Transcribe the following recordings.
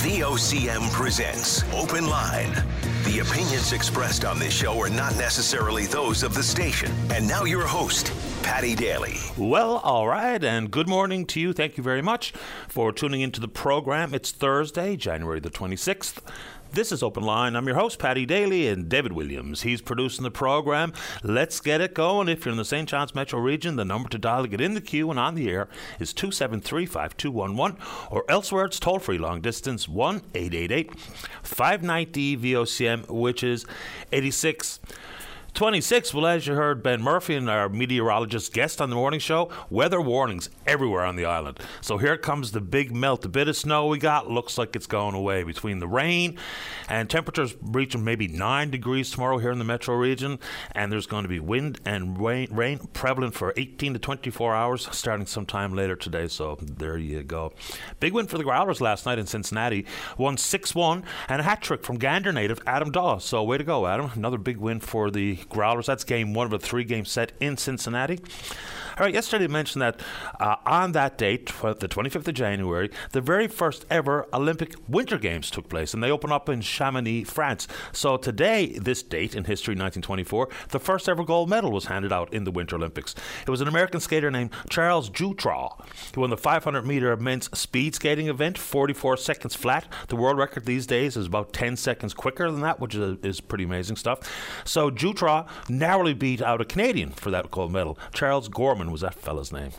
VOCM presents Open Line. The opinions expressed on this show are not necessarily those of the station. And now your host, Paddy Daly. Well, all right, and good morning to you. Thank you very much for tuning into the program. It's Thursday, January the 26th. This is Open Line. I'm your host, Paddy Daly, and David Williams. He's producing the program. Let's get it going. If you're in the St. John's metro region, the number to dial to get in the queue and on the air is 273 5211, or elsewhere it's toll free long distance 1 888 590 VOCM, which is 86. 26. Well, as you heard Ben Murphy and our meteorologist guest on the morning show, weather warnings everywhere on the island. So here comes the big melt. The bit of snow we got looks like it's going away between the rain and temperatures reaching maybe 9 degrees tomorrow here in the metro region. And there's going to be wind and rain, rain prevalent for 18 to 24 hours starting sometime later today. So there you go. Big win for the Growlers last night in Cincinnati. Won 6 1 and a hat trick from Gander native Adam Dawe. So way to go, Adam. Another big win for the Growlers. That's game one of a three game set in Cincinnati. Right, yesterday mentioned that uh, on that date, the 25th of January, the very first ever Olympic Winter Games took place, and they open up in Chamonix, France. So today, this date in history, 1924, the first ever gold medal was handed out in the Winter Olympics. It was an American skater named Charles Jewtraw. He won the 500 meter men's speed skating event, 44 seconds flat. The world record these days is about 10 seconds quicker than that, which is, is pretty amazing stuff. So Jewtraw narrowly beat out a Canadian for that gold medal, Charles Gorman was that fella's name.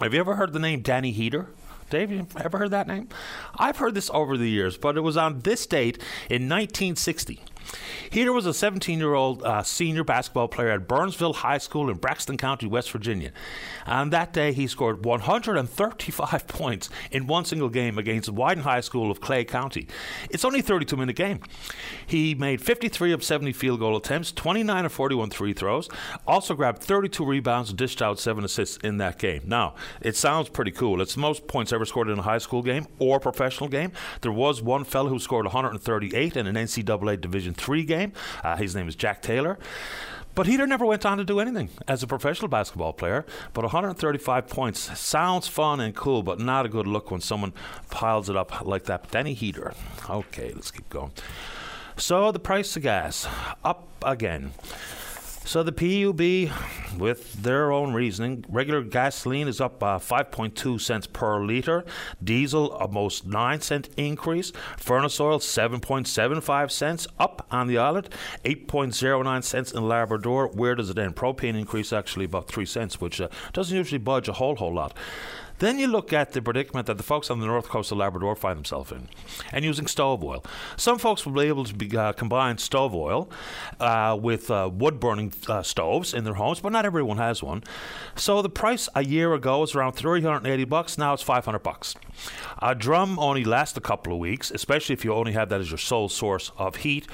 Have you ever heard the name Danny Heater? Dave, you ever heard that name? I've heard this over the years, but it was on this date in 1960. Heater was a 17 year old uh, senior basketball player at Burnsville High School in Braxton County, West Virginia. And that day he scored 135 points in one single game against Widen High School of Clay County. It's only a 32 minute game. He made 53 of 70 field goal attempts, 29 of 41 three throws, also grabbed 32 rebounds and dished out seven assists in that game. Now, it sounds pretty cool. It's the most points ever scored in a high school game or professional game. There was one fellow who scored 138 in an NCAA Division III game. Uh, his name is Jack Taylor. But Heater never went on to do anything as a professional basketball player. But 135 points sounds fun and cool, but not a good look when someone piles it up like that. Danny Heater. Okay, let's keep going. So the price of gas up again. So the PUB, with their own reasoning, regular gasoline is up uh, 5.2 cents per litre, diesel almost 9 cent increase, furnace oil 7.75 cents up on the island, 8.09 cents in Labrador. Where does it end? Propane increase actually about 3 cents, which uh, doesn't usually budge a whole whole lot. Then you look at the predicament that the folks on the north coast of Labrador find themselves in, and using stove oil. Some folks will be able to be, uh, combine stove oil uh, with uh, wood burning uh, stoves in their homes, but not everyone has one. So the price a year ago was around 380 bucks. Now it's 500 bucks. A drum only lasts a couple of weeks, especially if you only have that as your sole source of heat.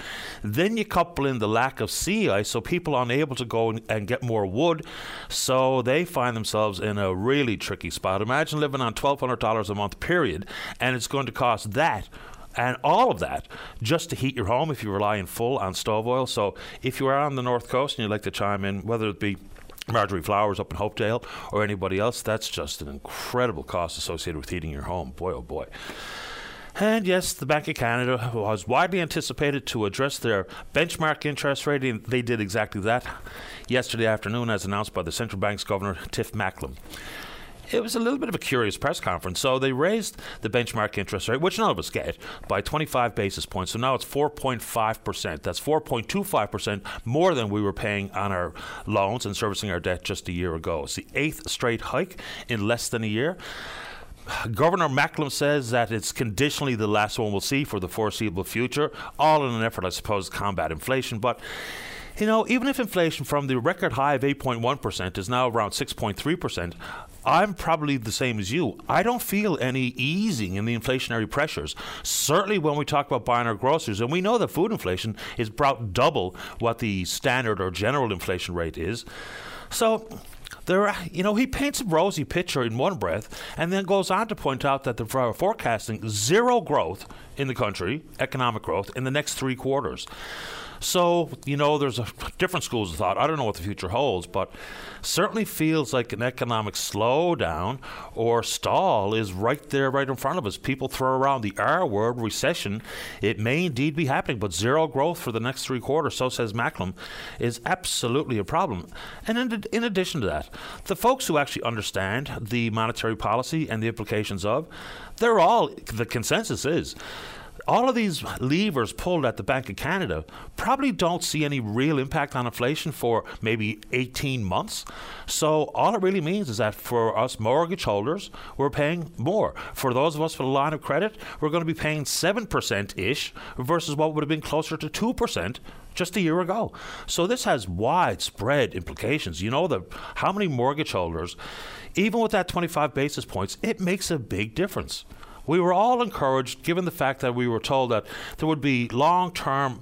Then you couple in the lack of sea ice, so people are unable to go and get more wood, so they find themselves in a really tricky spot. Imagine living on $1,200 a month, period, and it's going to cost that and all of that just to heat your home if you rely in full on stove oil. So if you are on the north coast and you'd like to chime in, whether it be Marjorie Flowers up in Hopedale or anybody else, that's just an incredible cost associated with heating your home. Boy, oh boy. And yes, the Bank of Canada was widely anticipated to address their benchmark interest rate, and they did exactly that yesterday afternoon, as announced by the central bank's governor, Tiff Macklem it was a little bit of a curious press conference. So they raised the benchmark interest rate, which none of us get, by 25 basis points. So now it's 4.5%. That's 4.25% more than we were paying on our loans and servicing our debt just a year ago. It's the eighth straight hike in less than a year. Governor Macklem says that it's conditionally the last one we'll see for the foreseeable future, all in an effort, I suppose, to combat inflation. But you know, even if inflation from the record high of 8.1% is now around 6.3%, I'm probably the same as you. I don't feel any easing in the inflationary pressures. Certainly, when we talk about buying our groceries, and we know that food inflation is about double what the standard or general inflation rate is. So, there, you know, he paints a rosy picture in one breath, and then goes on to point out that they're forecasting zero growth in the country, economic growth, in the next three quarters. So, you know, there's a different schools of thought. I don't know what the future holds, but certainly feels like an economic slowdown or stall is right there, right in front of us. People throw around the R word, recession. It may indeed be happening, but zero growth for the next three quarters, so says Macklem, is absolutely a problem. And in, in addition to that, the folks who actually understand the monetary policy and the implications of, they're all, the consensus is, all of these levers pulled at the Bank of Canada probably don't see any real impact on inflation for maybe 18 months. So all it really means is that for us mortgage holders, we're paying more. For those of us with a line of credit, we're going to be paying 7% ish versus what would have been closer to 2% just a year ago. So this has widespread implications. You know the how many mortgage holders even with that 25 basis points, it makes a big difference. We were all encouraged, given the fact that we were told that there would be long term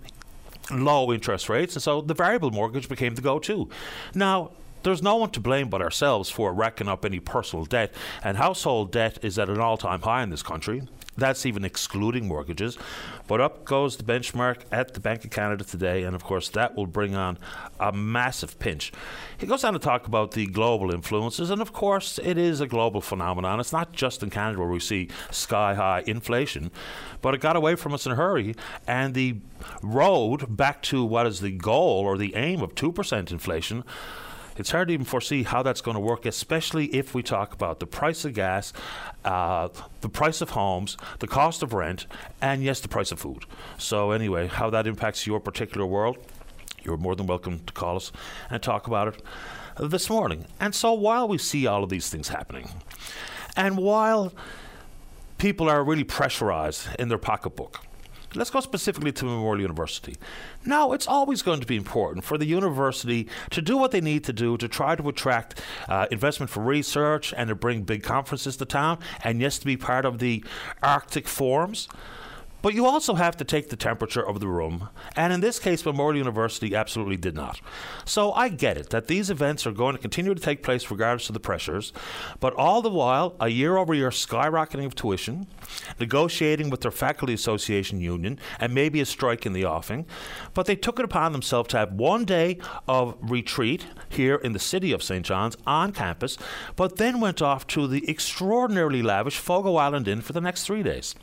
low interest rates, and so the variable mortgage became the go to. Now, there's no one to blame but ourselves for racking up any personal debt, and household debt is at an all time high in this country. That's even excluding mortgages. But up goes the benchmark at the Bank of Canada today, and of course, that will bring on a massive pinch. He goes on to talk about the global influences, and of course, it is a global phenomenon. It's not just in Canada where we see sky high inflation, but it got away from us in a hurry, and the road back to what is the goal or the aim of 2% inflation it's hard to even foresee how that's going to work, especially if we talk about the price of gas, uh, the price of homes, the cost of rent, and yes, the price of food. So, anyway, how that impacts your particular world, you're more than welcome to call us and talk about it this morning. And so, while we see all of these things happening, and while people are really pressurized in their pocketbook, Let's go specifically to Memorial University. Now, it's always going to be important for the university to do what they need to do to try to attract uh, investment for research and to bring big conferences to town, and yes, to be part of the Arctic forums. But you also have to take the temperature of the room, and in this case, Memorial University absolutely did not. So I get it that these events are going to continue to take place regardless of the pressures, but all the while, a year over year skyrocketing of tuition, negotiating with their faculty association union, and maybe a strike in the offing. But they took it upon themselves to have one day of retreat here in the city of St. John's on campus, but then went off to the extraordinarily lavish Fogo Island Inn for the next three days.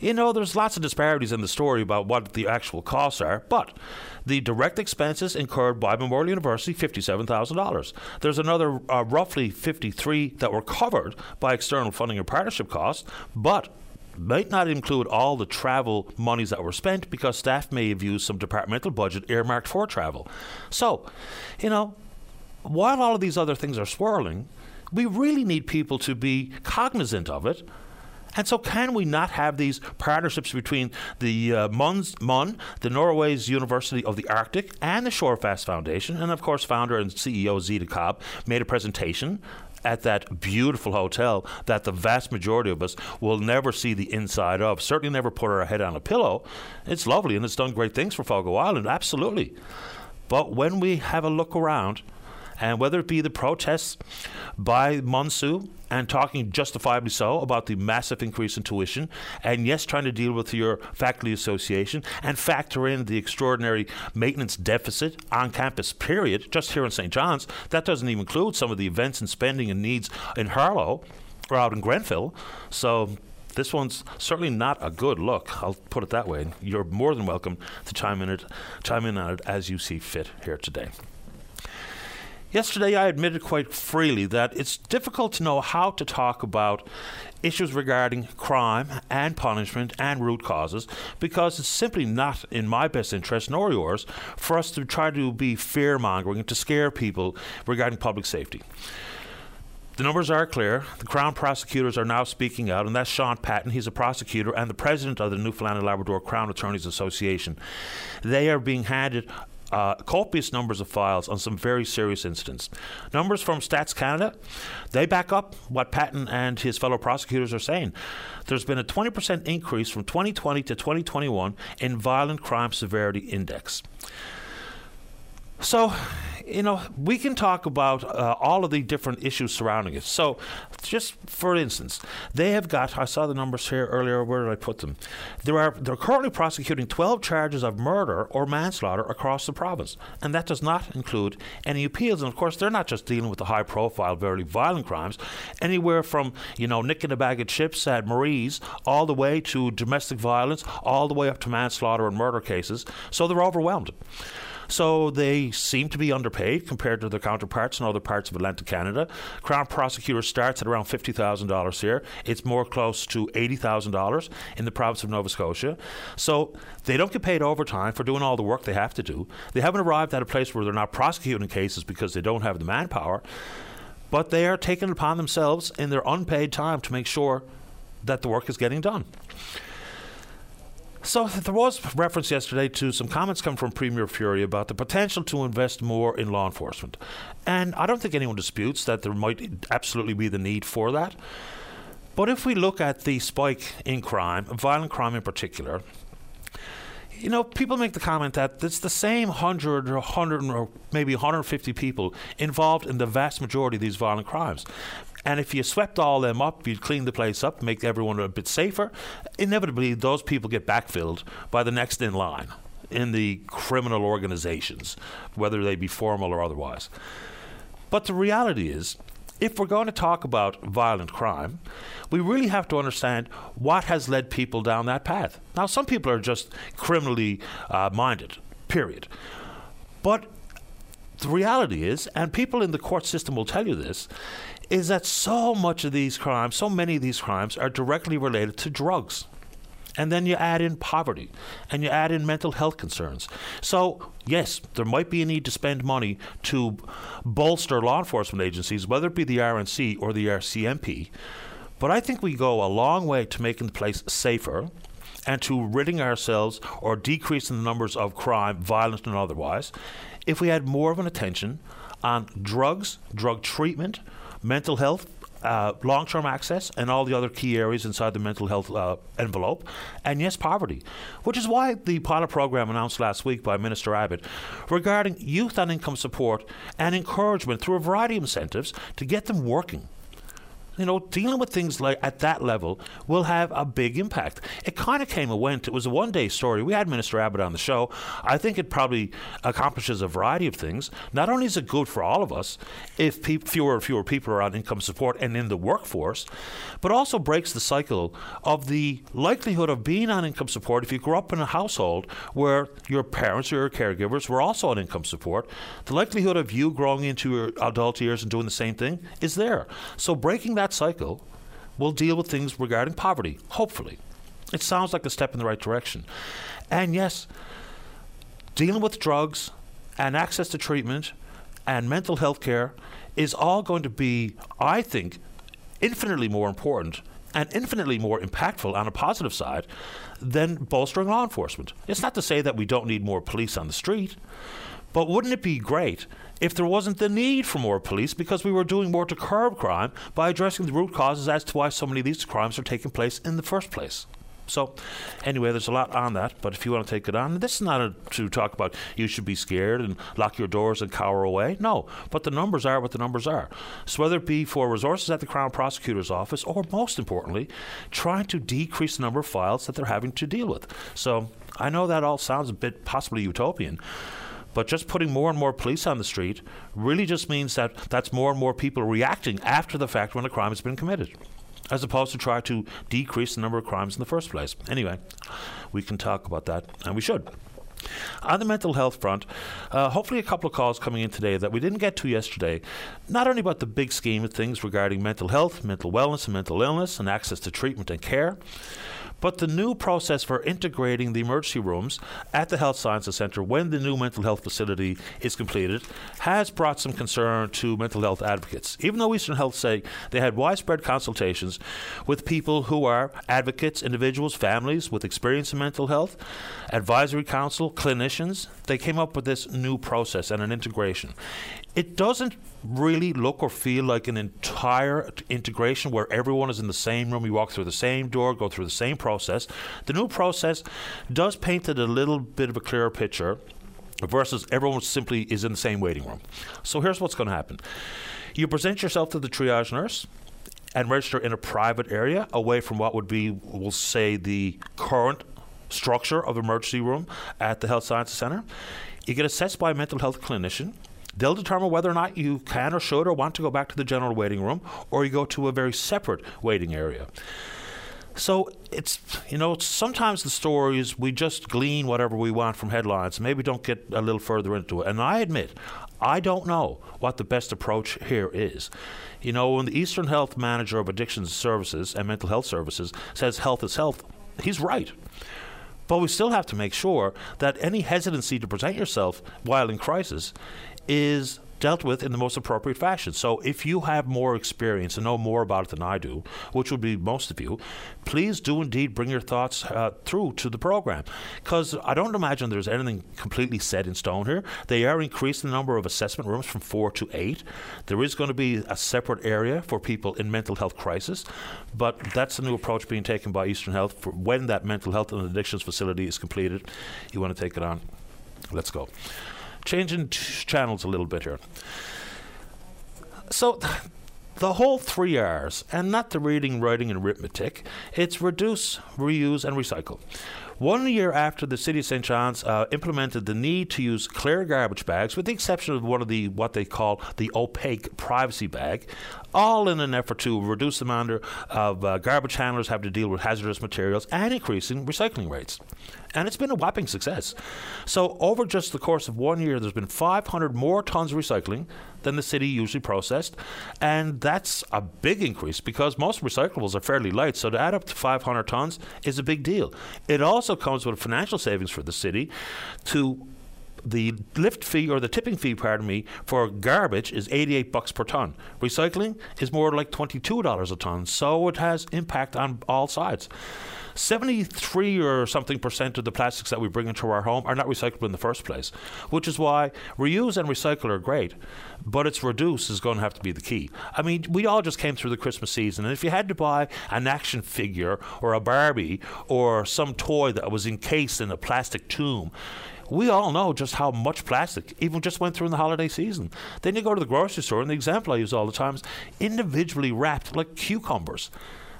You know, there's lots of disparities in the story about what the actual costs are, but the direct expenses incurred by Memorial University, $57,000. There's another uh, roughly 53 that were covered by external funding or partnership costs, but might not include all the travel monies that were spent because staff may have used some departmental budget earmarked for travel. So, you know, while all of these other things are swirling, we really need people to be cognizant of it and so, can we not have these partnerships between the uh, MUN, the Norway's University of the Arctic, and the Shorefast Foundation? And of course, founder and CEO Zita Cobb made a presentation at that beautiful hotel that the vast majority of us will never see the inside of. Certainly never put our head on a pillow. It's lovely and it's done great things for Fogo Island, absolutely. But when we have a look around, and whether it be the protests by MUNSU and talking justifiably so about the massive increase in tuition, and yes, trying to deal with your faculty association and factor in the extraordinary maintenance deficit on campus, period, just here in St. John's. That doesn't even include some of the events and spending and needs in Harlow or out in Grenfell. So this one's certainly not a good look. I'll put it that way. You're more than welcome to chime in it, chime in on it as you see fit here today. Yesterday, I admitted quite freely that it's difficult to know how to talk about issues regarding crime and punishment and root causes because it's simply not in my best interest nor yours for us to try to be fear mongering and to scare people regarding public safety. The numbers are clear. The Crown prosecutors are now speaking out, and that's Sean Patton. He's a prosecutor and the president of the Newfoundland and Labrador Crown Attorneys Association. They are being handed uh, copious numbers of files on some very serious incidents. Numbers from Stats Canada, they back up what Patton and his fellow prosecutors are saying. There's been a 20% increase from 2020 to 2021 in violent crime severity index. So, you know, we can talk about uh, all of the different issues surrounding it. So, just for instance, they have got. I saw the numbers here earlier. Where did I put them? There are. They're currently prosecuting 12 charges of murder or manslaughter across the province, and that does not include any appeals. And of course, they're not just dealing with the high-profile, very violent crimes. Anywhere from you know nicking a bag of chips at Marie's, all the way to domestic violence, all the way up to manslaughter and murder cases. So they're overwhelmed. So they seem to be underpaid compared to their counterparts in other parts of Atlantic Canada. Crown prosecutor starts at around $50,000 here. It's more close to $80,000 in the province of Nova Scotia. So they don't get paid overtime for doing all the work they have to do. They haven't arrived at a place where they're not prosecuting cases because they don't have the manpower. But they are taking upon themselves in their unpaid time to make sure that the work is getting done. So there was reference yesterday to some comments coming from Premier Furey about the potential to invest more in law enforcement. And I don't think anyone disputes that there might absolutely be the need for that. But if we look at the spike in crime, violent crime in particular, you know, people make the comment that it's the same 100 or 100 or maybe 150 people involved in the vast majority of these violent crimes. And if you swept all them up, you'd clean the place up, make everyone a bit safer. Inevitably, those people get backfilled by the next in line in the criminal organizations, whether they be formal or otherwise. But the reality is, if we're going to talk about violent crime, we really have to understand what has led people down that path. Now, some people are just criminally uh, minded, period. But the reality is, and people in the court system will tell you this, is that so much of these crimes, so many of these crimes, are directly related to drugs. And then you add in poverty and you add in mental health concerns. So, yes, there might be a need to spend money to bolster law enforcement agencies, whether it be the RNC or the RCMP. But I think we go a long way to making the place safer and to ridding ourselves or decreasing the numbers of crime, violent and otherwise, if we had more of an attention on drugs, drug treatment, mental health, uh, long term access, and all the other key areas inside the mental health uh, envelope. And yes, poverty, which is why the pilot program announced last week by Minister Abbott regarding youth and income support and encouragement through a variety of incentives to get them working you know, dealing with things like at that level will have a big impact. It kind of came and went. It was a one day story. We had Minister Abbott on the show. I think it probably accomplishes a variety of things. Not only is it good for all of us if pe- fewer and fewer people are on income support and in the workforce, but also breaks the cycle of the likelihood of being on income support if you grew up in a household where your parents or your caregivers were also on income support. The likelihood of you growing into your adult years and doing the same thing is there. So breaking that that cycle will deal with things regarding poverty, hopefully. It sounds like a step in the right direction. And yes, dealing with drugs and access to treatment and mental health care is all going to be, I think, infinitely more important and infinitely more impactful on a positive side than bolstering law enforcement. It's not to say that we don't need more police on the street, but wouldn't it be great if there wasn't the need for more police because we were doing more to curb crime by addressing the root causes as to why so many of these crimes are taking place in the first place. So, anyway, there's a lot on that, but if you want to take it on, this is not a, to talk about you should be scared and lock your doors and cower away. No, but the numbers are what the numbers are. So, whether it be for resources at the Crown Prosecutor's Office or, most importantly, trying to decrease the number of files that they're having to deal with. So, I know that all sounds a bit possibly utopian. But just putting more and more police on the street really just means that that's more and more people reacting after the fact when a crime has been committed, as opposed to try to decrease the number of crimes in the first place. Anyway, we can talk about that, and we should. On the mental health front, uh, hopefully a couple of calls coming in today that we didn't get to yesterday, not only about the big scheme of things regarding mental health, mental wellness, and mental illness, and access to treatment and care, but the new process for integrating the emergency rooms at the Health Sciences Centre when the new mental health facility is completed has brought some concern to mental health advocates. Even though Eastern Health say they had widespread consultations with people who are advocates, individuals, families with experience in mental health, advisory council, clinicians, they came up with this new process and an integration. It doesn't really look or feel like an entire integration where everyone is in the same room, you walk through the same door, go through the same process. The new process does paint it a little bit of a clearer picture versus everyone simply is in the same waiting room. So here's what's going to happen you present yourself to the triage nurse and register in a private area away from what would be, we'll say, the current structure of emergency room at the Health Sciences Centre. You get assessed by a mental health clinician. They'll determine whether or not you can or should or want to go back to the general waiting room, or you go to a very separate waiting area. So it's you know sometimes the stories we just glean whatever we want from headlines. Maybe don't get a little further into it. And I admit, I don't know what the best approach here is. You know, when the Eastern Health Manager of Addictions Services and Mental Health Services says health is health, he's right. But we still have to make sure that any hesitancy to present yourself while in crisis is dealt with in the most appropriate fashion. So if you have more experience and know more about it than I do, which would be most of you, please do indeed bring your thoughts uh, through to the program. Because I don't imagine there's anything completely set in stone here. They are increasing the number of assessment rooms from four to eight. There is going to be a separate area for people in mental health crisis, but that's a new approach being taken by Eastern Health for when that mental health and addictions facility is completed. You want to take it on. Let's go changing t- channels a little bit here. So, the whole three R's, and not the reading, writing, and arithmetic, it's reduce, reuse, and recycle. One year after the city of St. John's uh, implemented the need to use clear garbage bags, with the exception of one of the what they call the opaque privacy bag, all in an effort to reduce the amount of uh, garbage handlers having to deal with hazardous materials and increasing recycling rates. And it's been a whopping success. So, over just the course of one year, there's been 500 more tons of recycling than the city usually processed. And that's a big increase because most recyclables are fairly light. So, to add up to 500 tons is a big deal. It also comes with financial savings for the city to the lift fee or the tipping fee, pardon me, for garbage is 88 bucks per ton. Recycling is more like $22 a ton. So it has impact on all sides. 73 or something percent of the plastics that we bring into our home are not recyclable in the first place, which is why reuse and recycle are great, but its reduce is going to have to be the key. I mean, we all just came through the Christmas season, and if you had to buy an action figure or a Barbie or some toy that was encased in a plastic tomb, we all know just how much plastic even just went through in the holiday season. Then you go to the grocery store, and the example I use all the time is individually wrapped like cucumbers.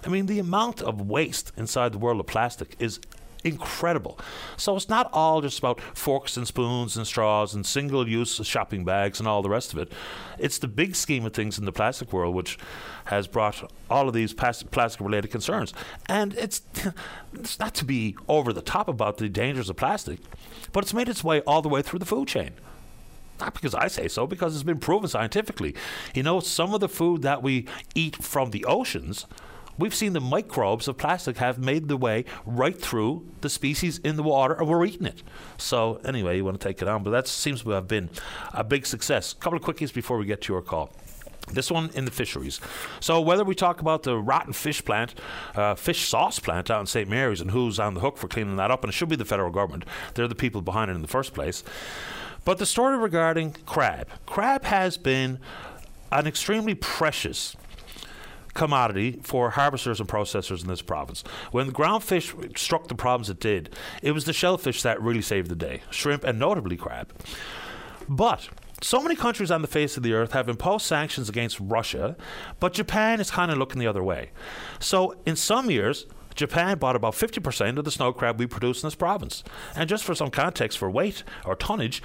I mean, the amount of waste inside the world of plastic is incredible. So it's not all just about forks and spoons and straws and single use shopping bags and all the rest of it. It's the big scheme of things in the plastic world which has brought all of these plastic related concerns. And it's, it's not to be over the top about the dangers of plastic, but it's made its way all the way through the food chain not because I say so, because it's been proven scientifically. You know, some of the food that we eat from the oceans we've seen the microbes of plastic have made their way right through the species in the water and we're eating it. So, anyway, you want to take it on, but that seems to have been a big success. A couple of quickies before we get to your call. This one in the fisheries. So whether we talk about the rotten fish plant, uh, fish sauce plant out in St. Mary's, and who's on the hook for cleaning that up, and it should be the federal government. They're the people behind it in the first place. But the story regarding crab. Crab has been an extremely precious commodity for harvesters and processors in this province. When the groundfish struck the problems it did, it was the shellfish that really saved the day shrimp and notably crab. But so many countries on the face of the earth have imposed sanctions against Russia, but Japan is kind of looking the other way. So, in some years, Japan bought about 50% of the snow crab we produce in this province. And just for some context for weight or tonnage,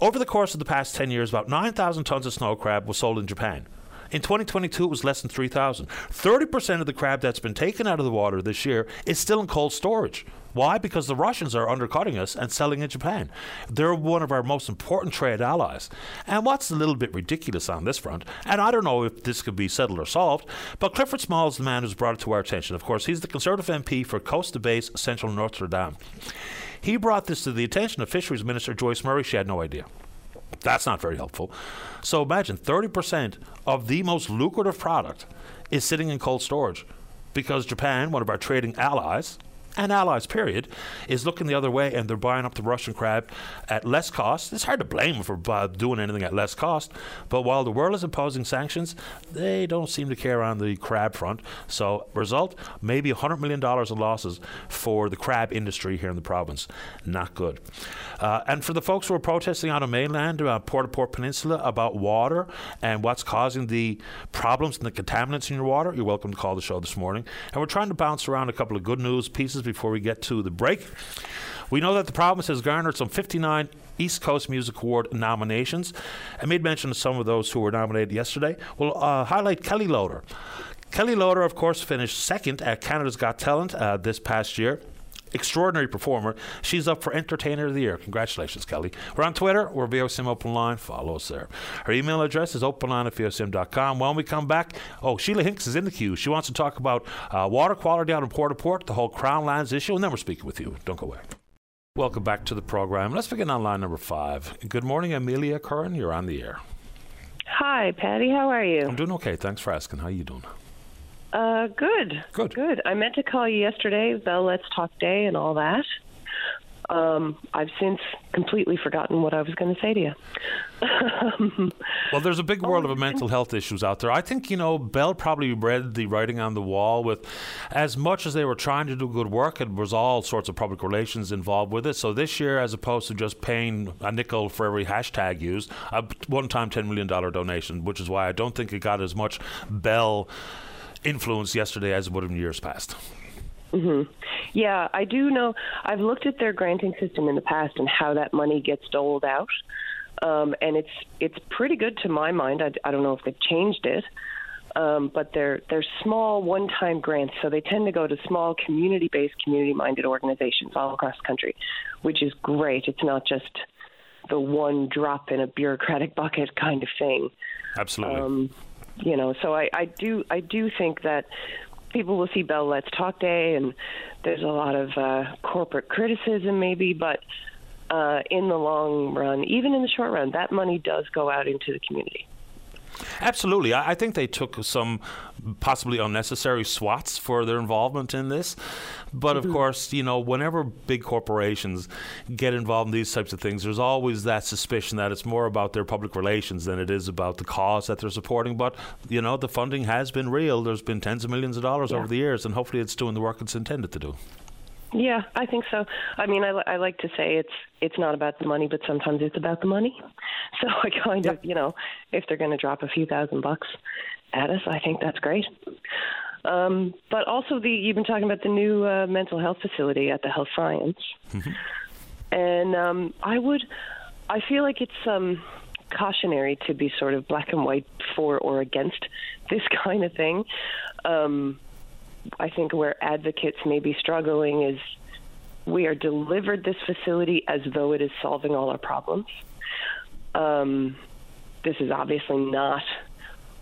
over the course of the past 10 years, about 9,000 tons of snow crab was sold in Japan. In 2022, it was less than 3,000. 30% of the crab that's been taken out of the water this year is still in cold storage. Why? Because the Russians are undercutting us and selling in Japan. They're one of our most important trade allies. And what's a little bit ridiculous on this front, and I don't know if this could be settled or solved, but Clifford Small is the man who's brought it to our attention. Of course, he's the Conservative MP for Coast of Bays, Central Notre Dame. He brought this to the attention of Fisheries Minister Joyce Murray. She had no idea. That's not very helpful. So imagine 30% of the most lucrative product is sitting in cold storage because Japan, one of our trading allies, and allies, period, is looking the other way and they're buying up the Russian crab at less cost. It's hard to blame for uh, doing anything at less cost, but while the world is imposing sanctions, they don't seem to care on the crab front. So, result maybe $100 million in losses for the crab industry here in the province. Not good. Uh, and for the folks who are protesting on the mainland, uh, Port au Port Peninsula, about water and what's causing the problems and the contaminants in your water, you're welcome to call the show this morning. And we're trying to bounce around a couple of good news pieces before we get to the break. We know that the province has garnered some 59 East Coast Music Award nominations. I made mention of some of those who were nominated yesterday. We'll uh, highlight Kellie Loder. Kellie Loder, of course, finished second at Canada's Got Talent uh, this past year extraordinary performer. She's up for Entertainer of the Year. Congratulations, Kellie. We're on Twitter. We're VOCM Open Line. Follow us there. Her email address is openline at VOCM.com. When we come back, oh, Sheila Hinks is in the queue. She wants to talk about uh, water quality out in Port au Port, the whole Crown Lands issue, and then we're speaking with you. Don't go away. Welcome back to the program. Let's begin on line number five. Good morning, Amelia Curran. You're on the air. Hi, Paddy. How are you? I'm doing okay. Thanks for asking. How are you doing? Uh, good. Good. Good. I meant to call you yesterday, the Let's Talk Day and all that. Um, I've since completely forgotten what I was going to say to you. well, there's a big world of mental health issues out there. I think, you know, Bell probably read the writing on the wall with as much as they were trying to do good work, it was all sorts of public relations involved with it. So this year, as opposed to just paying a nickel for every hashtag used, a one time $10 million donation, which is why I don't think it got as much Bell influence yesterday as it would have in years past. Mm-hmm. Yeah, I do know. I've looked at their granting system in the past and how that money gets doled out, um, and it's it's pretty good to my mind. I, I don't know if they've changed it, um, but they're they're small one-time grants, so they tend to go to small community-based, community-minded organizations all across the country, which is great. It's not just the one drop in a bureaucratic bucket kind of thing. Absolutely. Um, you know, so I, I do I do think that people will see Bell Let's Talk Day, and there's a lot of uh, corporate criticism, maybe, but uh, in the long run, even in the short run, that money does go out into the community. Absolutely. I, think they took some possibly unnecessary swats for their involvement in this. But mm-hmm. of course, you know, whenever big corporations get involved in these types of things, there's always that suspicion that it's more about their public relations than it is about the cause that they're supporting. But, you know, the funding has been real. There's been tens of millions of dollars yeah. over the years, and hopefully it's doing the work it's intended to do. Yeah, I think so. I mean, I, I like to say it's it's not about the money, but sometimes it's about the money. So I kind yep. of, you know, if they're going to drop a few thousand bucks at us, I think that's great. Um, but also, the you've been talking about the new uh, mental health facility at the Health Science, mm-hmm. and um, I would, I feel like it's um, cautionary to be sort of black and white for or against this kind of thing. Um, I think where advocates may be struggling is we are delivered this facility as though it is solving all our problems. Um, this is obviously not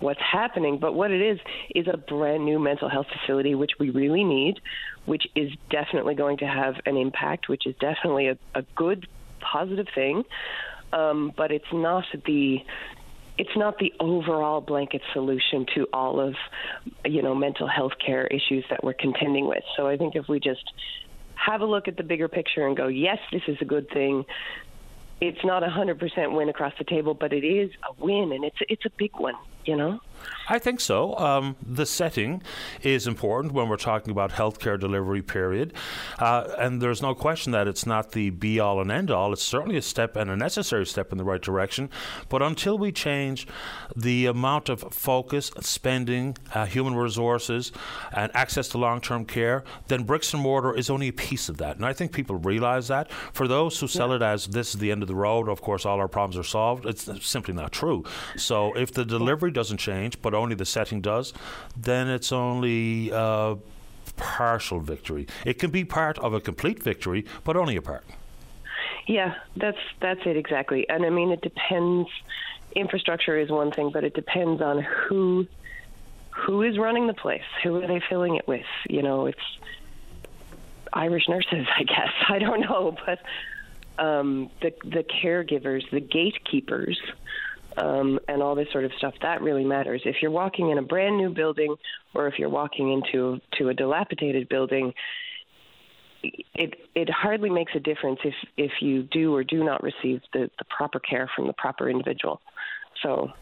what's happening, but what it is is a brand new mental health facility, which we really need, which is definitely going to have an impact, which is definitely a, a good, positive thing. Um, but it's not the it's not the overall blanket solution to all of you know mental health care issues that we're contending with. So I think if we just have a look at the bigger picture and go, yes, this is a good thing. It's not a hundred percent win across the table, but it is a win, and it's it's a big one you know? I think so. Um, the setting is important when we're talking about healthcare delivery, period. Uh, and there's no question that it's not the be all and end all. It's certainly a step and a necessary step in the right direction. But until we change the amount of focus, spending, uh, human resources, and access to long term care, then bricks and mortar is only a piece of that. And I think people realize that. For those who sell yeah. it as this is the end of the road, of course, all our problems are solved, it's simply not true. So if the delivery doesn't change, but only the setting does, then it's only a partial victory. It can be part of a complete victory, but only a part. Yeah, that's that's it exactly. And I mean, it depends. Infrastructure is one thing, but it depends on who who is running the place. Who are they filling it with? You know, it's Irish nurses, I guess. I don't know, but um, the the caregivers, the gatekeepers um, and all this sort of stuff. That really matters. If you're walking in a brand new building or if you're walking into to a dilapidated building, it it hardly makes a difference if if you do or do not receive the, the proper care from the proper individual. So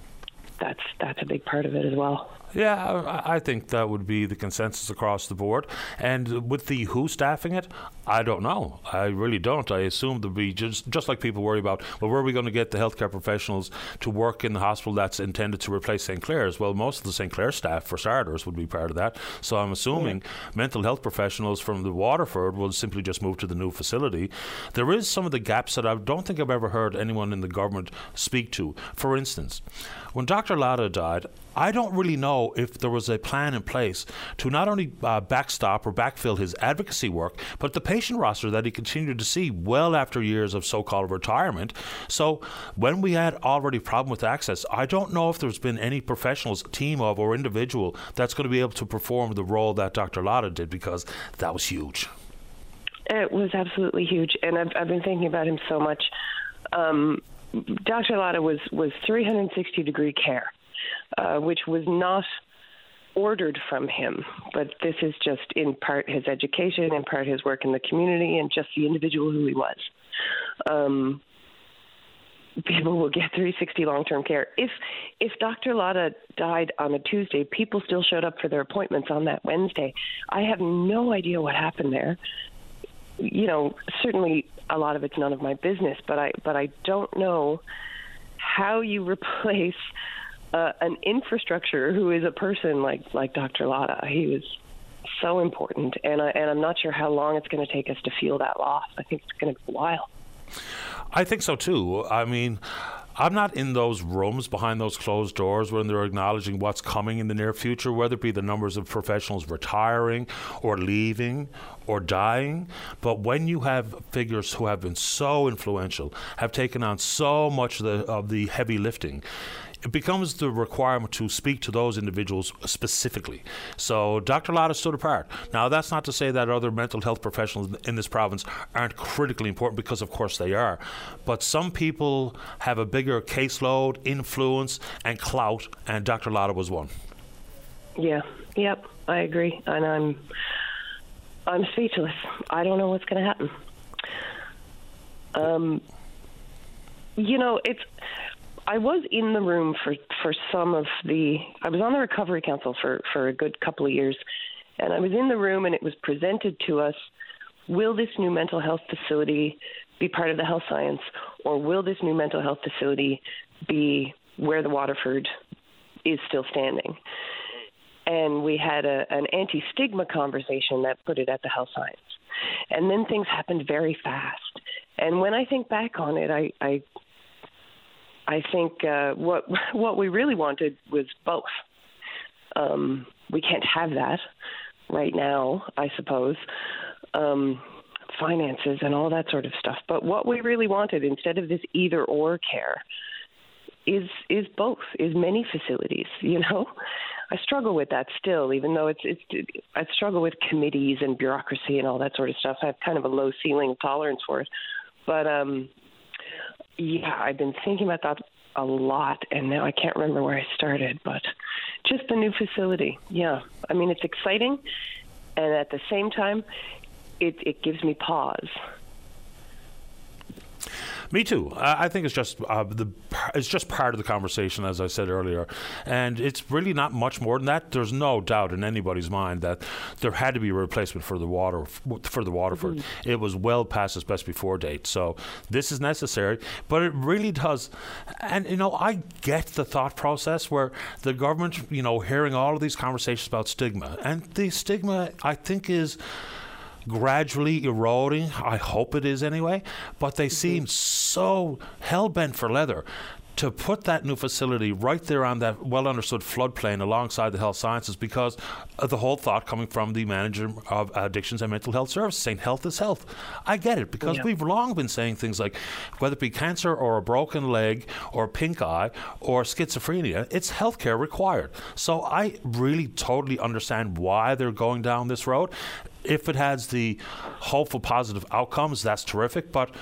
that's that's a big part of it as well. Yeah, I think that would be the consensus across the board. And with the WHO staffing it, I don't know. I really don't. I assume there'd be just just like people worry about. Well, where are we going to get the healthcare professionals to work in the hospital that's intended to replace St Clare's? Well, most of the St Clair staff, for starters, would be part of that. So I'm assuming mental health professionals from the Waterford will simply just move to the new facility. There is some of the gaps that I don't think I've ever heard anyone in the government speak to. For instance, when Dr. Ladha died, I don't really know if there was a plan in place to not only uh, backstop or backfill his advocacy work, but the patient roster that he continued to see well after years of so called retirement. So, when we had already problem with access, I don't know if there's been any professionals, team of, or individual that's going to be able to perform the role that Dr. Ladha did because that was huge. It was absolutely huge. And I've, I've been thinking about him so much. Um, Dr. Ladha was, was 360 degree care uh, which was not ordered from him. But this is just in part his education, in part his work in the community, and just the individual who he was. Um, people will get 360 long-term care. If if Dr. Ladha died on a Tuesday, people still showed up for their appointments on that Wednesday. I have no idea what happened there. You know, certainly a lot of it's none of my business, but I but I don't know how you replace uh, an infrastructure who is a person like like Dr. Ladha. He was so important, and I and I'm not sure how long it's going to take us to feel that loss. I think it's going to be a while. I think so too. I mean. I'm not in those rooms behind those closed doors when they're acknowledging what's coming in the near future, whether it be the numbers of professionals retiring or leaving or dying. But when you have figures who have been so influential, have taken on so much of the, of the heavy lifting, it becomes the requirement to speak to those individuals specifically. So Dr. Ladha stood apart. Now, that's not to say that other mental health professionals in this province aren't critically important, because of course they are. But some people have a bigger caseload, influence, and clout, and Dr. Ladha was one. Yeah, yep, I agree. And I'm. I'm speechless. I don't know what's going to happen. Um, you know, it's I was in the room for for some of the. I was on the recovery council for for a good couple of years, and I was in the room, and it was presented to us. Will this new mental health facility be part of the health science, or will this new mental health facility be where the Waterford is still standing? And we had a, an anti stigma conversation that put it at the health science. And then things happened very fast. And when I think back on it, I, I I think uh, what what we really wanted was both. Um, we can't have that right now, I suppose. Um, finances and all that sort of stuff. But what we really wanted, instead of this either or care, is is both, is many facilities. You know, I struggle with that still, even though it's it's I struggle with committees and bureaucracy and all that sort of stuff. I have kind of a low ceiling tolerance for it, but um, yeah, I've been thinking about that a lot, and now I can't remember where I started, but just the new facility. Yeah, I mean it's exciting, and at the same time, it it gives me pause me too. I, I think it's just uh, the it's just part of the conversation, as I said earlier, and it's really not much more than that. There's no doubt in anybody's mind that there had to be a replacement for the water for the Waterford. Mm-hmm. It was well past its best before date, so this is necessary. But it really does, and you know, I get the thought process where the government, you know, hearing all of these conversations about stigma, and the stigma, I think, is gradually eroding. I hope it is anyway. But they mm-hmm. seem so hell bent for leather to put that new facility right there on that well understood floodplain alongside the health sciences because the whole thought coming from the manager of addictions and mental health services saying health is health. I get it because yeah. we've long been saying things like whether it be cancer or a broken leg or pink eye or schizophrenia, it's healthcare required. So I really totally understand why they're going down this road if it has the hopeful positive outcomes, that's terrific. But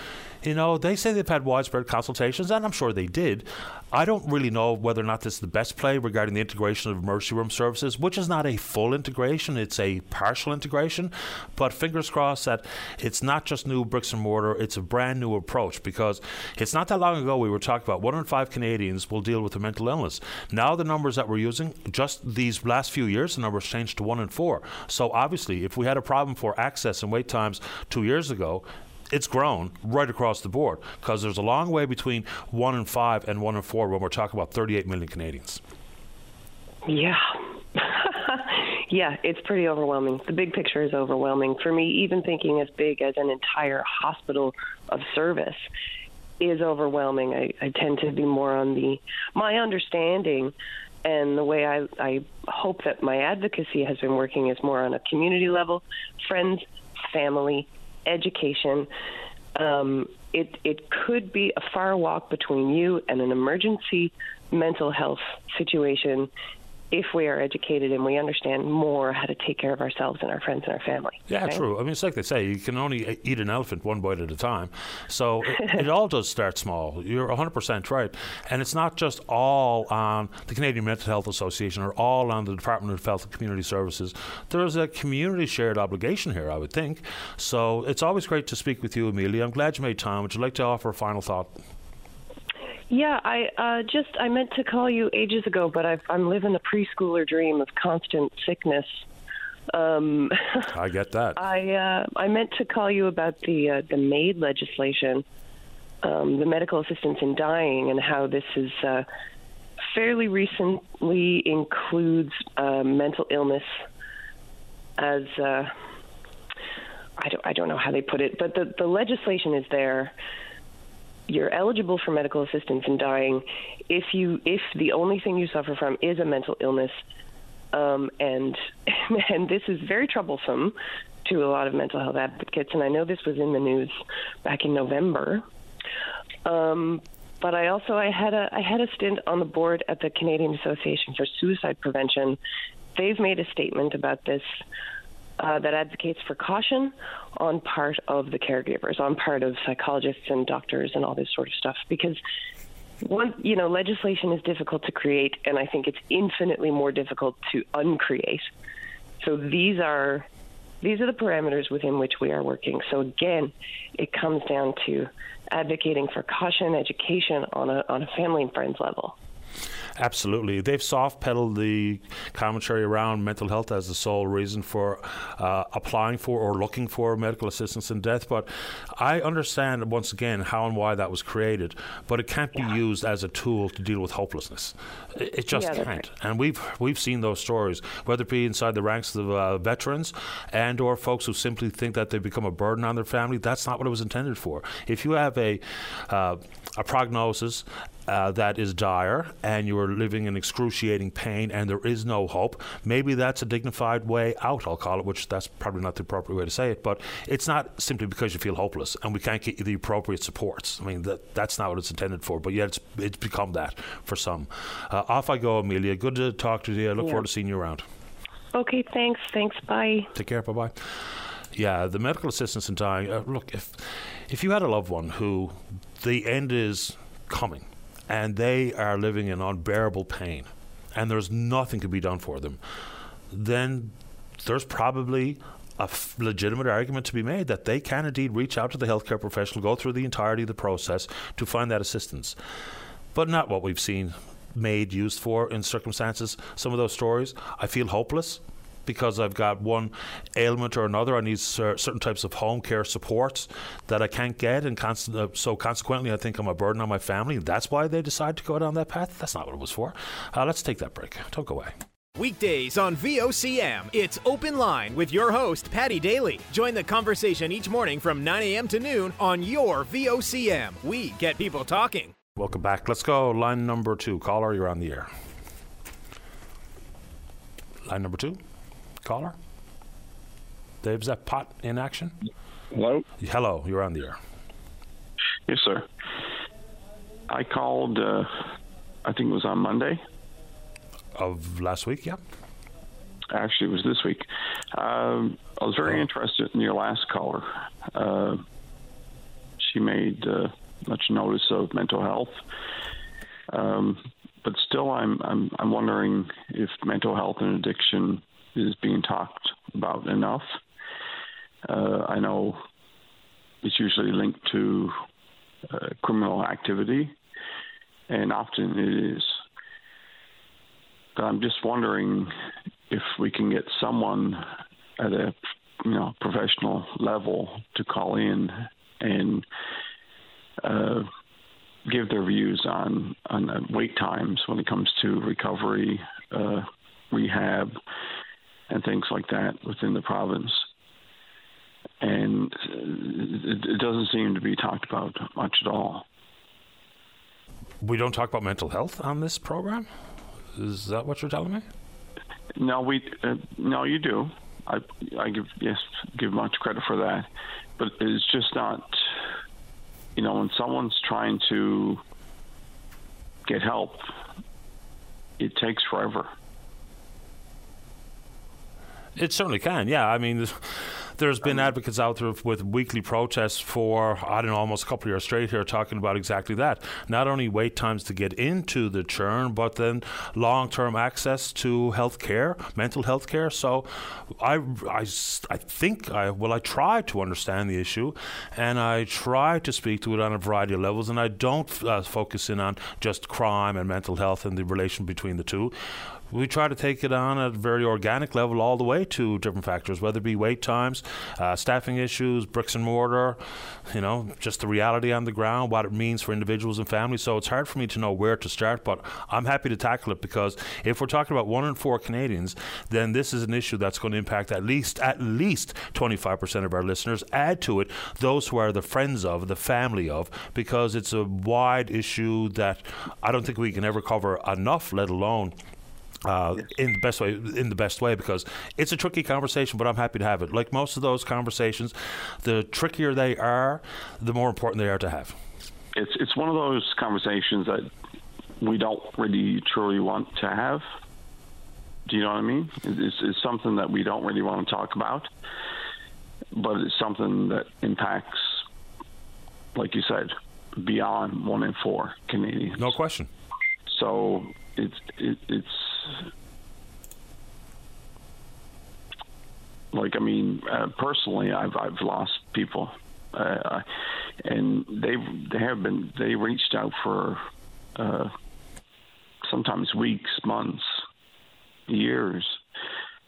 you know, they say they've had widespread consultations, and I'm sure they did. I don't really know whether or not this is the best play regarding the integration of emergency room services, which is not a full integration, it's a partial integration. But fingers crossed that it's not just new bricks and mortar, it's a brand new approach because it's not that long ago we were talking about one in five Canadians will deal with a mental illness. Now, the numbers that we're using, just these last few years, the numbers changed to one in four. So, obviously, if we had a problem for access and wait times two years ago, it's grown right across the board because there's a long way between one and five and one and four when we're talking about 38 million Canadians. Yeah. yeah, it's pretty overwhelming. The big picture is overwhelming. For me, even thinking as big as an entire hospital of service is overwhelming. I, I tend to be more on the my understanding and the way I, I hope that my advocacy has been working is more on a community level, friends, family, education. Um, it it could be a far walk between you and an emergency mental health situation if we are educated and we understand more how to take care of ourselves and our friends and our family. Yeah, true. I mean, it's like they say, you can only eat an elephant one bite at a time. So it, it, all does start small. You're 100% right. And it's not just all on the Canadian Mental Health Association or all on the Department of Health and Community Services. There's a community shared obligation here, I would think. So it's always great to speak with you, Amelia. I'm glad you made time. Would you like to offer a final thought? Yeah, I uh, just I meant to call you ages ago, but i am living a preschooler dream of constant sickness. Um, I get that. I uh, I meant to call you about the uh, the MAID legislation, um, the medical assistance in dying, and how this is uh, fairly recently includes uh, mental illness as. Uh, I don't, I don't know how they put it, but the, the legislation is there you're eligible for medical assistance in dying if you if the only thing you suffer from is a mental illness. Um, and and this is very troublesome to a lot of mental health advocates. And I know this was in the news back in November. Um, but I also I had a I had a stint on the board at the Canadian Association for Suicide Prevention. They've made a statement about this uh, that advocates for caution on part of the caregivers, on part of psychologists and doctors and all this sort of stuff. Because one, you know, legislation is difficult to create, and I think it's infinitely more difficult to uncreate. So these are these are the parameters within which we are working. So again, it comes down to advocating for caution, education on a on a family and friends level. Absolutely. They've soft pedaled the commentary around mental health as the sole reason for uh, applying for or looking for medical assistance in death. But I understand, once again, how and why that was created, but it can't be yeah. used as a tool to deal with hopelessness. It, it just yeah, can't. Right. And we've, we've seen those stories, whether it be inside the ranks of uh, veterans and or folks who simply think that they've become a burden on their family. That's not what it was intended for. If you have a, uh, a prognosis uh, that is dire and you are living in excruciating pain and there is no hope, maybe that's a dignified way out, I'll call it, which that's probably not the appropriate way to say it, but it's not simply because you feel hopeless and we can't get you the appropriate supports. I mean, that, that's not what it's intended for, but yet it's, it's become that for some. Uh, off I go, Amelia. Good to talk to you. I look yeah. forward to seeing you around. Okay, thanks. Thanks. Bye. Take care. Bye bye. Yeah, the medical assistance in dying. Uh, look, if if you had a loved one who the end is coming, and they are living in unbearable pain, and there's nothing to be done for them, then there's probably a f- legitimate argument to be made that they can indeed reach out to the healthcare professional, go through the entirety of the process to find that assistance. But not what we've seen made used for in circumstances. Some of those stories, I feel hopeless because I've got one ailment or another. I need certain types of home care supports that I can't get, and const- uh, so consequently, I think I'm a burden on my family. That's why they decide to go down that path. That's not what it was for. Uh, let's take that break. Don't go away. Weekdays on VOCM, it's Open Line with your host, Paddy Daly. Join the conversation each morning from 9 a.m. to noon on your VOCM. We get people talking. Welcome back. Let's go. Line number two. Caller, you're on the air. Line number two caller? Dave, is that pot in action? Hello? Hello, you're on the air. Yes, sir. I called, uh, I think it was on Monday. Of last week, yeah? actually, it was this week. Um, I was very interested in your last caller. Uh, she made uh, much notice of mental health, um, but still, I'm I'm I'm wondering if mental health and addiction is being talked about enough. Uh, I know it's usually linked to uh, criminal activity, and often it is. But I'm just wondering if we can get someone at a you know professional level to call in and uh, give their views on on wait times when it comes to recovery, uh, rehab, and things like that within the province. And it, doesn't seem to be talked about much at all. We don't talk about mental health on this program. Is that what you're telling me? No, we uh, no, you do. I I give yes give much credit for that, but it's just not. You know, when someone's trying to get help, it takes forever. It certainly can. Yeah, I mean. There's been advocates out there with weekly protests for, I don't know, almost a couple of years straight here talking about exactly that. Not only wait times to get into the churn, but then long term access to health care, mental health care. So I, I, I think, I well, I try to understand the issue and I try to speak to it on a variety of levels, and I don't uh, focus in on just crime and mental health and the relation between the two we try to take it on at a very organic level all the way to different factors, whether it be wait times, uh, staffing issues, bricks and mortar, you know, just the reality on the ground, what it means for individuals and families. So it's hard for me to know where to start, but I'm happy to tackle it because if we're talking about one in four Canadians, then this is an issue that's going to impact at least at least 25% of our listeners. Add to it those who are the friends of, the family of, because it's a wide issue that I don't think we can ever cover enough, let alone uh, in the best way in the best way because it's a tricky conversation but I'm happy to have it. Like most of those conversations the trickier they are the more important they are to have. It's it's one of those conversations that we don't really truly want to have. Do you know what I mean? It's, it's something that we don't really want to talk about but it's something that impacts like you said beyond one in four Canadians. No question. So it's it, it's like I mean, uh, personally, I've I've lost people, uh, and they they have been they reached out for uh, sometimes weeks, months, years,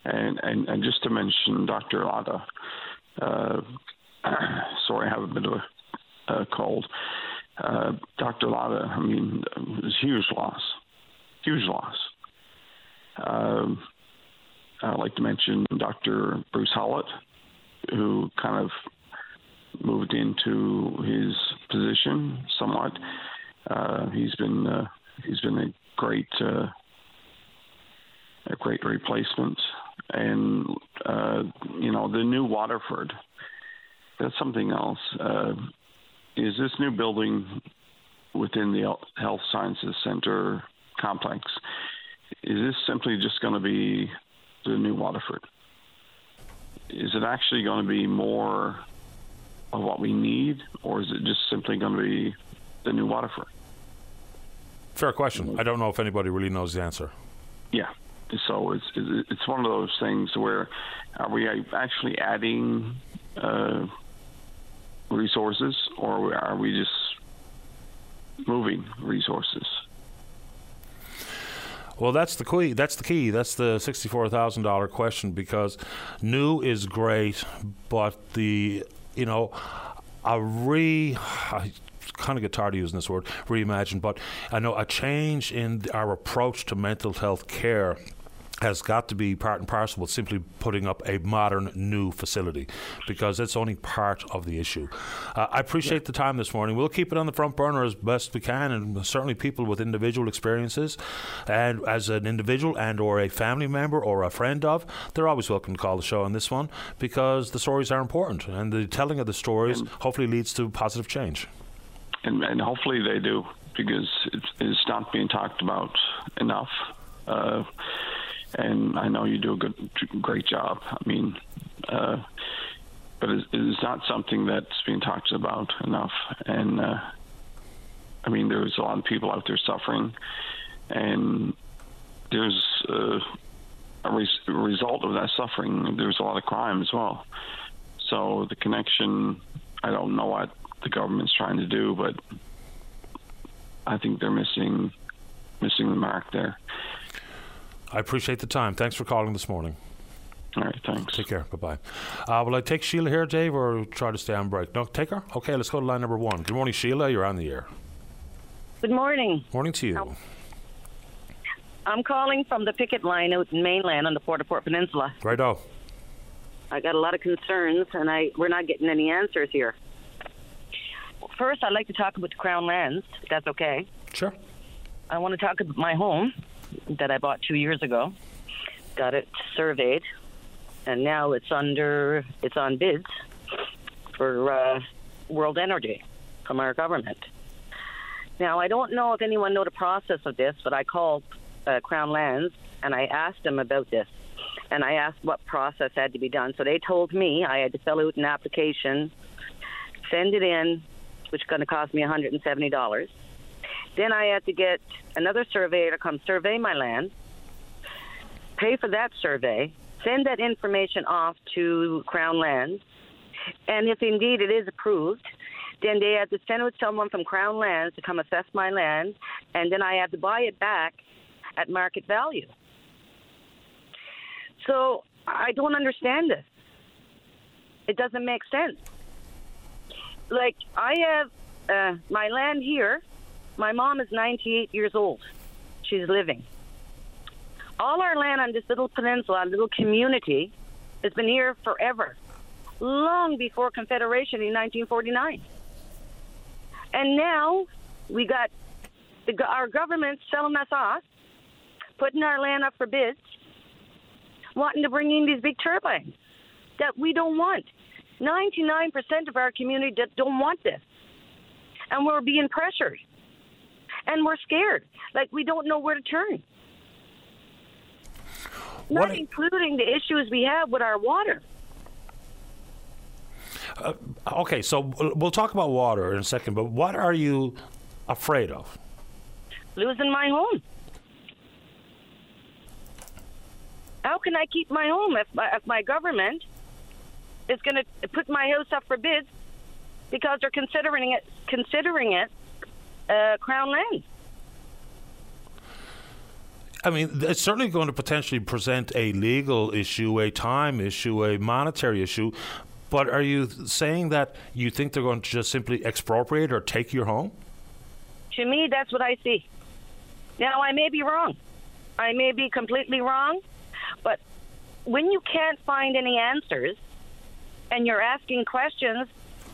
and and and just to mention Dr. Ladha, uh, sorry, I have a bit of a, a cold. Uh, Dr. Ladha, I mean, it was huge loss, huge loss. Um, I'd like to mention Dr. Bruce Howlett, who kind of moved into his position somewhat. Uh, he's been uh, he's been a great uh, a great replacement, and uh, you know the new Waterford. That's something else. Uh, is this new building within the Health Sciences Center complex? is this simply just going to be the new Waterford? Is it actually going to be more of what we need, or is it just simply going to be the new Waterford? Fair question. I don't know if anybody really knows the answer. Yeah. So it's it's one of those things where are we actually adding uh, resources, or are we just moving resources? Well, that's the key. That's the key. That's the sixty-four thousand dollar question because new is great, but the you know a re. I, kind of get tired of using this word reimagine, but I know a change in our approach to mental health care has got to be part and parcel with simply putting up a modern new facility because it's only part of the issue. Uh, I appreciate yeah. the time this morning. We'll keep it on the front burner as best we can, and certainly people with individual experiences, and as an individual and or a family member or a friend of, they're always welcome to call the show on this one because the stories are important, and the telling of the stories and hopefully leads to positive change. And, and hopefully they do because it's, it's not being talked about enough. Uh, and I know you do a good, great job. I mean, uh, but it is not something that's being talked about enough. And uh, I mean, there's a lot of people out there suffering, and there's uh, a res- result of that suffering. There's a lot of crime as well. So the connection, I don't know what the government's trying to do, but I think they're missing missing the mark there. I appreciate the time. Thanks for calling this morning. All right, thanks. Take care. Bye bye. Uh, will I take Sheila here, Dave, or try to stay on break? No, take her? Okay, let's go to line number one. Good morning, Sheila. You're on the air. Good morning. Morning to you. I'm calling from the picket line out in mainland on the Port au Port Peninsula. Right oh. I got a lot of concerns, and I we're not getting any answers here. First, I'd like to talk about the Crown lands, if that's okay. Sure. I want to talk about my home that I bought two years ago. Got it surveyed, and now it's under it's on bids for uh, World Energy from our government. Now, I don't know if anyone know the process of this, but I called uh, Crown Lands and I asked them about this. And I asked what process had to be done. So they told me I had to fill out an application, send it in, which is going to cost me $170. Then I had to get another surveyor to come survey my land, pay for that survey, send that information off to Crown Lands, and if indeed it is approved, then they had to send with someone from Crown Lands to come assess my land, and then I had to buy it back at market value. So I don't understand this. It doesn't make sense. Like I have uh, my land here. My mom is 98 years old. She's living. All our land on this little peninsula, little community, has been here forever, long before Confederation in 1949. And now we got the, our government selling us off, putting our land up for bids, wanting to bring in these big turbines that we don't want. 99% of our community don't want this. And we're being pressured. And we're scared. Like we don't know where to turn. Not What- including the issues we have with our water. Uh, okay, so we'll we'll talk about water in a second, but what are you afraid of? losing my home. How can I keep my home if my, if my government is going to put my house up for bids because they're considering it considering it uh, crown land? I mean, it's certainly going to potentially present a legal issue, a time issue, a monetary issue. But are you saying that you think they're going to just simply expropriate or take your home? To me, that's what I see. Now, I may be wrong. I may be completely wrong, but when you can't find any answers and you're asking questions,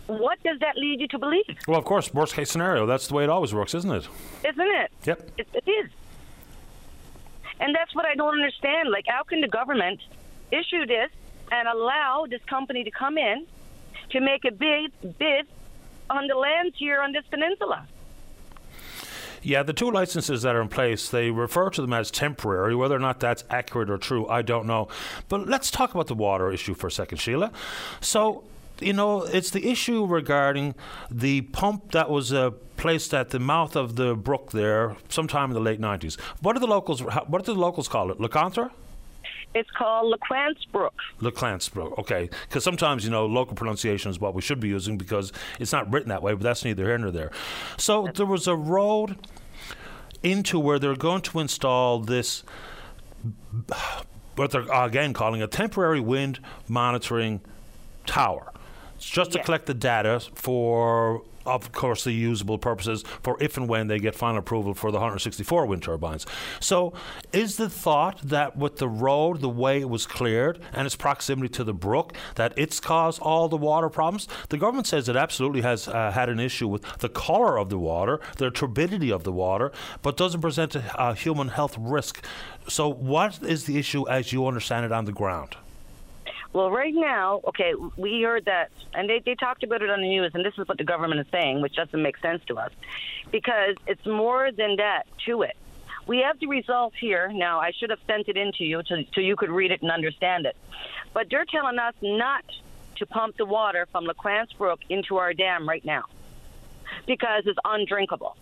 what does that lead you to believe? Well, of course, worst case scenario. That's the way it always works, isn't it? Isn't it? Yep. It, it is. And that's what I don't understand. Like, how can the government issue this and allow this company to come in to make a bid bid on the lands here on this peninsula? Yeah, the two licenses that are in place, they refer to them as temporary. Whether or not that's accurate or true, I don't know. But let's talk about the water issue for a second, Sheila. So, you know, it's the issue regarding the pump that was uh, placed at the mouth of the brook there sometime in the late 90s. What do the locals what do the locals call it? Lecantra? It's called LeQuance Brook. Leclantsbrook, okay. Because sometimes, you know, local pronunciation is what we should be using because it's not written that way, but that's neither here nor there. So there was a road into where they're going to install this, what they're again calling a temporary wind monitoring tower. It's just to collect the data for, of course, the usable purposes for if and when they get final approval for the 164 wind turbines. So, is the thought that with the road, the way it was cleared, and its proximity to the brook, that it's caused all the water problems? The government says it absolutely has uh, had an issue with the color of the water, the turbidity of the water, but doesn't present a, a human health risk. So, what is the issue as you understand it on the ground? Well, right now, okay, we heard that, and they, they talked about it on the news, and this is what the government is saying, which doesn't make sense to us, because it's more than that to it. We have the results here. Now, I should have sent it in to you to, so you could read it and understand it. But they're telling us not to pump the water from LaQuance Brook into our dam right now because it's undrinkable.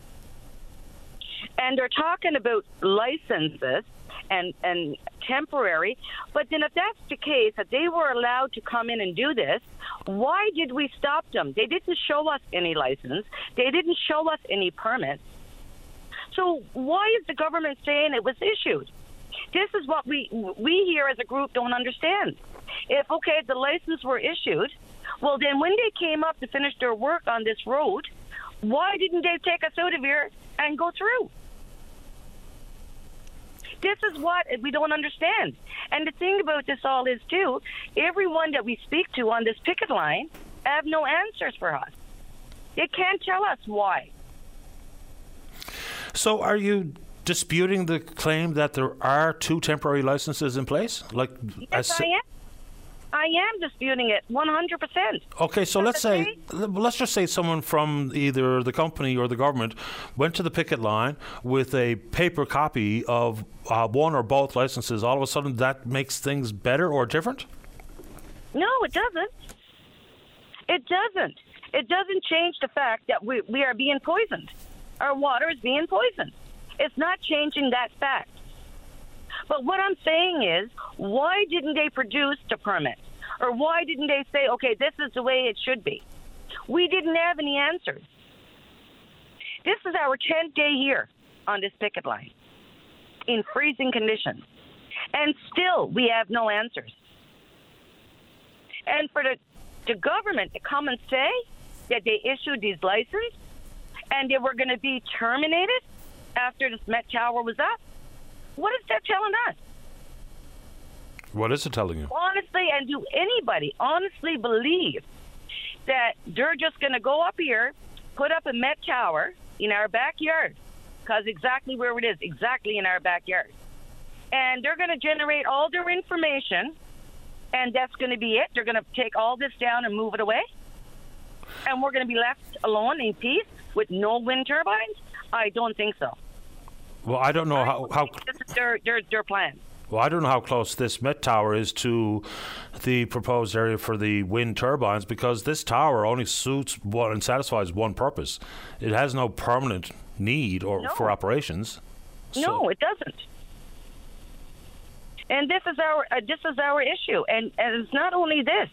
And they're talking about licenses and, and temporary. But then, if that's the case, that they were allowed to come in and do this, why did we stop them? They didn't show us any license, they didn't show us any permits. So, why is the government saying it was issued? This is what we we here as a group don't understand. If okay, the license were issued, well then when they came up to finish their work on this road, why didn't they take us out of here and go through? This is what we don't understand. And the thing about this all is, too, everyone that we speak to on this picket line have no answers for us. They can't tell us why. So, are you disputing the claim that there are two temporary licenses in place? Like, yes, I am. I am disputing it 100%. Okay, so let's say, let's just say someone from either the company or the government went to the picket line with a paper copy of uh, one or both licenses. All of a sudden, that makes things better or different? No, it doesn't. It doesn't. It doesn't change the fact that we, we are being poisoned. Our water is being poisoned. It's not changing that fact. But what I'm saying is, why didn't they produce the permit? Or why didn't they say, okay, this is the way it should be? We didn't have any answers. This is our 10th day here on this picket line in freezing conditions. And still, we have no answers. And for the, the government to come and say that they issued these licenses and they were going to be terminated after this Met Tower was up, what is that telling us? What is it telling you? Honestly, and do anybody honestly believe that they're just going to go up here, put up a Met Tower in our backyard? Because exactly where it is, exactly in our backyard. And they're going to generate all their information, and that's going to be it. They're going to take all this down and move it away. And we're going to be left alone in peace with no wind turbines? I don't think so. Well, I don't know how. how this is their, their, their plan. Well, I don't know how close this Met Tower is to the proposed area for the wind turbines because this tower only suits one and satisfies one purpose. It has no permanent need or No. for operations. No, it doesn't. And this is our uh, this is our issue, and and it's not only this.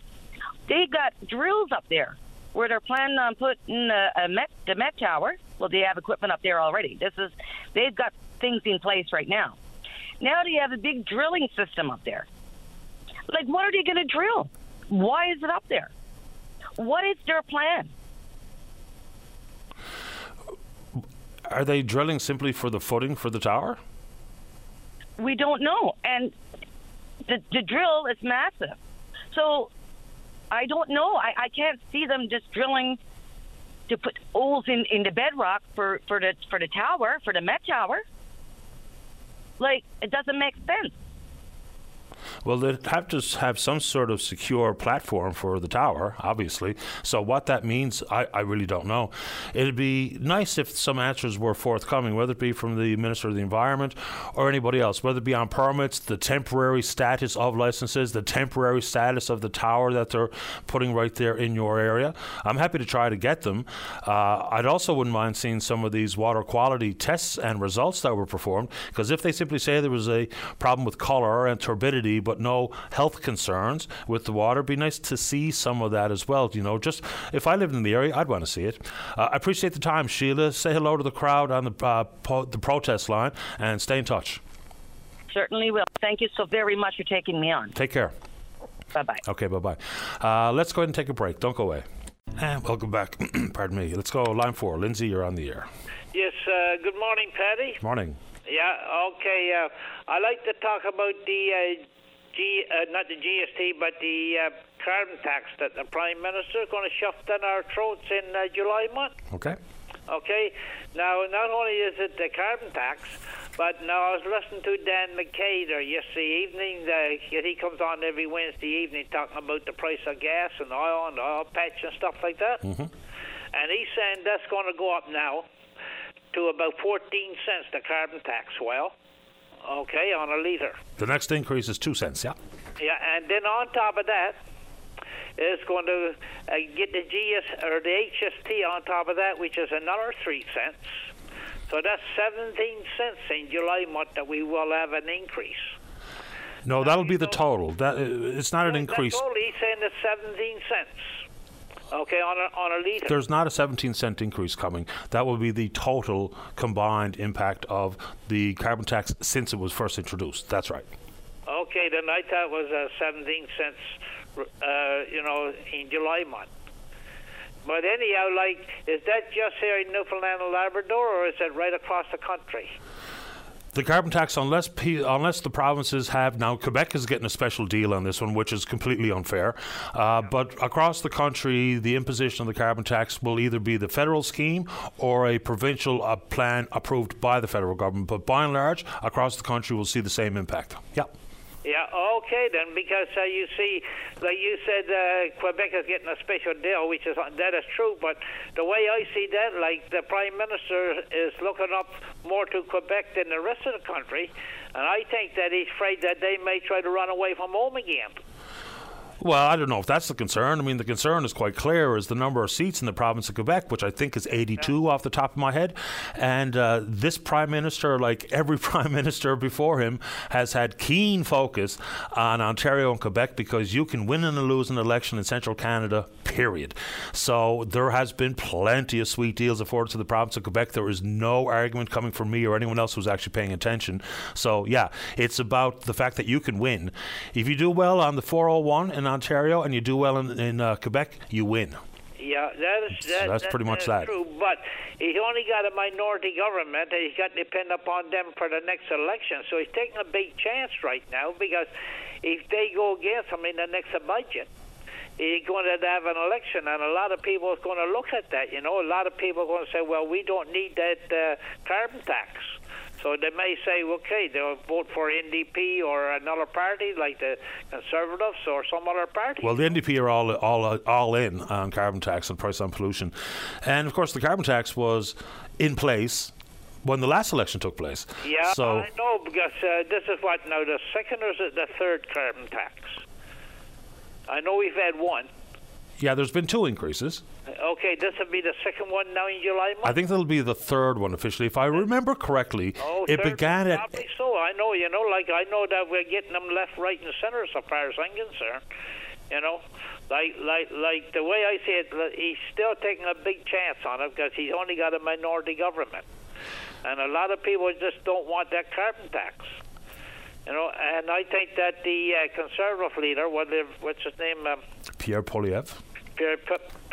They got drills up there where they're planning on putting a, a Met the Met Tower. Well, they have equipment up there already. This is they've got things in place right now. Now they have a big drilling system up there. Like, what are they going to drill? Why is it up there? What is their plan? Are they drilling simply for the footing for the tower? we don't know. And the, the drill is massive. So I don't know. I, I can't see them just drilling to put holes in, in the bedrock for, for the for the tower, for the Met Tower. Like it doesn't make sense. Well, they'd have to have some sort of secure platform for the tower, obviously. So, what that means, I, I really don't know. It'd be nice if some answers were forthcoming, whether it be from the Minister of the Environment or anybody else, whether it be on permits, the temporary status of licenses, the temporary status of the tower that they're putting right there in your area. I'm happy to try to get them. Uh, I'd also wouldn't mind seeing some of these water quality tests and results that were performed, because if they simply say there was a problem with color and turbidity, but no health concerns with the water, it'd be nice to see some of that as well. You know, just if I lived in the area, I'd want to see it. Uh, I appreciate the time, Sheila. Say hello to the crowd on the uh, po- the protest line and stay in touch. Certainly will. Thank you so very much for taking me on. Take care. Bye bye. Okay, bye bye. Uh, let's go ahead and take a break. Don't go away. And welcome back. Pardon me. Let's go line four. Lindsay, you're on the air. Yes, uh, good morning, Paddy. Morning. Yeah, okay. Uh, I like to talk about the uh, G, uh, not the GST, but the uh, carbon tax that the Prime Minister is going to shove down our throats in uh, July month. Okay. Okay. Now, not only is it the carbon tax, but now I was listening to Dan McTeague there yesterday evening. Uh, he comes on every Wednesday evening talking about the price of gas and oil and oil patch and stuff like that. And he's saying that's going to go up now to about 14 cents, the carbon tax. Well, okay, on a litre. The next increase is two cents, yeah. Yeah, and then on top of that, it's going to uh, get the GS or the HST on top of that, which is another three cents. So that's 17 cents in July month that we will have an increase. No, that'll be the total. That uh, it's not an increase. That's only saying it's 17 cents. Okay, on a, on a litre. There's not a 17 cent increase coming. That will be the total combined impact of the carbon tax since it was first introduced. That's right. Okay, then I thought it was uh, 17 cents, uh, you know, in July month. But anyhow, like, is that just here in Newfoundland and Labrador, or is it right across the country? The carbon tax, unless unless the provinces have now, Quebec is getting a special deal on this one, which is completely unfair. Uh, but across the country, the imposition of the carbon tax will either be the federal scheme or a provincial uh, plan approved by the federal government. But by and large, across the country, we'll see the same impact. Yeah. Yeah, okay then, because uh, you see, like you said, uh, Quebec is getting a special deal, which is that is true. But the way I see that, like the prime minister is looking up more to Quebec than the rest of the country, and I think that he's afraid that they may try to run away from home again. Well, I don't know if that's the concern. I mean, the concern is quite clear: is the number of seats in the province of Quebec, which I think is 82 yeah. off the top of my head. And uh, this prime minister, like every prime minister before him, has had keen focus on Ontario and Quebec because you can win and lose an election in Central Canada. Period. So there has been plenty of sweet deals afforded to the province of Quebec. There is no argument coming from me or anyone else who's actually paying attention. So yeah, it's about the fact that you can win. If you do well on the 401 and Ontario and you do well in, in uh, Quebec, you win. Yeah, that is that, so that's that, pretty much that. that. True, but he only got a minority government, and he's got to depend upon them for the next election. So he's taking a big chance right now because if they go against him in the next budget, he's going to have an election, and a lot of people are going to look at that. You know, a lot of people are going to say, "Well, we don't need that uh, carbon tax." So they may say, okay, they'll vote for NDP or another party like the Conservatives or some other party. Well, the NDP are all all all in on carbon tax and price on pollution, and of course the carbon tax was in place when the last election took place. Yeah, so, I know because uh, this is what now the second or is it the third carbon tax? I know we've had one. Yeah, there's been two increases. Okay, this will be the second one now in July month? I think that'll be the third one officially. If I remember correctly, oh, it began at. Probably so. I know, you know, like I know that we're getting them left, right, and center so far as I'm concerned. You know, like like like the way I see it, he's still taking a big chance on it because he's only got a minority government, and a lot of people just don't want that carbon tax. You know, and I think that the uh, conservative leader, what's his name? Um, Pierre Poilievre. Pierre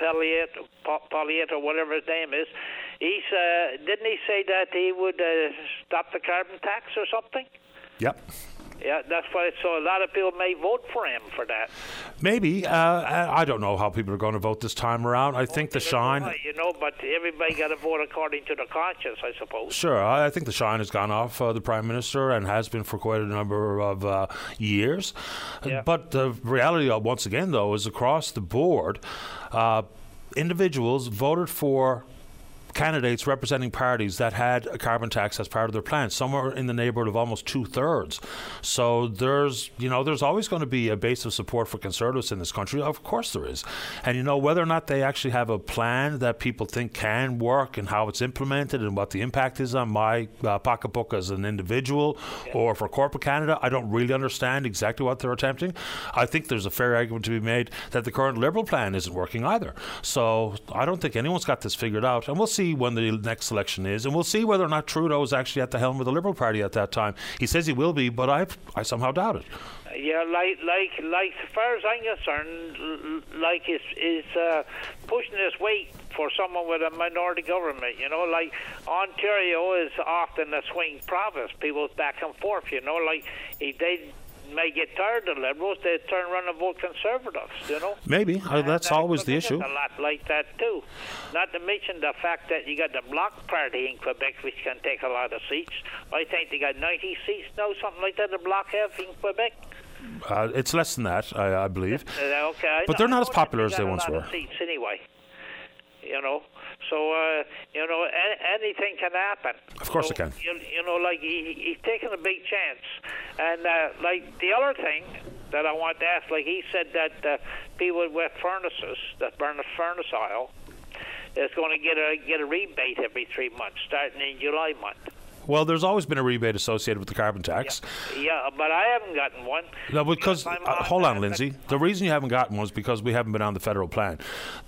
Poilievre, or whatever his name is. He's uh, didn't he say that he would uh, stop the carbon tax or something? Yep. Yeah, that's why. So a lot of people may vote for him for that. Maybe. Uh, I don't know how people are going to vote this time around. I think the shine. you know, but everybody got to vote according to the conscience, I suppose. Sure. I think the shine has gone off uh, the prime minister and has been for quite a number of uh, years. Yeah. But the reality, uh, once again, though, is across the board, uh, individuals voted for candidates representing parties that had a carbon tax as part of their plan, somewhere in the neighborhood of almost two thirds. So there's, you know, there's always going to be a base of support for conservatives in this country. Of course there is. And, you know, whether or not they actually have a plan that people think can work and how it's implemented and what the impact is on my uh, pocketbook as an individual yeah. or for corporate Canada, I don't really understand exactly what they're attempting. I think there's a fair argument to be made that the current Liberal plan isn't working either. So I don't think anyone's got this figured out. And we'll see see when the next election is, and we'll see whether or not Trudeau is actually at the helm of the Liberal Party at that time. He says he will be, but I I somehow doubt it. Yeah, like like like as far as I'm concerned, like is is uh, pushing this weight for someone with a minority government. You know, like Ontario is often a swing province. People back and forth. You know, like he they may get tired of liberals, they turn around and vote conservatives. You know, maybe uh, that's always the issue. A lot like that too. Not to mention the fact that you got the Bloc Party in Quebec, which can take a lot of seats. I think they got 90 seats now, something like that. The Bloc have in Quebec. Uh, it's less than that, I, I believe. Uh, okay, but they're not as popular as they once were. Seats anyway. You know, so uh, you know a- anything can happen. Of course so, it can. You, you know, like he, he's taking a big chance, and uh, like the other thing that I want to ask, like he said that uh, people with furnaces that burn the furnace oil is going to get a get a rebate every three months, starting in July month. Well, there's always been a rebate associated with the carbon tax. Yeah, but I haven't gotten one. No, because uh, hold on, Lindsay. The reason you haven't gotten one is because we haven't been on the federal plan.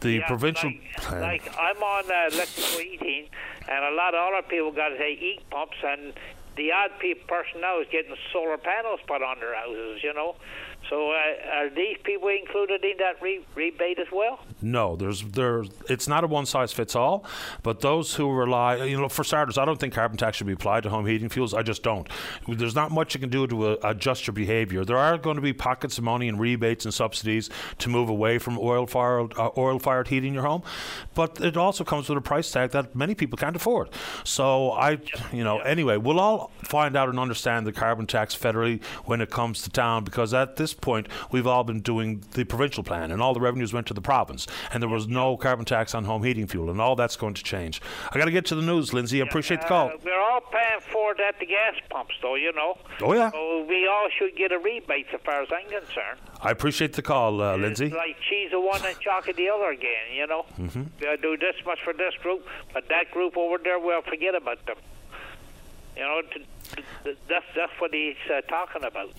The Yeah, provincial like, plan. like I'm on uh, electrical heating, and a lot of other people got to say heat pumps, and the odd pe- person now is getting solar panels put on their houses. You know, so uh, are these people included in that re- rebate as well? No, there's there. It's not a one size fits all, but those who rely, you know, for starters, I don't think carbon tax should be applied to home heating fuels. I just don't. There's not much you can do to uh, adjust your behaviour. There are going to be pockets of money and rebates and subsidies to move away from oil fired uh, oil fired heating in your home, but it also comes with a price tag that many people can't afford. So I, you know, anyway, we'll all find out and understand the carbon tax federally when it comes to town because at this point we've all been doing the provincial plan and all the revenues went to the province and there was no carbon tax on home heating fuel and all that's going to change. I got to get to the news, Lindsay. I appreciate the call. Uh, we're all paying for it at the gas pumps, though. You know. Oh yeah, So we all should get a rebate, as far as I'm concerned. I appreciate the call, uh, Lindsay. It's like cheese of one and chocolate the other again, you know. Mm-hmm. They'll do this much for this group, but that group over there, we'll forget about them. You know, that's that's what he's uh, talking about.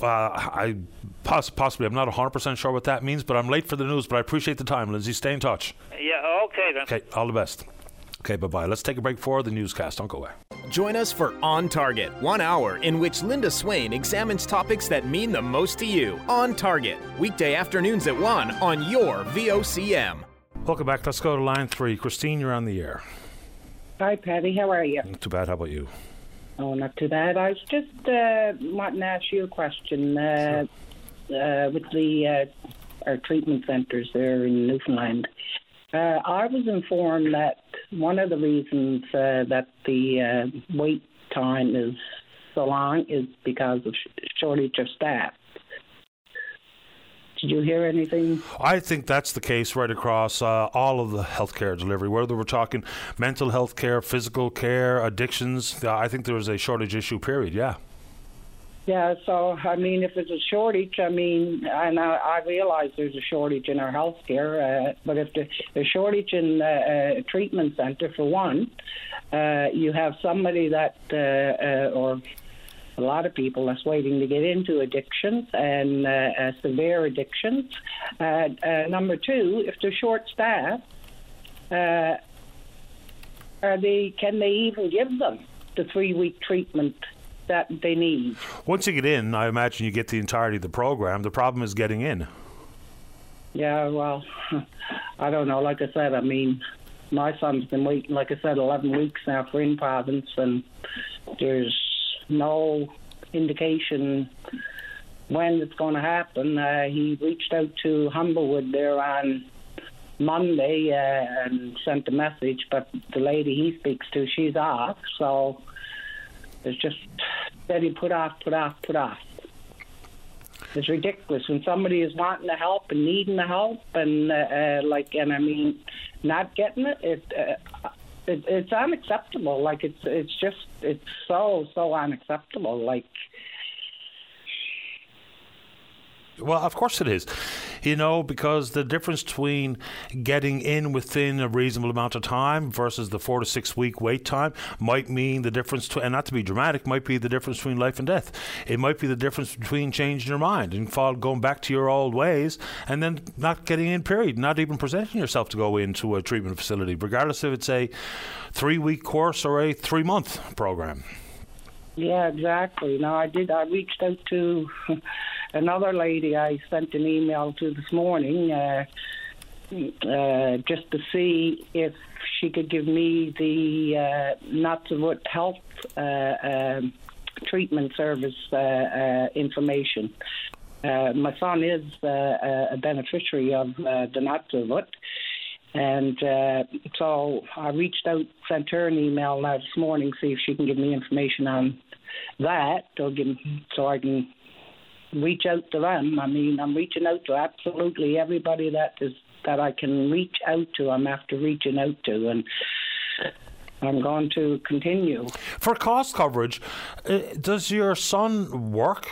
Uh, I poss- possibly I'm not 100 percent sure what that means, but I'm late for the news. But I appreciate the time, Lindsay. Stay in touch. Yeah, okay then. Okay, all the best. Okay, bye bye. Let's take a break for the newscast. Don't go away. Join us for On Target, one hour in which Linda Swain examines topics that mean the most to you. On Target, weekday afternoons at 1 on your VOCM. Welcome back. Let's go to line three. Christine, you're on the air. Hi, Paddy. How are you? Not too bad. How about you? Oh, not too bad. I was just uh, wanting to ask you a question. Uh, uh, with the uh, our treatment centres there in Newfoundland, uh, I was informed that one of the reasons uh, that the wait time is so long is because of sh- shortage of staff. Did you hear anything? I think that's the case right across uh, all of the healthcare delivery, whether we're talking mental health care, physical care, addictions. Uh, I think there is a shortage issue, period. Yeah. Yeah, so I mean, if there's a shortage, I mean, and I, I realize there's a shortage in our healthcare, uh, but if the, the shortage in uh, a treatment centre, for one, uh, you have somebody that, uh, uh, or a lot of people that's waiting to get into addictions and uh, uh, severe addictions. Uh, uh, number two, if they're short staffed, uh, are they? Can they even give them the three week treatment that they need? Once you get in, I imagine you get the entirety of the program. The problem is getting in. Yeah, well, I don't know. Like I said, I mean, my son's been waiting, like I said, 11 weeks now for in province, and there's no indication when it's going to happen. Uh, he reached out to Humberwood there on Monday uh, and sent a message, but the lady he speaks to, she's off, so it's just steady put off, put off, put off. It's ridiculous when somebody is wanting the help and needing the help, and uh, uh, like, and I mean, not getting it. It, uh, it it's unacceptable. Like it's it's just it's so so unacceptable. Like Well, of course it is. You know, because the difference between getting in within a reasonable amount of time versus the four to six week wait time might mean the difference, to, and not to be dramatic, might be the difference between life and death. It might be the difference between changing your mind and going back to your old ways and then not getting in, period, not even presenting yourself to go into a treatment facility, regardless if it's a three week course or a three month program. Yeah, exactly. No, I did. I reached out to another lady. I sent an email to this morning, uh, uh, just to see if she could give me the uh, not to what health uh, um treatment service uh, uh, information. My son is a beneficiary of the Nunatsiavut. And uh, so I reached out, sent her an email this morning, see if she can give me information on that, give, so I can reach out to them. I mean, I'm reaching out to absolutely everybody that is that I can reach out to. I'm after reaching out to, and I'm going to continue. For cost coverage, uh, does your son work?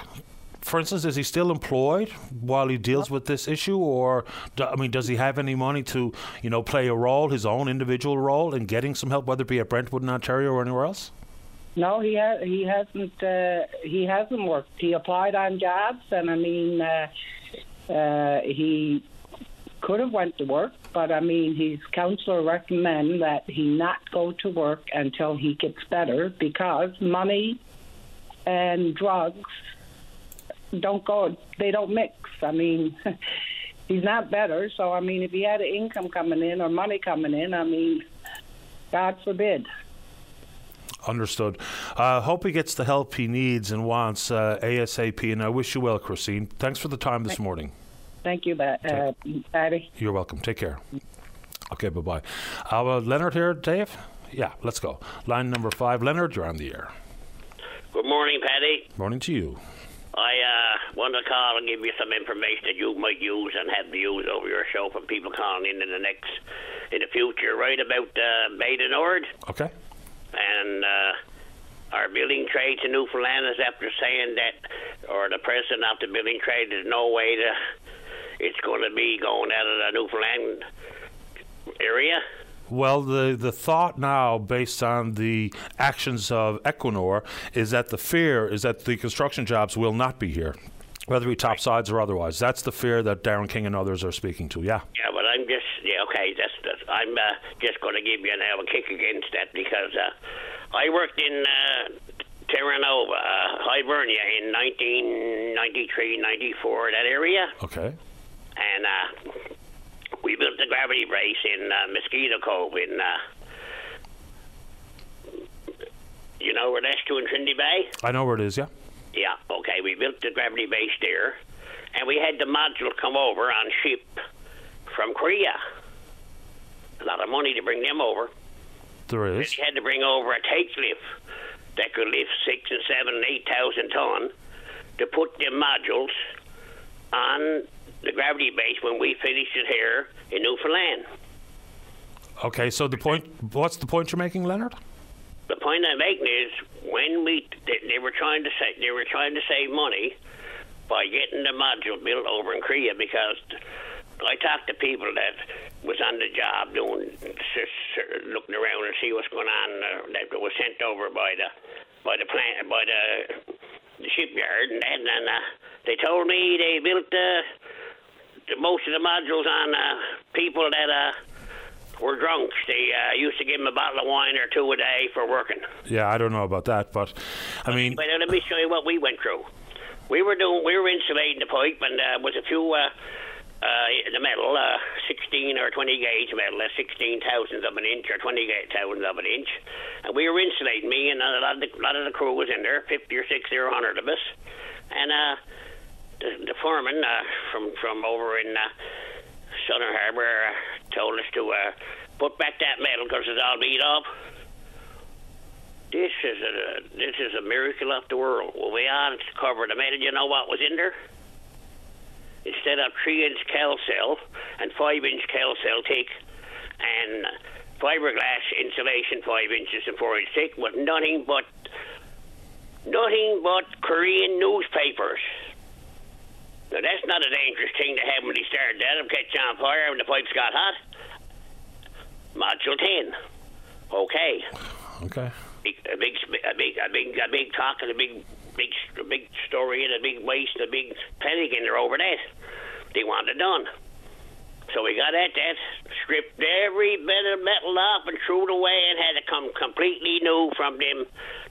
For instance, is he still employed while he deals with this issue, or do, I mean, does he have any money to, you know, play a role, his own individual role in getting some help, whether it be at Brentwood in Ontario or anywhere else? No, he ha- he hasn't. Uh, he hasn't worked. He applied on jobs, and I mean, uh, uh, he could have went to work, but I mean, his counselor recommend that he not go to work until he gets better because money and drugs don't go. They don't mix. I mean. he's not better, so I mean, if he had an income coming in or money coming in, I mean, God forbid. Understood. Uh, hope he gets the help he needs and wants uh, ASAP. And I wish you well, Christine. Thanks for the time this morning. Thank you, uh, Paddy. You're welcome. Take care. Okay, bye bye. Uh, Leonard here, Dave? Yeah, let's go. Line number five. Leonard, you're on the air. Good morning, Paddy. Morning to you. I uh, want to call and give you some information that you might use and have to use over your show for people calling in in the next, in the future, right about uh, Bay Nord. Okay and uh, our building trades in Newfoundland is after saying that, or the president of the building trade, there's no way to, it's going to be going out of the Newfoundland area. Well, the, the thought now, based on the actions of Equinor, is that the fear is that the construction jobs will not be here, whether be topsides or otherwise. That's the fear that Darren King and others are speaking to. Yeah. Yeah, but I'm just yeah okay. That's, that's I'm uh, just going to give you an a kick against that because uh, I worked in uh, Terra Nova, uh, Hibernia in 1993, 94, that area. Okay. And uh, we built the gravity base in uh, Mosquito Cove in. Uh, you know where that's to in Trinity Bay? I know where it is. Yeah. Yeah. Okay. We built the gravity base there, and we had the module come over on ship from Korea. A lot of money to bring them over. There is. We had to bring over a take lift that could lift six and seven and eight thousand ton to put them modules on the gravity base when we finished it here in Newfoundland. Okay, so the point, what's the point you're making, Leonard? The point I'm making is when we they, they were trying to say they were trying to save money by getting the module built over in Korea because I talked to people that was on the job doing looking around and see what's going on uh, that was sent over by the by the plant by the, the shipyard and that and uh, they told me they built uh, the, most of the modules on uh, people that uh, were drunks. They uh, used to give them a bottle of wine or two a day for working. Yeah, I don't know about that, but I mean. But let me show you what we went through. We were doing, we were insulating the pipe, and uh, was a few uh, uh, the metal, uh, 16 or 20 gauge metal, uh, 16 thousandths of an inch or 20 thousandths of an inch. And we were insulating, me and a lot of the, lot of the crew was in there, 50 or 60 or 100 of us. And uh, the, the foreman uh, from, from over in uh, Southern Harbor uh, told us to uh, put back that metal because it's all beat up. This is a this is a miracle of the world. Well, we all covered the metal. You know what was in there? instead of three inch Calsil and five inch Calsil thick and fiberglass insulation five inches and four inches thick with nothing but nothing but Korean newspapers. Now that's not a dangerous thing to have when they start that. It'll catch on fire when the pipes got hot. Module ten. Okay. Okay. Big, a big, a big, a big, a big talk and a big big, big story and a big waste, a big panic in there over that. They want it done. So we got at that, stripped every bit of metal off and threw it away and had to come completely new from them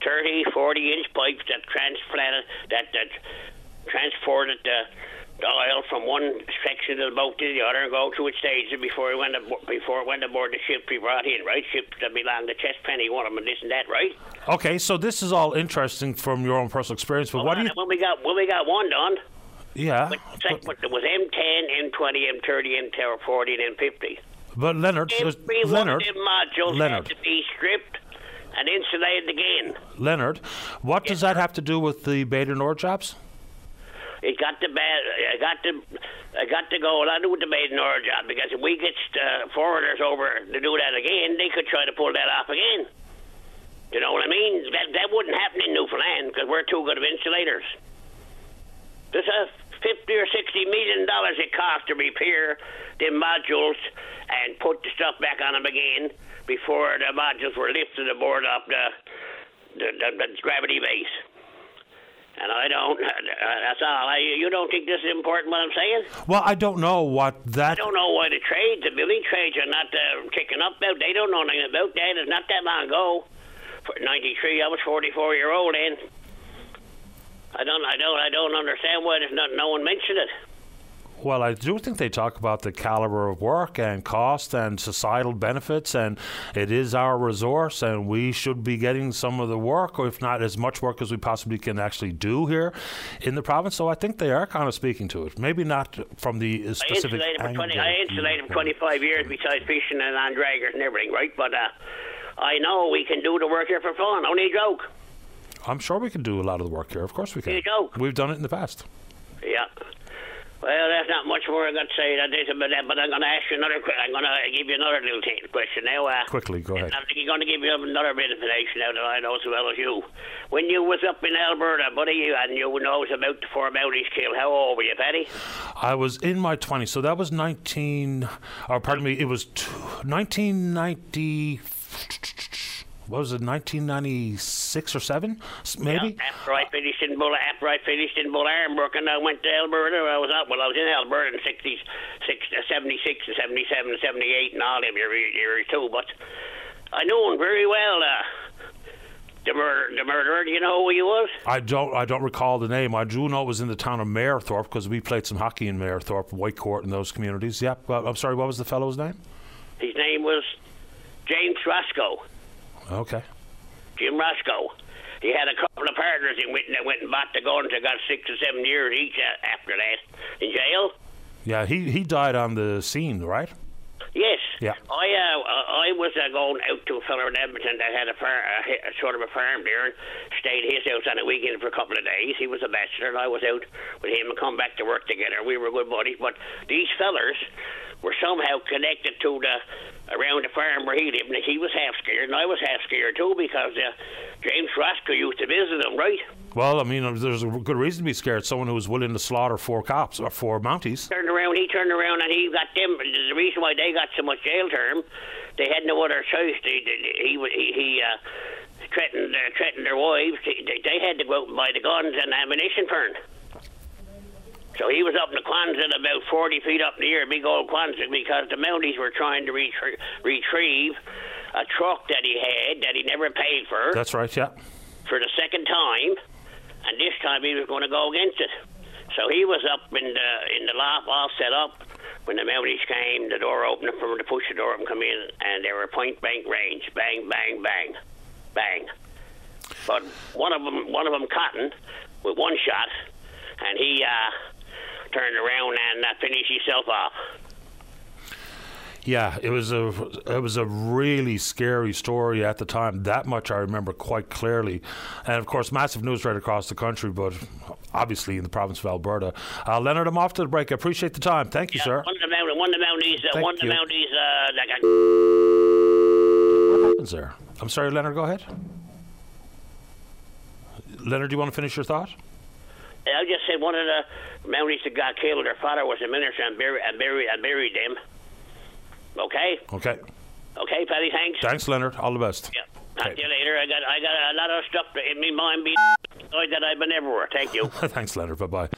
30, 40 inch pipes that transplanted, that, that transported the the oil from one section of the boat to the other and go through its stages before it went aboard, before it went aboard the ship we brought in, right? Ships that belong to Chess Penny, one of them, and this and that, right? Okay, so this is all interesting from your own personal experience, but what do you? When we got when we got one done. Yeah. But, but, there was M10, M20, M30, M40, and M50. But Leonard, every Leonard, one of them modules Leonard. to be stripped and insulated again. Leonard, what yes, does that have to do with the du Nord jobs? It got to bad. I got to, I got to go. I knew the made in job because if we get uh, foreigners over to do that again, they could try to pull that off again. You know what I mean? That that wouldn't happen in Newfoundland because we're too good of insulators. There's a fifty or sixty million dollars it costs to repair the modules and put the stuff back on them again before the modules were lifted aboard up the the, the, the gravity base. And I don't. That's all. I, you don't think this is important? What I'm saying? Well, I don't know what that. I don't know why the trades, the building trades, are not uh, kicking up. About they don't know anything about that. It's not that long ago. For '93, I was 44 year old then. I don't. I don't. I don't understand why there's not no one mentioned it. Well, I do think they talk about the caliber of work and cost and societal benefits, and it is our resource, and we should be getting some of the work, or if not as much work as we possibly can actually do here in the province. So I think they are kind of speaking to it. Maybe not from the specific. I insulated for 20. I insulated for 25 years besides fishing and on draggers and everything, right? But uh, I know we can do the work here for fun. Only a joke. I'm sure we can do a lot of the work here. Of course we can. You joke. We've done it in the past. Yeah. Well, there's not much more I got to say that is about that, but I'm going to ask you another. I'm going to give you another little thing, question now. Uh, Quickly, go ahead. I'm going to give you another bit of information now that I know as well as you. When you was up in Alberta, buddy, you and you knows about the four Mounties kill. How old were you, Paddy? I was in my 20s, so that was 19. Or pardon me, it was t- 1990. What was it, 1996 or 7? Maybe? Yeah, after I finished in Bull, after I finished in Bull Armbrook and I went to Alberta, I was out. Well, I was in Alberta in 60s, six, uh, 76 and 77 and 78 and all them years, years too. But I knew him very well. Uh, the murder, the murderer. Do you know who he was? I don't. I don't recall the name. I do know it was in the town of Mayerthorpe because we played some hockey in Mayerthorpe, Whitecourt, and those communities. Yep. I'm sorry. What was the fellow's name? His name was James Roszko. Okay. Jim Roszko. He had a couple of partners in went that went and bought the guns. They got six or seven years each after that in jail. Yeah, he he died on the scene, right? Yes. Yeah. I uh, I was uh, going out to a fellow in Edmonton that had a, far, a sort of a farm there and stayed at his house on a weekend for a couple of days. He was a bachelor and I was out with him and come back to work together. We were good buddies, but these fellers were somehow connected to the around the farm where he lived. And he was half scared and I was half scared too because uh, James Roszko used to visit him, right? Well, I mean, there's a good reason to be scared. Someone who was willing to slaughter four cops or four Mounties. turned around, he turned around, and he got them. The reason why they got so much jail term, they had no other choice. They, they, he he, he uh, threatened uh, threatened their wives. They, they they had to go out and buy the guns and ammunition for him. So he was up in the Quonset, about 40 feet up in the air, big old Quonset, because the Mounties were trying to retrie- retrieve a truck that he had that he never paid for That's right. Yeah. for the second time, and this time he was going to go against it. So he was up in the in the loft, all set up. When the Mounties came, the door opened for him to push the door and come in, and they were point blank range, bang, bang, bang, bang. But one of them, one of them, Cotton, with one shot, and he uh, turned around and uh, finished himself off. Yeah, it was a it was a really scary story at the time. That much I remember quite clearly, and of course, massive news right across the country, but obviously in the province of Alberta. Uh, Leonard, I'm off to the break. I appreciate the time. Thank you, sir. One of the Mounties, one of the Mounties, uh, Thank one of the. Mounties uh, that got What happens there? I'm sorry, Leonard. Go ahead. Leonard, do you want to finish your thought? I just said one of the Mounties that got killed. Their father was a minister and buried, and buried, and buried them. Okay, Okay. okay, Paddy. Thanks. Thanks, Leonard. All the best. Yeah. Talk to you later. I got I got a lot of stuff in my mind being annoyed that I've been everywhere. Thank you. Thanks, Leonard. Bye bye.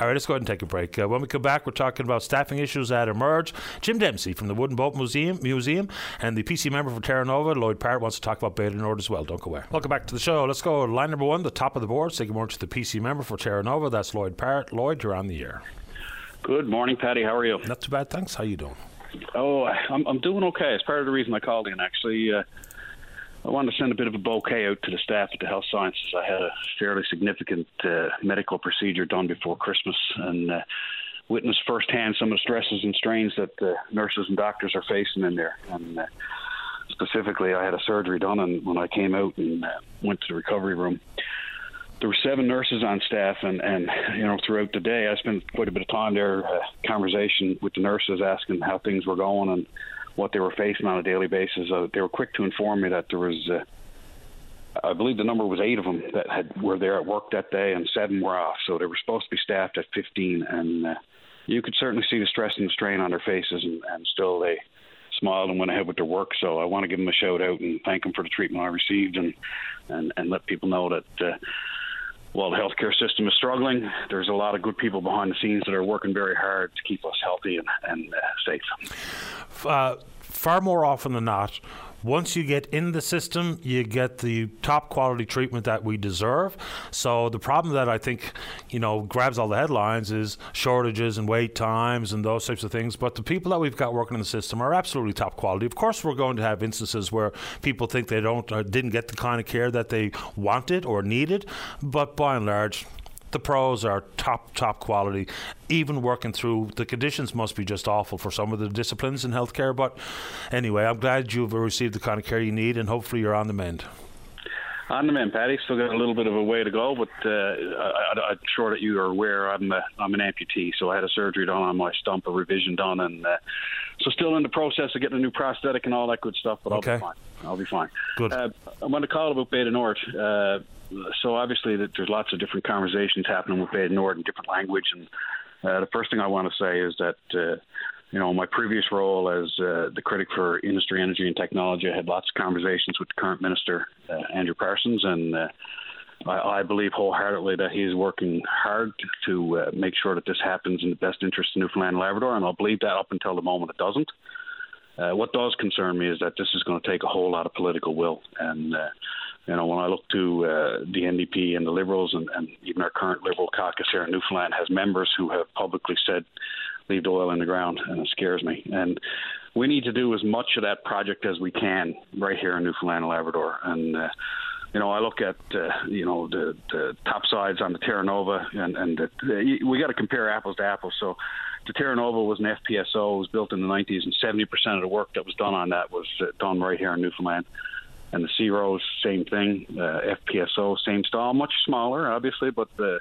All right, let's go ahead and take a break. Uh, when we come back, we're talking about staffing issues that emerge. Jim Dempsey from the Wooden Boat Museum, Museum and the PC member for Terra Nova, Lloyd Parrott, wants to talk about Bay du Nord as well. Don't go away. Welcome back to the show. Let's go. Line number one, the top of the board. Say good morning to the PC member for Terra Nova. That's Lloyd Parrott. Lloyd, you're on the air. Good morning, Paddy. How are you? Not too bad, thanks. How you doing? Oh, I'm I'm doing okay. It's part of the reason I called in. Actually, uh, I wanted to send a bit of a bouquet out to the staff at the Health Sciences. I had a fairly significant uh, medical procedure done before Christmas, and uh, witnessed firsthand some of the stresses and strains that uh, nurses and doctors are facing in there. And uh, specifically, I had a surgery done, and when I came out and uh, went to the recovery room. there were seven nurses on staff, and and you know throughout the day, I spent quite a bit of time there, uh, conversation with the nurses, asking how things were going and what they were facing on a daily basis. Uh, they were quick to inform me that there was. Uh, I believe the number was eight of them that had were there at work that day, and seven were off. So they were supposed to be staffed at 15, and uh, you could certainly see the stress and the strain on their faces, and, and still they smiled and went ahead with their work. So I want to give them a shout out and thank them for the treatment I received, and and, and let people know that. Uh, while the healthcare system is struggling, there's a lot of good people behind the scenes that are working very hard to keep us healthy and, and uh, safe. Uh, far more often than not, once you get in the system, you get the top quality treatment that we deserve. So the problem that I think, you know, grabs all the headlines is shortages and wait times and those types of things. But the people that we've got working in the system are absolutely top quality. Of course, we're going to have instances where people think they don't or didn't get the kind of care that they wanted or needed, but by and large, the pros are top top quality. Even working through the conditions must be just awful for some of the disciplines in healthcare. But anyway, I'm glad you've received the kind of care you need, and hopefully you're on the mend. On the mend, Paddy. Still got a little bit of a way to go, but uh, I, am sure that you are aware I'm a, I'm an amputee, so I had a surgery done on my stump, a revision done, and uh, so still in the process of getting a new prosthetic and all that good stuff. But I'll okay. be fine. I'll be fine. Good. Uh, I want to call about du Nord. Uh, so obviously there's lots of different conversations happening with du Nord in different language, and uh, the first thing I want to say is that. Uh, you know, my previous role as uh, the critic for industry, energy, and technology, I had lots of conversations with the current minister, uh, Andrew Parsons, and uh, I, I, believe wholeheartedly that he's working hard to uh, make sure that this happens in the best interest of Newfoundland and Labrador, and I'll believe that up until the moment it doesn't. What does concern me is that this is going to take a whole lot of political will, and you know, when I look to uh, the NDP and the Liberals, and, and, even our current Liberal caucus here in Newfoundland has members who have publicly said, leave the oil in the ground, and it scares me. And we need to do as much of that project as we can right here in Newfoundland and Labrador. And, uh, you know, I look at, uh, you know, the, the top sides on the Terra Nova, and, and the, the, we got to compare apples to apples. So, the Terra Nova was an FPSO, it was built in the 90s, and 70% of the work that was done on that was uh, done right here in Newfoundland and the SeaRose, same thing. Uh, FPSO, same style, much smaller, obviously, but the,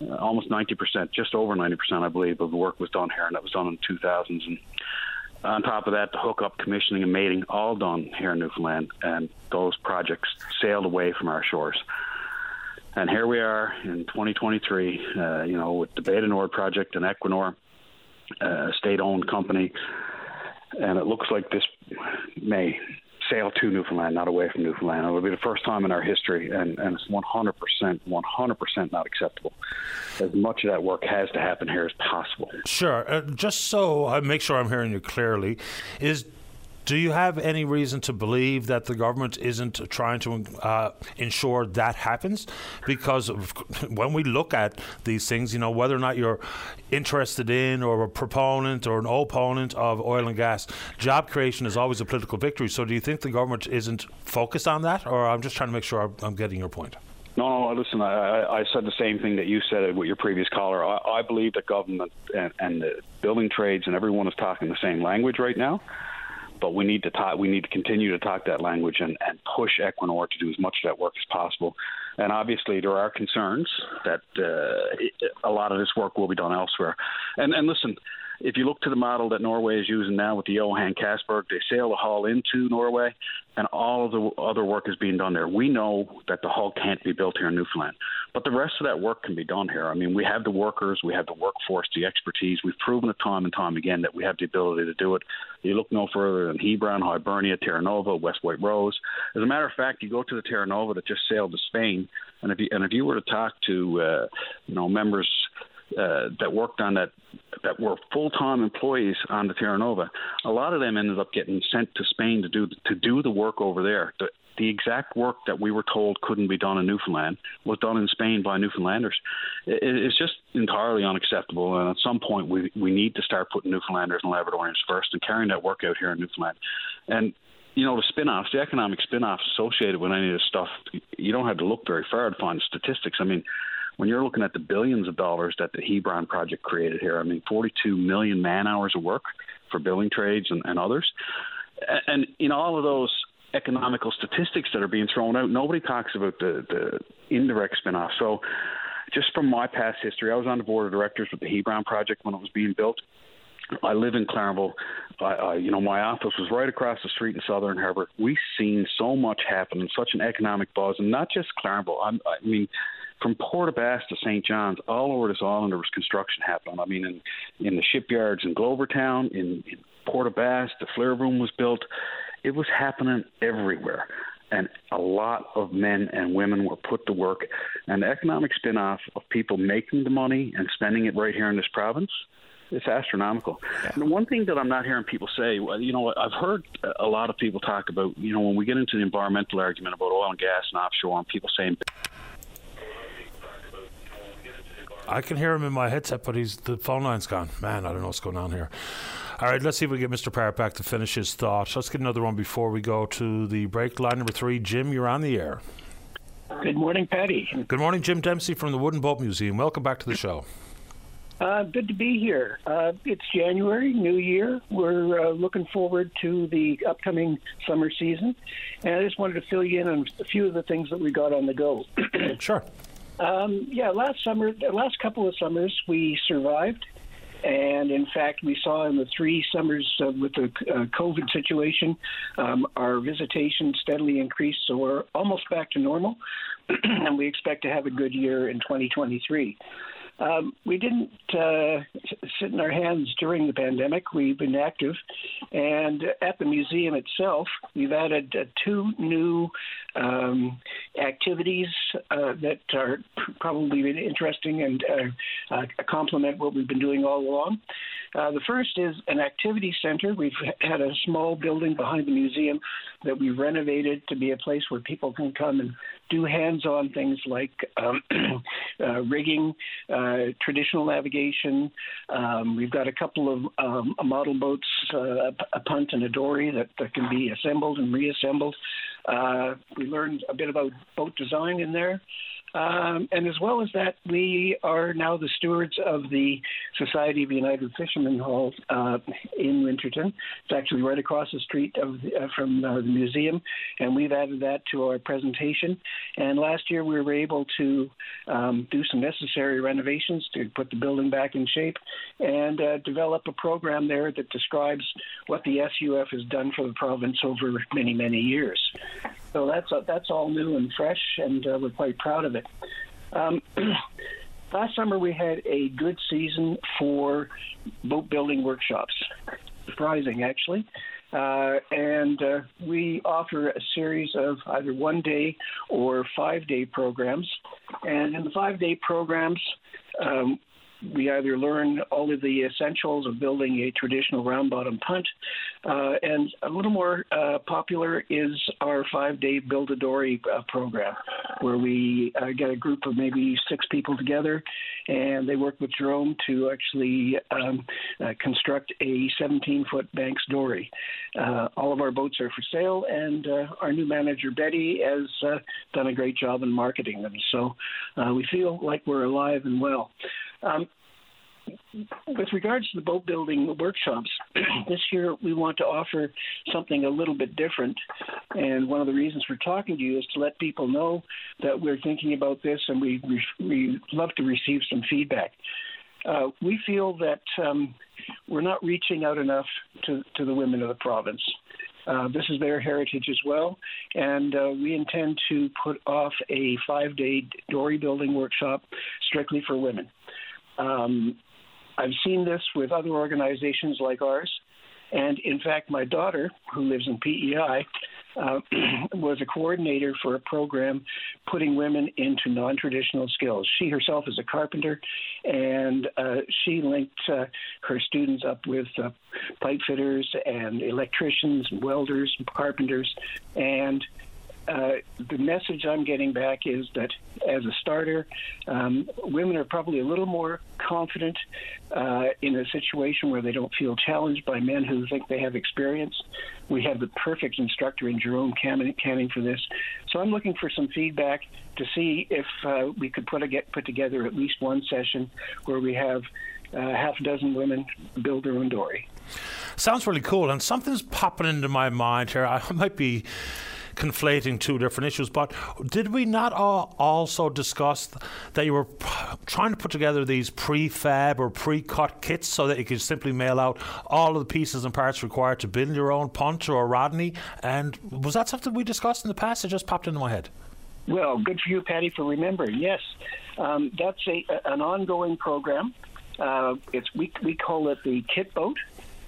uh, almost 90%, just over 90%, I believe, of the work was done here, and that was done in the 2000s. And on top of that, the hookup, commissioning, and mating, all done here in Newfoundland, and those projects sailed away from our shores. And here we are in 2023, uh, you know, with the du Nord project and Equinor, uh, state-owned company, and it looks like this may sail to Newfoundland, not away from Newfoundland. It will be the first time in our history, and, and it's 100%, 100% not acceptable. As much of that work has to happen here as possible. Sure. Uh, just so I make sure I'm hearing you clearly, is do you have any reason to believe that the government isn't trying to uh, ensure that happens? Because when we look at these things, you know, whether or not you're interested in or a proponent or an opponent of oil and gas, job creation is always a political victory. So do you think the government isn't focused on that? Or I'm just trying to make sure I'm getting your point. No, no, listen, I, I said the same thing that you said with your previous caller. I, I believe that government and, and the building trades and everyone is talking the same language right now but we need to talk. We need to continue to talk that language and, and push Equinor to do as much of that work as possible. And obviously, there are concerns that uh, a lot of this work will be done elsewhere. And, and listen, if you look to the model that Norway is using now with the Johan Castberg, they sail the hull into Norway, and all of the other work is being done there. We know that the hull can't be built here in Newfoundland, but the rest of that work can be done here. I mean, we have the workers, we have the workforce, the expertise. We've proven it time and time again that we have the ability to do it. You look no further than Hebron, Hibernia, Terra Nova, West White Rose. As a matter of fact, you go to the Terra Nova that just sailed to Spain, and if you and if you were to talk to uh, you know members uh, that worked on that that were full time employees on the Terra Nova. A lot of them ended up getting sent to Spain to do to do the work over there. The, the exact work that we were told couldn't be done in Newfoundland was done in Spain by Newfoundlanders. It, it's just entirely unacceptable. And at some point, we we need to start putting Newfoundlanders and Labradorians first and carrying that work out here in Newfoundland. And you know, the spin offs, the economic spin offs associated with any of this stuff, you don't have to look very far to find statistics. I mean, when you're looking at the billions of dollars that the Hebron project created here, I mean, 42 million man hours of work for building trades and, and others. And in all of those economical statistics that are being thrown out. Nobody talks about the, the indirect spin-off. So, just from my past history, I was on the board of directors with the Hebron project when it was being built. I live in Claremont. I, I, you know, my office was right across the street in Southern Harbour. We've seen so much happen and such an economic buzz, and not just Claremont. I'm, I mean, from Port Basques to St. John's, all over this island, there was construction happening. I mean, in, in the shipyards in Glovertown, in, in Port aux Basques, the flare room was built. It was happening everywhere. And a lot of men and women were put to work. And the economic spin off of people making the money and spending it right here in this province it's astronomical. Yeah. And one thing that I'm not hearing people say, you know, I've heard a lot of people talk about, you know, when we get into the environmental argument about oil and gas and offshore, and people saying. I can hear him in my headset, but he's the phone line's gone. Man, I don't know what's going on here. All right, let's see if we get Mr. Parrott back to finish his thought. Let's get another one before we go to the break. Line number three, Jim, you're on the air. Good morning, Paddy. Good morning, Jim Dempsey from the Wooden Boat Museum. Welcome back to the show. Uh, good to be here. Uh, it's January, New Year. We're uh, looking forward to the upcoming summer season, and I just wanted to fill you in on a few of the things that we got on the go. sure. Um, yeah, last summer, the last couple of summers, we survived. And in fact, we saw in the three summers uh, with the uh, COVID situation, um, our visitation steadily increased. So we're almost back to normal. and we expect to have a good year in 2023. Um, we didn't uh, sit in our hands during the pandemic. We've been active, and at the museum itself, we've added uh, two new um, activities uh, that are probably been interesting and uh, uh, complement what we've been doing all along. Uh, the first is an activity center. We've had a small building behind the museum that we've renovated to be a place where people can come and do hands-on things like um, uh, rigging, uh, traditional navigation. Um, we've got a couple of um, model boats, uh, a punt and a dory that, that can be assembled and reassembled. Uh, we learned a bit about boat design in there. Um, and as well as that, we are now the stewards of the Society of United Fishermen Hall uh, in Winterton. It's actually right across the street of, uh, from uh, the museum, and we've added that to our presentation. And last year, we were able to um, do some necessary renovations to put the building back in shape and uh, develop a program there that describes what the SUF has done for the province over many, many years. So that's uh, that's all new and fresh, and uh, we're quite proud of it. Um, last summer we had a good season for boat building workshops. Surprising, actually. Uh, and uh, we offer a series of either one day or five day programs. And in the five day programs, um, we either learn all of the essentials of building a traditional round bottom punt, uh, and a little more uh, popular is our five day Build a Dory uh, program, where we uh, get a group of maybe six people together and they work with Jerome to actually um, uh, construct a 17 foot Banks dory. All of our boats are for sale, and our new manager, Betty, has done a great job in marketing them. So we feel like we're alive and well. Um, with regards to the boat building workshops, this year we want to offer something a little bit different. And one of the reasons we're talking to you is to let people know that we're thinking about this and we, we love to receive some feedback. Uh, we feel that um, we're not reaching out enough to, to the women of the province. Uh, this is their heritage as well, and uh, we intend to put off a five day dory building workshop strictly for women. Um, I've seen this with other organizations like ours. And in fact, my daughter, who lives in PEI, uh, was a coordinator for a program putting women into non traditional skills. She herself is a carpenter, and uh, she linked uh, her students up with uh, pipe fitters and electricians and welders and carpenters. And uh, the message I'm getting back is that as a starter, um, women are probably a little more confident uh, in a situation where they don't feel challenged by men who think they have experience. We have the perfect instructor in Jerome Canning for this. So I'm looking for some feedback to see if uh, we could put, a, get, put together at least one session where we have uh, half a dozen women build their own dory. Sounds really cool, and something's popping into my mind here. I might be conflating two different issues, but did we not also discuss that you were trying to put together these prefab or pre-cut kits so that you could simply mail out all of the pieces and parts required to build your own punt or Rodney? And was that something we discussed in the past? It just popped into my head. Well, good for you, Paddy, for remembering. Yes, um, that's a, an ongoing program. Uh, it's we we call it the kit boat,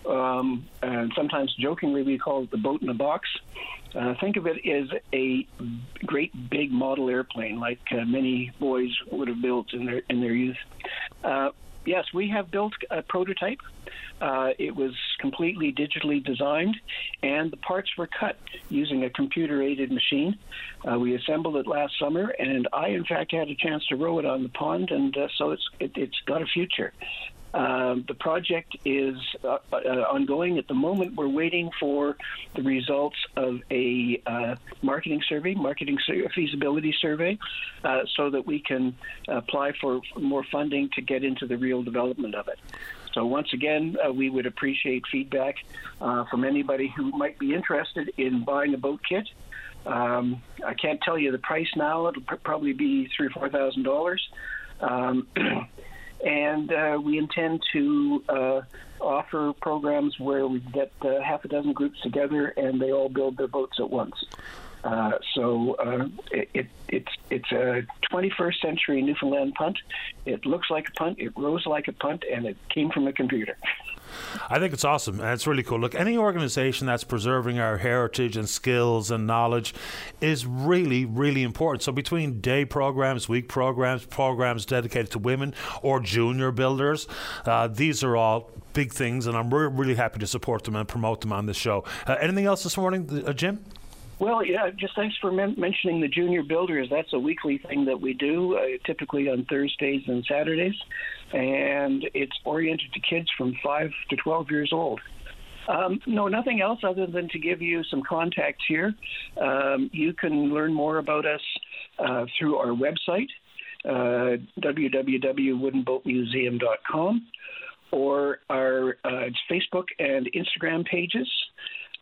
um, and sometimes jokingly we call it the boat in a box. Uh, think of it as a great big model airplane, like uh, many boys would have built in their in their youth. Uh, yes, we have built a prototype. Uh, it was completely digitally designed, and the parts were cut using a computer-aided machine. Uh, we assembled it last summer, and I, in fact, had a chance to row it on the pond, and uh, so it's it, has got a future. Um, the project is uh, uh, ongoing at the moment. We're waiting for the results of a uh, marketing survey, marketing feasibility survey, uh, so that we can apply for more funding to get into the real development of it. So once again, uh, we would appreciate feedback uh, from anybody who might be interested in buying a boat kit. Um, I can't tell you the price now. It'll pr- probably be three or four thousand dollars. Um, and uh, we intend to uh, offer programs where we get uh, half a dozen groups together and they all build their boats at once. Uh, so uh, it, it's it's a 21st century Newfoundland punt. It looks like a punt, it rows like a punt, and it came from a computer. I think it's awesome and it's really cool. Look, any organization that's preserving our heritage and skills and knowledge is really, really important. So, between day programs, week programs, programs dedicated to women or junior builders, uh, these are all big things, and I'm re- really happy to support them and promote them on this show. Uh, anything else this morning, uh, Jim? Well, yeah, just thanks for men- mentioning the junior builders. That's a weekly thing that we do, uh, typically on Thursdays and Saturdays, and it's oriented to kids from 5 to 12 years old. Um, no, nothing else other than to give you some contacts here. Um, you can learn more about us uh, through our website, uh, www.woodenboatmuseum.com, or our uh, Facebook and Instagram pages.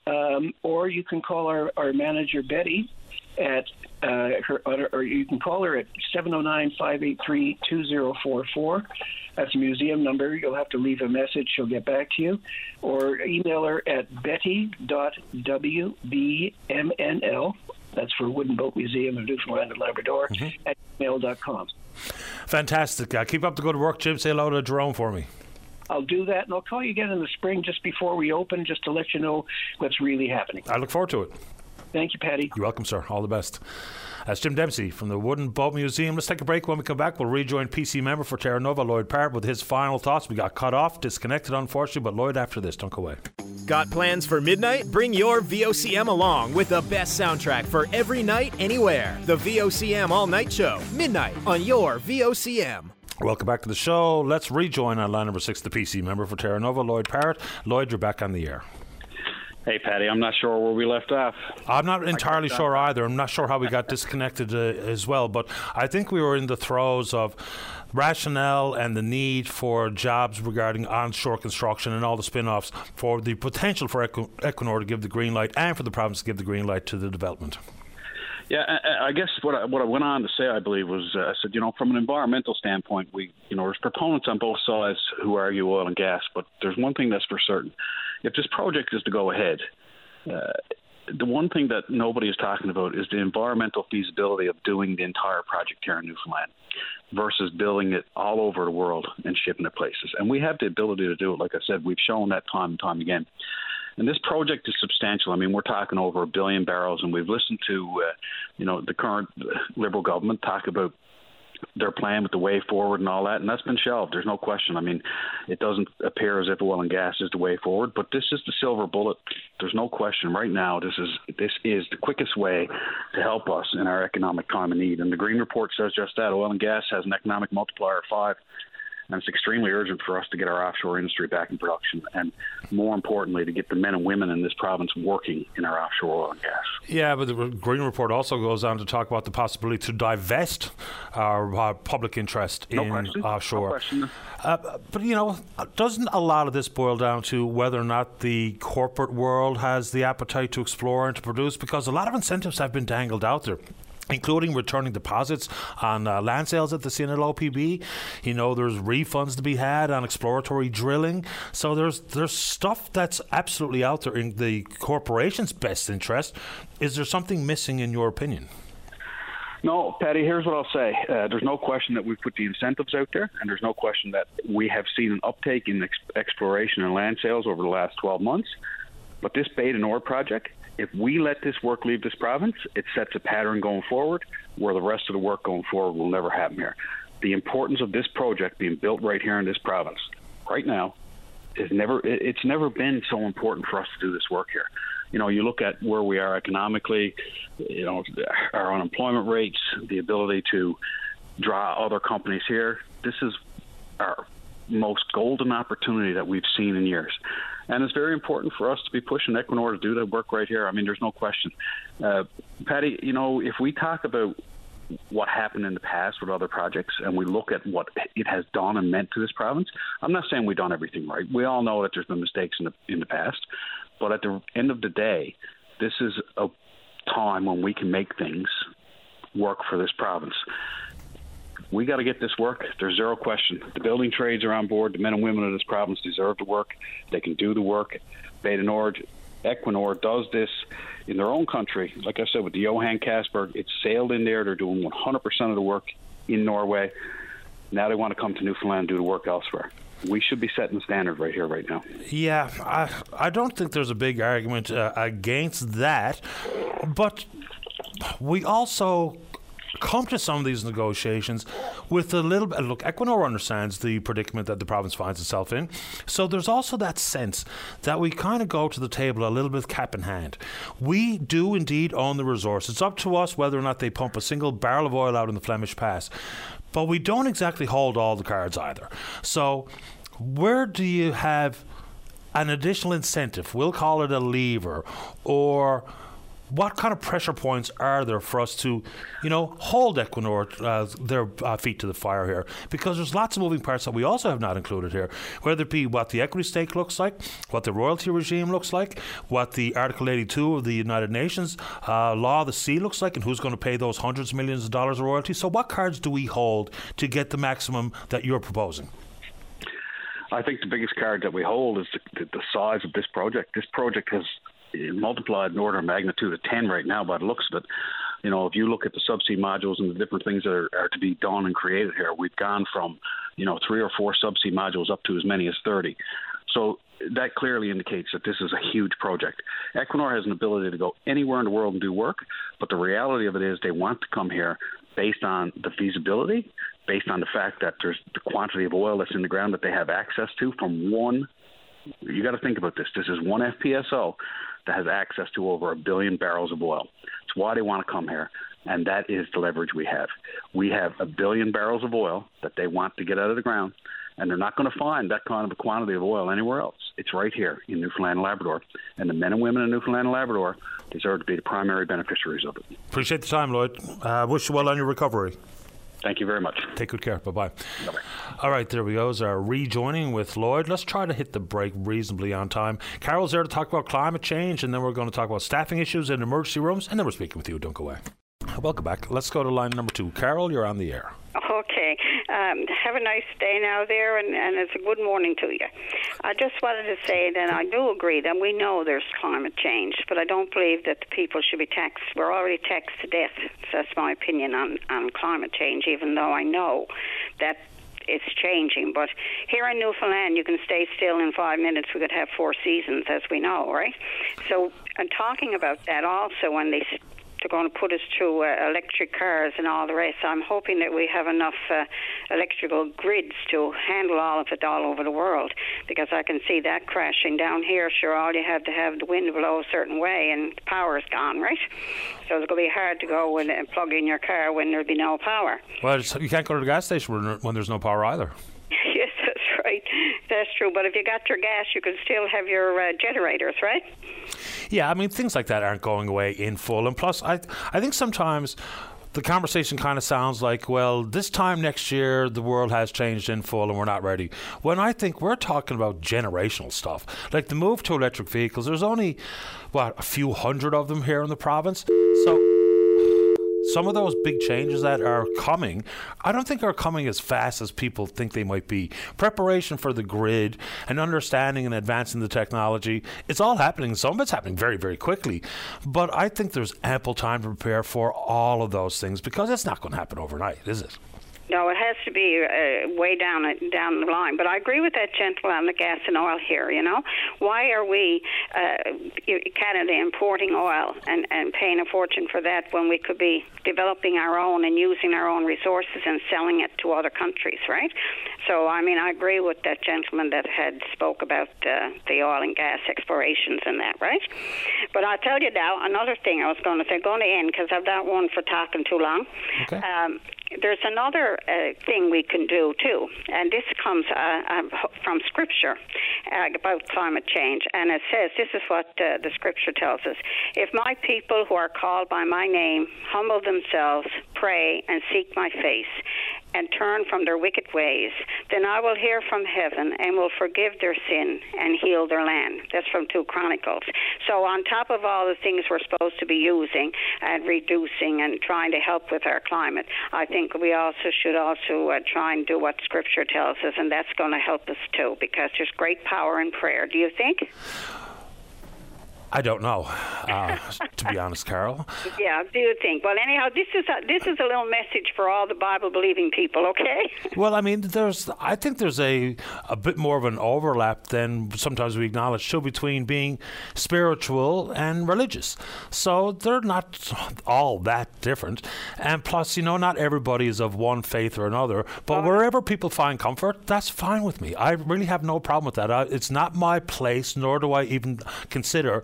Um, or you can call our, our manager, Betty, at uh, her, or you can call her at 709-583-2044. That's museum number. You'll have to leave a message. She'll get back to you. Or email her at betty.wbmnl, that's for Wooden Boat Museum of Newfoundland and Labrador, mm-hmm. at mail.com. Fantastic. Uh, keep up the good work, Jim. Say hello to Jerome for me. I'll do that, and I'll call you again in the spring just before we open, just to let you know what's really happening. I look forward to it. Thank you, Paddy. You're welcome, sir. All the best. That's Jim Dempsey from the Wooden Boat Museum. Let's take a break. When we come back, we'll rejoin PC member for Terra Nova, Lloyd Parrott, with his final thoughts. We got cut off, disconnected, unfortunately, but Lloyd, after this, don't go away. Got plans for midnight? Bring your VOCM along with the best soundtrack for every night, anywhere. The VOCM All Night Show, midnight on your VOCM. Welcome back to the show. Let's rejoin our line number six, the PC member for Terra Nova, Lloyd Parrott. Lloyd, you're back on the air. Hey, Paddy, I'm not sure where we left off. I'm not entirely sure either. I'm not sure how we got disconnected uh, as well, but I think we were in the throes of rationale and the need for jobs regarding onshore construction and all the spin offs for the potential for Equinor to give the green light and for the province to give the green light to the development. Yeah, I, I guess what I, what I went on to say, I believe, was uh, I said, you know, from an environmental standpoint, we, you know, there's proponents on both sides who argue oil and gas, but there's one thing that's for certain: if this project is to go ahead, uh, the one thing that nobody is talking about is the environmental feasibility of doing the entire project here in Newfoundland versus building it all over the world and shipping it places. And we have the ability to do it. Like I said, we've shown that time and time again. And this project is substantial. I mean, we're talking over a billion barrels, and we've listened to, uh, you know, the current Liberal government talk about their plan with the way forward and all that, and that's been shelved. There's no question. I mean, it doesn't appear as if oil and gas is the way forward, but this is the silver bullet. There's no question. Right now, this is this is the quickest way to help us in our economic time of need. And the Greene Report says just that. Oil and gas has an economic multiplier of five and it's extremely urgent for us to get our offshore industry back in production, and more importantly, to get the men and women in this province working in our offshore oil and gas. Yeah, but the Greene Report also goes on to talk about the possibility to divest our, our public interest no in question. offshore. No. Uh, but you know, doesn't a lot of this boil down to whether or not the corporate world has the appetite to explore and to produce? Because a lot of incentives have been dangled out there including returning deposits on uh, land sales at the CNLOPB. You know, there's refunds to be had on exploratory drilling. So there's there's stuff that's absolutely out there in the corporation's best interest. Is there something missing in your opinion? No, Paddy, here's what I'll say. Uh, there's no question that we've put the incentives out there, and there's no question that we have seen an uptake in ex- exploration and land sales over the last 12 months. But this Bay du Nord project, if we let this work leave this province, it sets a pattern going forward where the rest of the work going forward will never happen here. The importance of this project being built right here in this province, right now, is never. It's never been so important for us to do this work here. You know, you look at where we are economically, you know, our unemployment rates, the ability to draw other companies here. This is our most golden opportunity that we've seen in years. And it's very important for us to be pushing Equinor to do that work right here. I mean, there's no question. Uh, Paddy, you know, if we talk about what happened in the past with other projects and we look at what it has done and meant to this province, I'm not saying we've done everything right. We all know that there's been mistakes in the, in the past. But at the end of the day, this is a time when we can make things work for this province we got to get this work. There's zero question. The building trades are on board. The men and women of this province deserve to work. They can do the work. Du Nord, Equinor does this in their own country. Like I said, with the Johan Castberg, it's sailed in there. They're doing 100% of the work in Norway. Now they want to come to Newfoundland and do the work elsewhere. We should be setting the standard right here, right now. Yeah, I, I don't think there's a big argument uh, against that, but we also come to some of these negotiations with a little bit. Look, Equinor understands the predicament that the province finds itself in. So there's also that sense that we kind of go to the table a little bit cap in hand. We do indeed own the resource. It's up to us whether or not they pump a single barrel of oil out in the Flemish Pass. But we don't exactly hold all the cards either. So where do you have an additional incentive? We'll call it a lever or what kind of pressure points are there for us to, you know, hold Equinor uh, their uh, feet to the fire here? Because there's lots of moving parts that we also have not included here, whether it be what the equity stake looks like, what the royalty regime looks like, what the Article 82 of the United Nations uh, law of the sea looks like, and who's going to pay those hundreds of millions of dollars of royalties. So, what cards do we hold to get the maximum that you're proposing? I think the biggest card that we hold is the, the, size of this project. This project has multiplied in order of magnitude of 10 right now by the looks of it. You know, if you look at the subsea modules and the different things that are, are to be done and created here, we've gone from, you know, three or four subsea modules up to as many as 30. So that clearly indicates that this is a huge project. Equinor has an ability to go anywhere in the world and do work, but the reality of it is they want to come here based on the feasibility, based on the fact that there's the quantity of oil that's in the ground that they have access to from one. You got to think about this. This is one FPSO that has access to over a billion barrels of oil. It's why they want to come here, and that is the leverage we have. We have a billion barrels of oil that they want to get out of the ground, and they're not going to find that kind of a quantity of oil anywhere else. It's right here in Newfoundland and Labrador, and the men and women in Newfoundland and Labrador deserve to be the primary beneficiaries of it. Appreciate the time, Lloyd. Uh, wish you well on your recovery. Thank you very much. Take good care. Bye bye. All right, there we go. Is our rejoining with Lloyd. Let's try to hit the break reasonably on time. Carol's there to talk about climate change, and then we're going to talk about staffing issues in emergency rooms, and then we're speaking with you. Don't go away. Welcome back. Let's go to line number two. Carol, you're on the air. Okay. Um, have a nice day now there, and, and it's a good morning to you. I just wanted to say that I do agree that we know there's climate change, but I don't believe that the people should be taxed. We're already taxed to death. So that's my opinion on, on climate change, even though I know that it's changing. But here in Newfoundland, you can stay still in five minutes. We could have four seasons, as we know, right? So, and talking about that also, when they they're going to put us through uh, electric cars and all the rest. I'm hoping that we have enough uh, electrical grids to handle all of it all over the world because I can see that crashing down here. Sure, all you have to have the wind blow a certain way and the power's gone, right? So it's going to be hard to go and plug in your car when there'll be no power. Well, you can't go to the gas station when there's no power either. Yes, that's true. But if you got your gas, you can still have your uh, generators, right? Yeah, I mean things like that aren't going away in full. And plus, I I think sometimes the conversation kind of sounds like, well, this time next year the world has changed in full and we're not ready. When I think we're talking about generational stuff, like the move to electric vehicles. There's only what a few hundred of them here in the province, so some of those big changes that are coming, I don't think are coming as fast as people think they might be. Preparation for the grid and understanding and advancing the technology, it's all happening. Some of it's happening very, very quickly. But I think there's ample time to prepare for all of those things because it's not going to happen overnight, is it? No, it has to be uh, way down down the line. But I agree with that gentleman on the gas and oil here. You know, why are we uh, Canada importing oil and and paying a fortune for that when we could be developing our own and using our own resources and selling it to other countries, right? So I mean, I agree with that gentleman that had spoke about uh, the oil and gas explorations and that, right? But I'll tell you now another thing I was going to say, going to end because I've not one for talking too long. Okay. Um, there's another uh, thing we can do too, and this comes uh, um, from Scripture uh, about climate change, and it says this is what uh, the Scripture tells us: If my people who are called by my name humble themselves, pray, and seek my face, and turn from their wicked ways, then I will hear from heaven and will forgive their sin and heal their land. That's from 2 Chronicles. So, on top of all the things we're supposed to be using and reducing and trying to help with our climate, I think we also should also uh, try and do what Scripture tells us, and that's going to help us too, because there's great power in prayer. Do you think? I don't know, uh, to be honest, Carol. Yeah, do you think? Well, anyhow, this is a, this is a little message for all the Bible believing people. Okay. Well, I mean, there's I think there's a a bit more of an overlap than sometimes we acknowledge too between being spiritual and religious. So they're not all that different. And plus, you know, not everybody is of one faith or another. But wherever people find comfort, that's fine with me. I really have no problem with that. I, it's not my place, nor do I even consider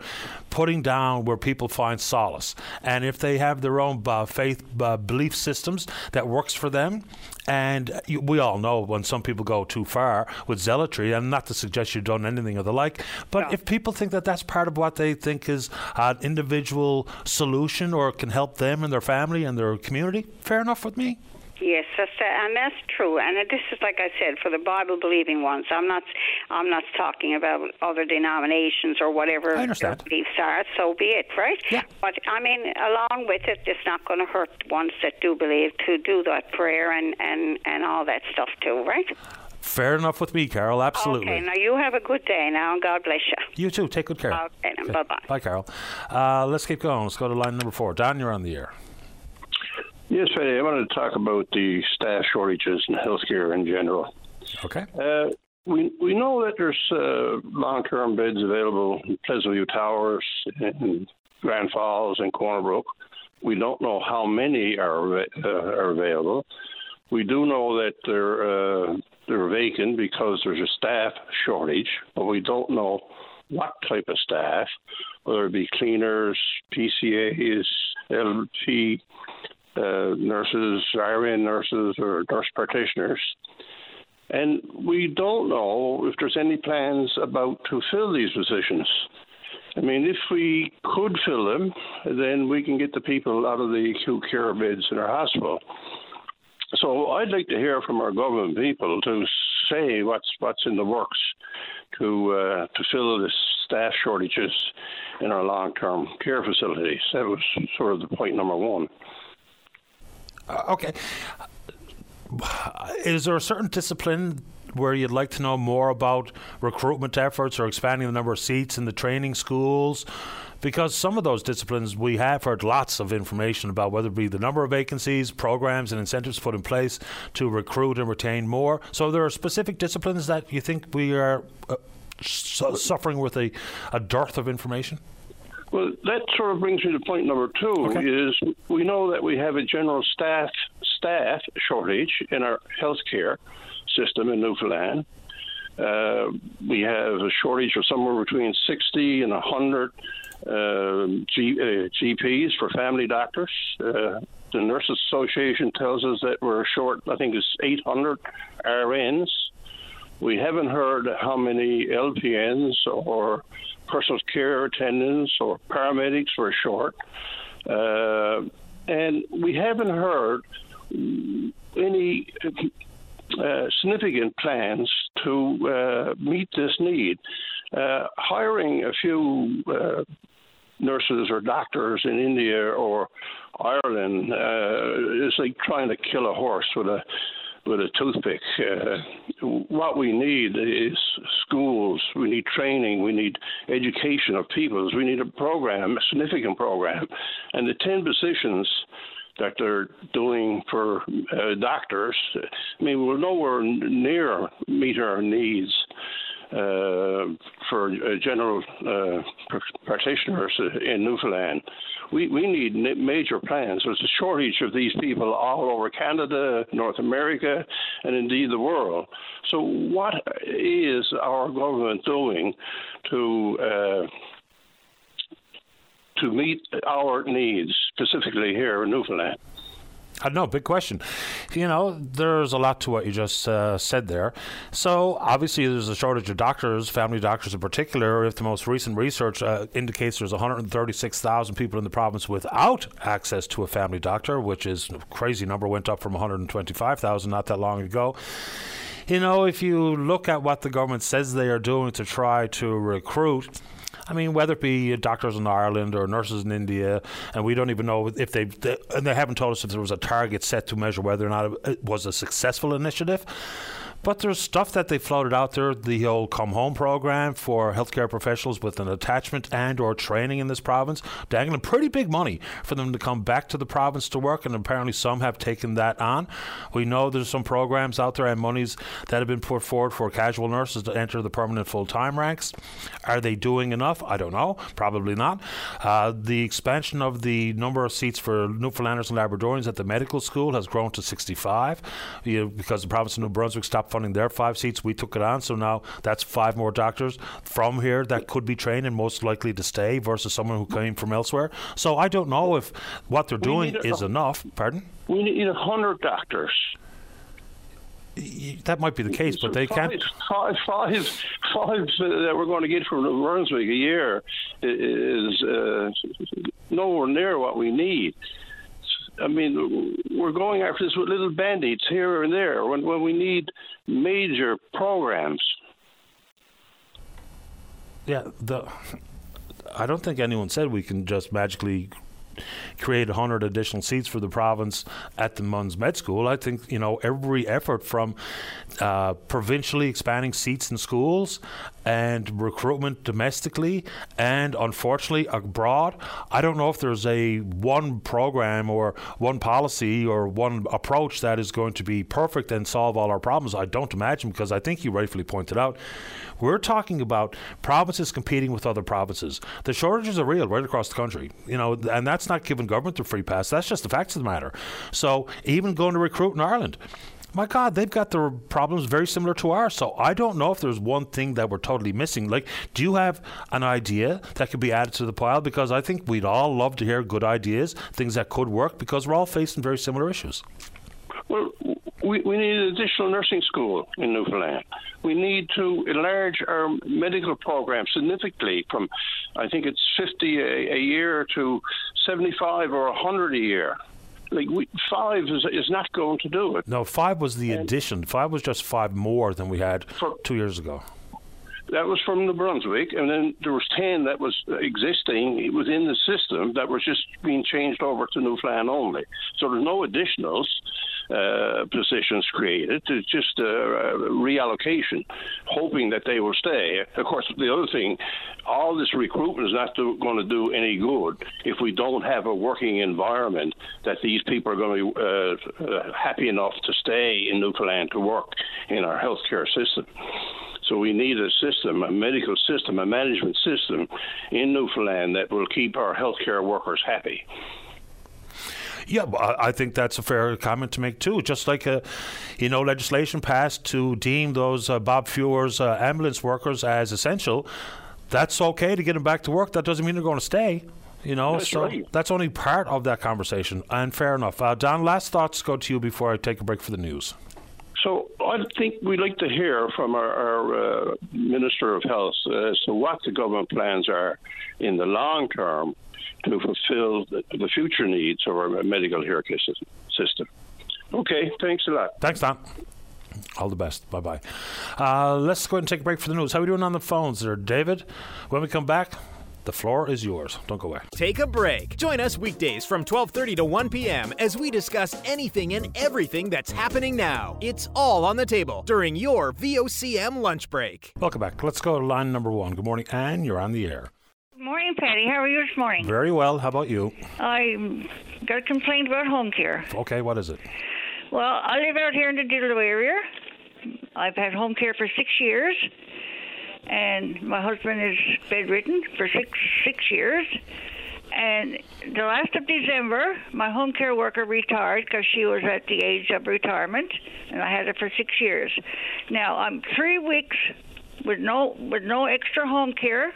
putting down where people find solace. And if they have their own uh, faith uh, belief systems that works for them, and you, we all know when some people go too far with zealotry, and not to suggest you've done anything of the like, but no. if people think that that's part of what they think is an individual solution or can help them and their family and their community, fair enough with me. Yes, that's and that's true. And this is like I said for the Bible believing ones. I'm not I'm not talking about other denominations or whatever I understand. their beliefs are. So be it, right? Yeah. But I mean, along with it, it's not going to hurt ones that do believe to do that prayer and and and all that stuff too, right? Fair enough with me, Carol. Absolutely. Okay. Now you have a good day now, and God bless you. You too. Take good care. Okay. okay. Bye bye. Bye, Carol. Uh, let's keep going. Let's go to line number four. Don, you're on the air. Yes, Freddie, I wanted to talk about the staff shortages in healthcare in general. Okay. Uh, we we know that there's uh, long-term beds available in Pleasantview Towers, in Grand Falls, and Corner Brook. We don't know how many are uh, are available. We do know that they're uh, they're vacant because there's a staff shortage, but we don't know what type of staff, whether it be cleaners, PCAs, LP uh, nurses, RN nurses, or nurse practitioners. And we don't know if there's any plans about to fill these positions. I mean, if we could fill them, then we can get the people out of the acute care beds in our hospital. So I'd like to hear from our government people to say what's what's in the works to uh, to fill the staff shortages in our long-term care facilities. That was sort of the point number one. Uh, okay. Is there a certain discipline where you'd like to know more about recruitment efforts or expanding the number of seats in the training schools? Because some of those disciplines we have heard lots of information about, whether it be the number of vacancies, programs, and incentives put in place to recruit and retain more. So, there are specific disciplines that you think we are uh, su- suffering with a, a dearth of information? Well, that sort of brings me to point number two. Okay. Is we know that we have a general staff staff shortage in our healthcare system in Newfoundland. Uh, we have a shortage of somewhere between 60 and 100 uh, G, uh, GPs for family doctors. Uh, the Nurses Association tells us that we're short, I think it's 800 RNs We haven't heard how many LPNs or personal care attendants or paramedics were short. Uh, and we haven't heard any uh, significant plans to uh, meet this need. Uh, hiring a few uh, nurses or doctors in India or Ireland uh, is like trying to kill a horse with a with a toothpick. Uh, what we need is schools. We need training. We need education of peoples. We need a program, a significant program, and the ten positions that they're doing for uh, doctors. I mean, we're nowhere near meet our needs uh, for general uh, practitioners in Newfoundland. We, we need major plans. There's a shortage of these people all over Canada, North America, and indeed the world. So, what is our government doing to uh, to meet our needs, specifically here in Newfoundland? I know, big question. You know, there's a lot to what you just uh, said there. So, obviously, there's a shortage of doctors, family doctors in particular. If the most recent research uh, indicates there's 136,000 people in the province without access to a family doctor, which is a crazy number, went up from 125,000 not that long ago. You know, if you look at what the government says they are doing to try to recruit, I mean, whether it be doctors in Ireland or nurses in India, and we don't even know if they, and they haven't told us if there was a target set to measure whether or not it was a successful initiative. But there's stuff that they floated out there, the old come home program for healthcare professionals with an attachment and or training in this province, dangling pretty big money for them to come back to the province to work, and apparently some have taken that on. We know there's some programs out there and monies that have been put forward for casual nurses to enter the permanent full-time ranks. Are they doing enough? I don't know. Probably not. Uh, the expansion of the number of seats for Newfoundlanders and Labradorians at the medical school has grown to 65 you know, because the province of New Brunswick stopped funding their five seats. We took it on, so now that's five more doctors from here that could be trained and most likely to stay versus someone who came from elsewhere. So I don't know if what they're doing a, is enough. Pardon? We need a hundred doctors. That might be the case, but they five, can't. Five, five, five that we're going to get from New Brunswick a year is uh, nowhere near what we need. I mean, we're going after this with little band-aids here and there when, when we need major programs. Yeah, the I don't think anyone said we can just magically create 100 additional seats for the province at the MUN's Med School. I think, you know, every effort from uh, provincially expanding seats in schools and recruitment domestically and unfortunately abroad. I don't know if there's a one program or one policy or one approach that is going to be perfect and solve all our problems. I don't imagine because I think you rightfully pointed out we're talking about provinces competing with other provinces. The shortages are real right across the country, you know, and that's not giving government a free pass. That's just the facts of the matter. So even going to recruit in Ireland, my God, they've got their problems very similar to ours. So I don't know if there's one thing that we're totally missing. Like, do you have an idea that could be added to the pile? Because I think we'd all love to hear good ideas, things that could work, because we're all facing very similar issues. Well, we, we need an additional nursing school in Newfoundland. We need to enlarge our medical program significantly from, I think it's 50 a, a year to 75 or 100 a year like we, five is, is not going to do it. No, five was the and addition. Five was just five more than we had for, two years ago. That was from New Brunswick, and then there was ten that was existing within the system that was just being changed over to Newfoundland only. So there's no additionals uh, positions created. It's just a, reallocation, hoping that they will stay. Of course, the other thing, all this recruitment is not going to do any good if we don't have a working environment that these people are going to be uh, uh, happy enough to stay in Newfoundland to work in our healthcare system. So we need a system, a medical system, a management system in Newfoundland that will keep our healthcare workers happy. Yeah, I think that's a fair comment to make too. Just like a, you know, legislation passed to deem those uh, Bob Fewer's uh, ambulance workers as essential. That's okay to get them back to work. That doesn't mean they're going to stay. You know, that's so right. that's only part of that conversation. And fair enough. Uh, Don, last thoughts go to you before I take a break for the news. So I think we'd like to hear from our, our uh, Minister of Health as to what the government plans are in the long term to fulfill the, the future needs of our medical care system. Okay, thanks a lot. Thanks, Don. All the best. Bye bye. Uh, let's go ahead and take a break for the news. How are we doing on the phones there, David? When we come back, the floor is yours. Don't go away. Take a break. Join us weekdays from 12:30 to 1 p.m. as we discuss anything and everything that's happening now. It's all on the table during your VOCM lunch break. Welcome back. Let's go to line number one. Good morning, Anne. You're on the air. Good morning, Paddy. How are you this morning? Very well. How about you? I got a complaint about home care. Okay, what is it? Well, I live out here in the Dildo area. I've had home care for six years, and my husband is bedridden for six six years. And the last of December, my home care worker retired because she was at the age of retirement, and I had her for six years. Now I'm three weeks with no with no extra home care.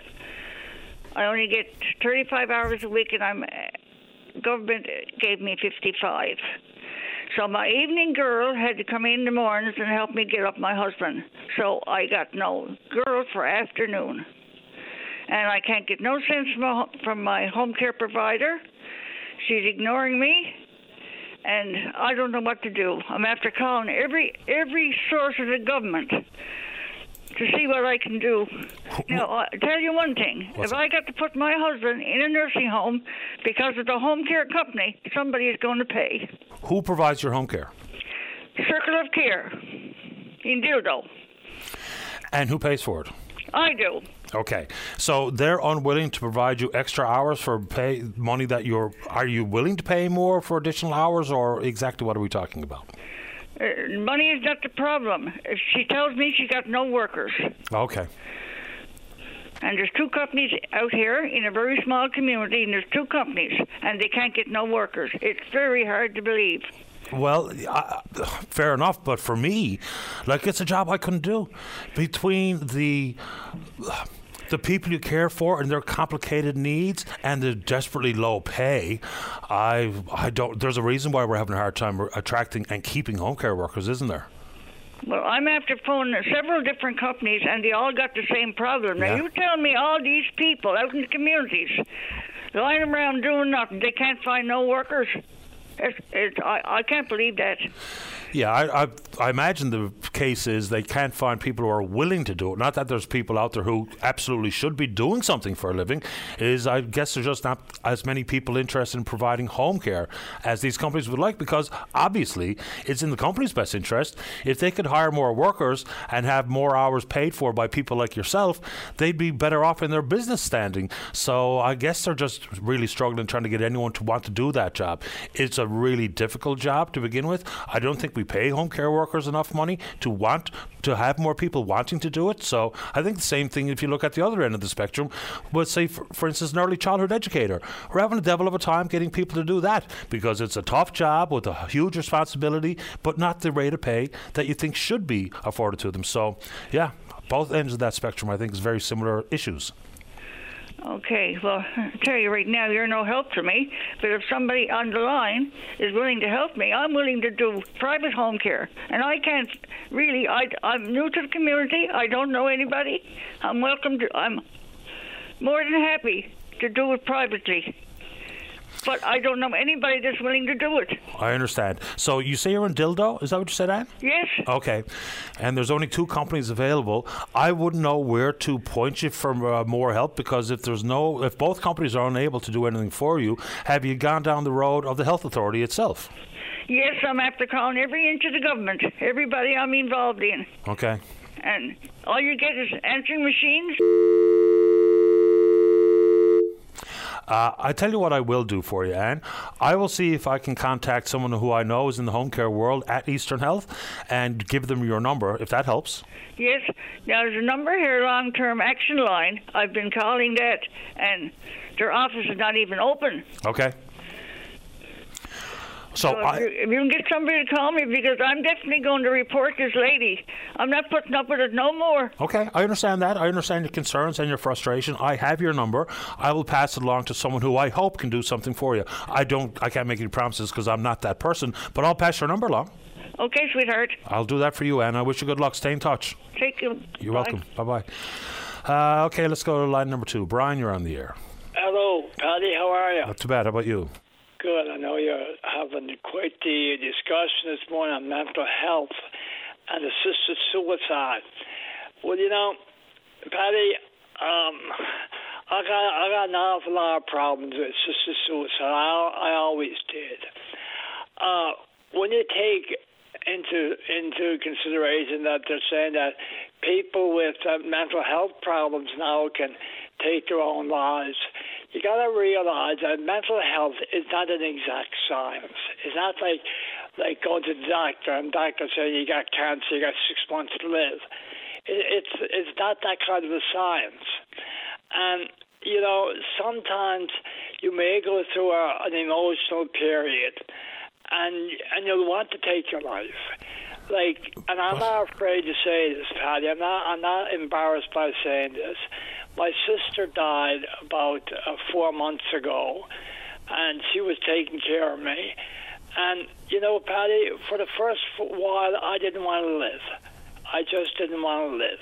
I only get 35 hours a week, and I'm uh, government gave me 55. So my evening girl had to come in the mornings and help me get up my husband. So I got no girl for afternoon. And I can't get no sense from, from my home care provider. She's ignoring me. And I don't know what to do. I'm after calling every every source of the government to see what I can do. Now, I'll tell you one thing. What's if I got to put my husband in a nursing home because of the home care company, somebody is going to pay. Who provides your home care? Circle of Care in Dildo. And who pays for it? I do. Okay, so they're unwilling to provide you extra hours for pay money that you're. Are you willing to pay more for additional hours, or exactly what are we talking about? Uh, money is not the problem. If she tells me she got no workers, Okay, and there's two companies out here in a very small community, and there's two companies, and they can't get no workers. It's very hard to believe. Well, fair enough, but for me, like it's a job I couldn't do. Between the the people you care for and their complicated needs and the desperately low pay, I I don't. There's a reason why we're having a hard time attracting and keeping home care workers, isn't there? Well, I'm after phoning several different companies, and they all got the same problem. Now, Yeah. you tell me all these people out in the communities lying around doing nothing, they can't find no workers. It's, it's, I, I can't believe that. Yeah, I, I I imagine the case is they can't find people who are willing to do it. Not that there's people out there who absolutely should be doing something for a living. Is I guess there's just not as many people interested in providing home care as these companies would like because obviously it's in the company's best interest if they could hire more workers and have more hours paid for by people like yourself. They'd be better off in their business standing. So I guess they're just really struggling trying to get anyone to want to do that job. It's a really difficult job to begin with. I don't think we pay home care workers enough money to want to have more people wanting to do it. So I think the same thing if you look at the other end of the spectrum. But say, for, for instance, an early childhood educator. We're having a devil of a time getting people to do that because it's a tough job with a huge responsibility, but not the rate of pay that you think should be afforded to them. So, yeah, both ends of that spectrum, I think, is very similar issues. Okay, well, I tell you right now, you're no help to me. But if somebody on the line is willing to help me, I'm willing to do private home care. And I can't really. I, I'm new to the community. I don't know anybody. I'm welcome to. I'm more than happy to do it privately. But I don't know anybody that's willing to do it. I understand. So you say you're in Dildo? Is that what you said, Anne? Yes. Okay. And there's only two companies available. I wouldn't know where to point you for uh, more help because if there's no, if both companies are unable to do anything for you, have you gone down the road of the health authority itself? Yes, I'm after calling every inch of the government, everybody I'm involved in. Okay. And all you get is answering machines. Uh, I tell you what I will do for you, Anne. I will see if I can contact someone who I know is in the home care world at Eastern Health and give them your number, if that helps. Yes. Now there's a number here, long-term action line. I've been calling that, and their office is not even open. Okay. So if, I, you, if you can get somebody to call me, because I'm definitely going to report this lady. I'm not putting up with it no more. Okay, I understand that. I understand your concerns and your frustration. I have your number. I will pass it along to someone who I hope can do something for you. I don't. I can't make any promises because I'm not that person. But I'll pass your number along. Okay, sweetheart. I'll do that for you, Anne. I wish you good luck. Stay in touch. Thank you. You're Bye. welcome. Bye bye. Uh, okay, let's go to line number two. Brian, you're on the air. Hello, Paddy. How are you? Not too bad. How about you? Good. I know you're having quite the discussion this morning on mental health and assisted suicide. Well, you know, Paddy, um, I got I got an awful lot of problems with assisted suicide. I, I always did. Uh, when you take into into consideration that they're saying that people with uh, mental health problems now can take their own lives. You got to realize that mental health is not an exact science. It's not like like going to the doctor and doctor saying you got cancer, you got six months to live. It, it's it's not that kind of a science. And you know, sometimes you may go through a, an emotional period, and and you'll want to take your life. Like, and I'm not afraid to say this, Paddy. I'm not. I'm not embarrassed by saying this. My sister died about uh, four months ago, and she was taking care of me. And you know, Paddy, for the first while, I didn't want to live. I just didn't want to live.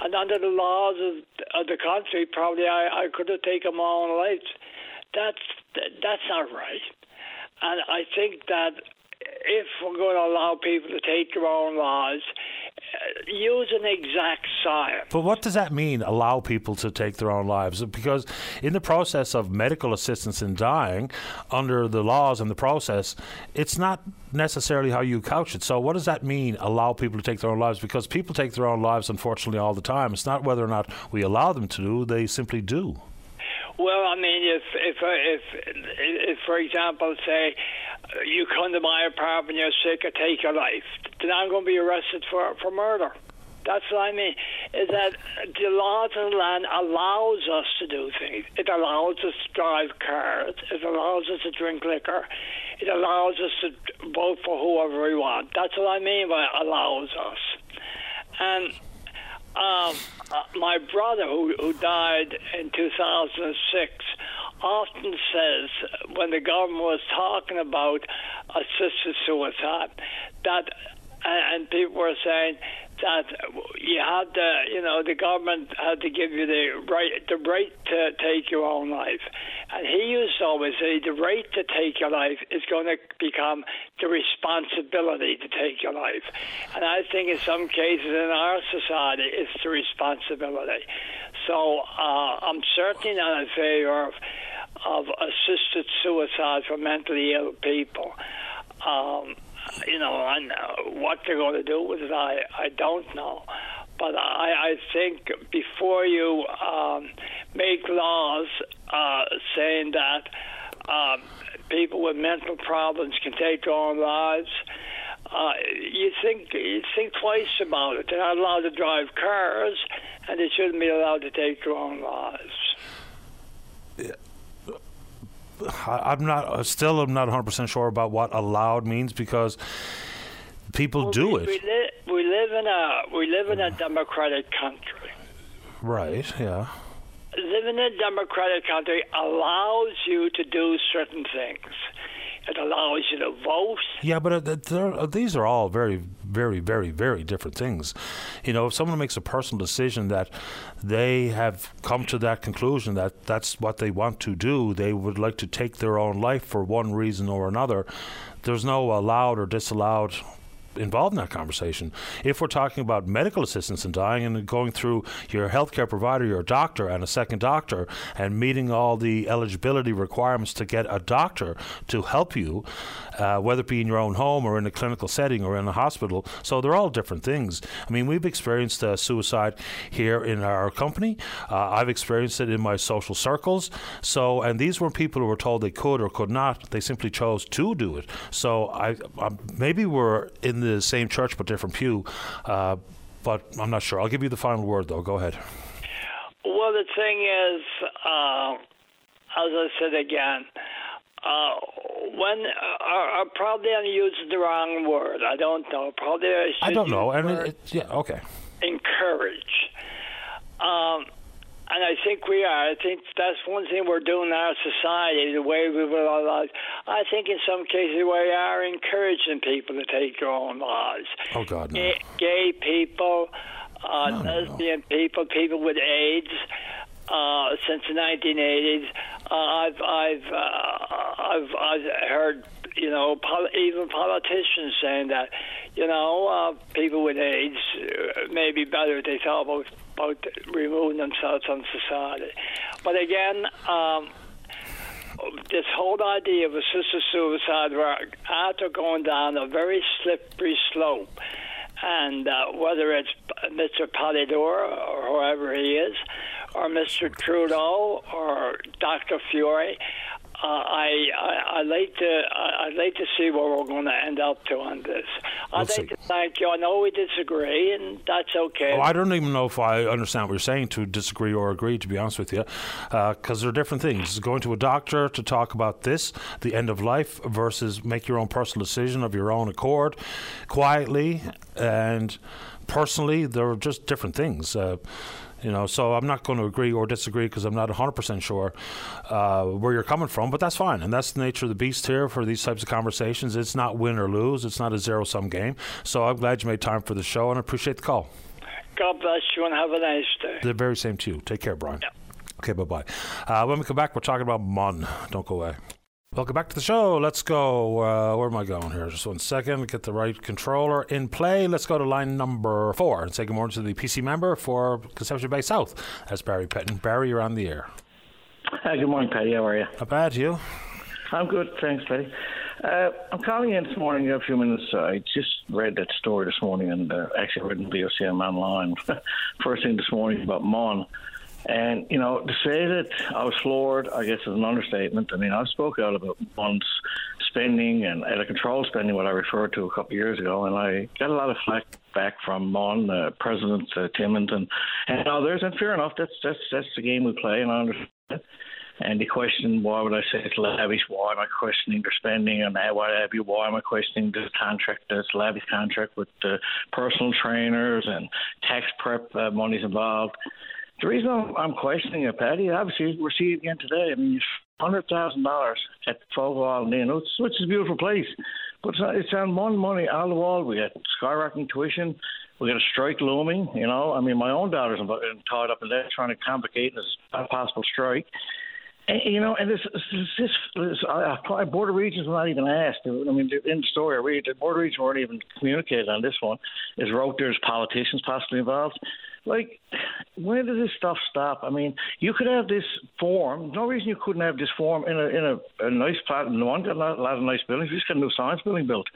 And under the laws of, of the country, probably I, I could have taken my own life. That's that's not right. And I think that if we're going to allow people to take their own lives, Uh, use an exact science. But what does that mean, allow people to take their own lives? Because in the process of medical assistance in dying, under the laws and the process, it's not necessarily how you couch it. So, what does that mean, allow people to take their own lives? Because people take their own lives, unfortunately, all the time. It's not whether or not we allow them to do, they simply do. Well, I mean, if if if, if for example, say uh, you come to my apartment, you're sick, I take your life, then I'm going to be arrested for for murder. That's what I mean. Is that the laws of the land allows us to do things. It allows us to drive cars. It allows us to drink liquor. It allows us to vote for whoever we want. That's what I mean by allows us. And um, uh, my brother, who, who died in 2006, often says when the government was talking about assisted suicide that, and, and people were saying that you had to, you know, the government had to give you the right, the right to take your own life. And he used to always say the right to take your life is going to become the responsibility to take your life. And I think in some cases in our society, it's the responsibility. So uh, I'm certainly not in favor of, of assisted suicide for mentally ill people. Um, you know, and uh, what they're going to do with it, I, I don't know. But I, I think before you um, make laws uh, saying that um, people with mental problems can take their own lives, uh, you think you think twice about it. They're not allowed to drive cars, and they shouldn't be allowed to take their own lives. I, I'm not uh, still. I'm not 100 percent sure about what allowed means because people Well, do we, it. We, li- we live in a we live in a democratic country. Right? Yeah. Living in a democratic country allows you to do certain things. It allows you to vote. Yeah, but uh, these are all very, very, very, very different things. You know, if someone makes a personal decision that they have come to that conclusion that that's what they want to do, they would like to take their own life for one reason or another. There's no allowed or disallowed involved in that conversation. If we're talking about medical assistance in dying and going through your healthcare provider, your doctor, and a second doctor, and meeting all the eligibility requirements to get a doctor to help you, uh, whether it be in your own home or in a clinical setting or in a hospital. So they're all different things. I mean, we've experienced uh, suicide here in our company. Uh, I've experienced it in my social circles. So, and these weren't people who were told they could or could not. They simply chose to do it. So, I, I maybe we're in the same church but different pew. Uh, but I'm not sure. I'll give you the final word, though. Go ahead. Well, the thing is, uh, as I said again, uh, when uh, uh, probably I'm using the wrong word. I don't know. Probably I should I don't know. use And the it, word it, yeah, okay. encourage. Um, and I think we are. I think that's one thing we're doing in our society, the way we live our lives. I think in some cases we are encouraging people to take their own lives. Oh God, no. Gay, gay people, uh, lesbian people, people with AIDS. Uh, since the 1980s, uh, I've I've uh, I've I've heard you know pol- even politicians saying that you know uh, people with AIDS uh, may be better if they thought about about removing themselves from society. But again. Um, this whole idea of assisted suicide, where after going down a very slippery slope, and uh, whether it's Mr. Polidor or whoever he is, or Mr. Trudeau or Dr. Furey, uh, I, I I like to I, I'd like to see where we're going to end up to on this. I'd Let's like see. to thank you. I know we disagree, and that's okay. Oh, I don't even know if I understand what you're saying to disagree or agree, to be honest with you, because they're different things. Going to a doctor to talk about this, the end of life, versus make your own personal decision of your own accord, quietly and personally, they're just different things. Uh, you know, so I'm not going to agree or disagree because I'm not 100% sure uh, where you're coming from, but that's fine. And that's the nature of the beast here for these types of conversations. It's not win or lose, it's not a zero sum game. So I'm glad you made time for the show and I appreciate the call. God bless you and have a nice day. The very same to you. Take care, Brian. Okay, bye bye. Uh, when we come back, we're talking about MUN. Don't go away. Welcome back to the show. Let's go. Uh, where am I going here? Just one second. Get the right controller in play. Let's go to line number four and say good morning to the PC member for Conception Bay South. That's Barry Petten. Barry, you're on the air. Hi, good morning, Paddy. How are you? Not bad, you? I'm good, thanks, Paddy. Uh, I'm calling in this morning. You have a few minutes. I just read that story this morning and uh, actually read in VOCM online first thing this morning about MUN. And, you know, to say that I was floored, I guess, is an understatement. I mean, I spoke out about MUN's spending and out of control spending, what I referred to a couple of years ago, and I got a lot of flack back from Mon, uh, President uh, Timmons, and, and others. And fair enough, that's, that's, that's the game we play, and I understand. And the question, why would I say it's lavish? Why am I questioning their spending? And why have you? Why am I questioning this contract, this lavish contract with uh, personal trainers and tax prep uh, monies involved? The reason I'm, questioning it, Paddy, obviously we're seeing it again today. I mean, hundred thousand dollars at Fogo Inn, which is a beautiful place, but it's, it's on one money out of the wall. We got skyrocketing tuition. We got a strike looming. You know, I mean, my own daughter's tied up in that, trying to complicate this possible strike. And, you know, and this, this, this, this I, border regions were not even asked. I mean, in the story I read, the border regions weren't even communicated on this one. Is wrote there's politicians possibly involved. Like, when does this stuff stop? I mean, you could have this form. No reason you couldn't have this form in a in a, a nice plot. No one got a lot, a lot of nice buildings. We just got a new science building built.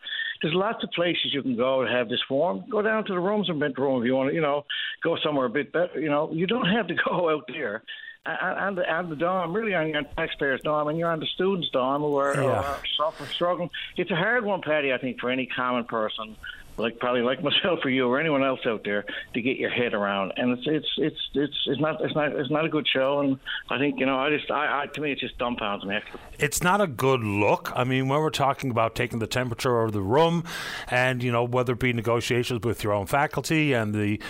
There's lots of places you can go to have this form. Go down to the rooms and bedroom if you want to. You know, go somewhere a bit better. You know, you don't have to go out there and the, and the dime, really on your taxpayers' dime, and you're on the students' dime who are, Yeah. are suffering, struggling. It's a hard one, Paddy, I think, for any common person, like probably like myself or you or anyone else out there, to get your head around. And it's it's it's it's it's not it's not it's not a good show. And I think you know, I just I, I to me it just dumbfounds me. It's not a good look. I mean, when we're talking about taking the temperature of the room, and you know whether it be negotiations with your own faculty and the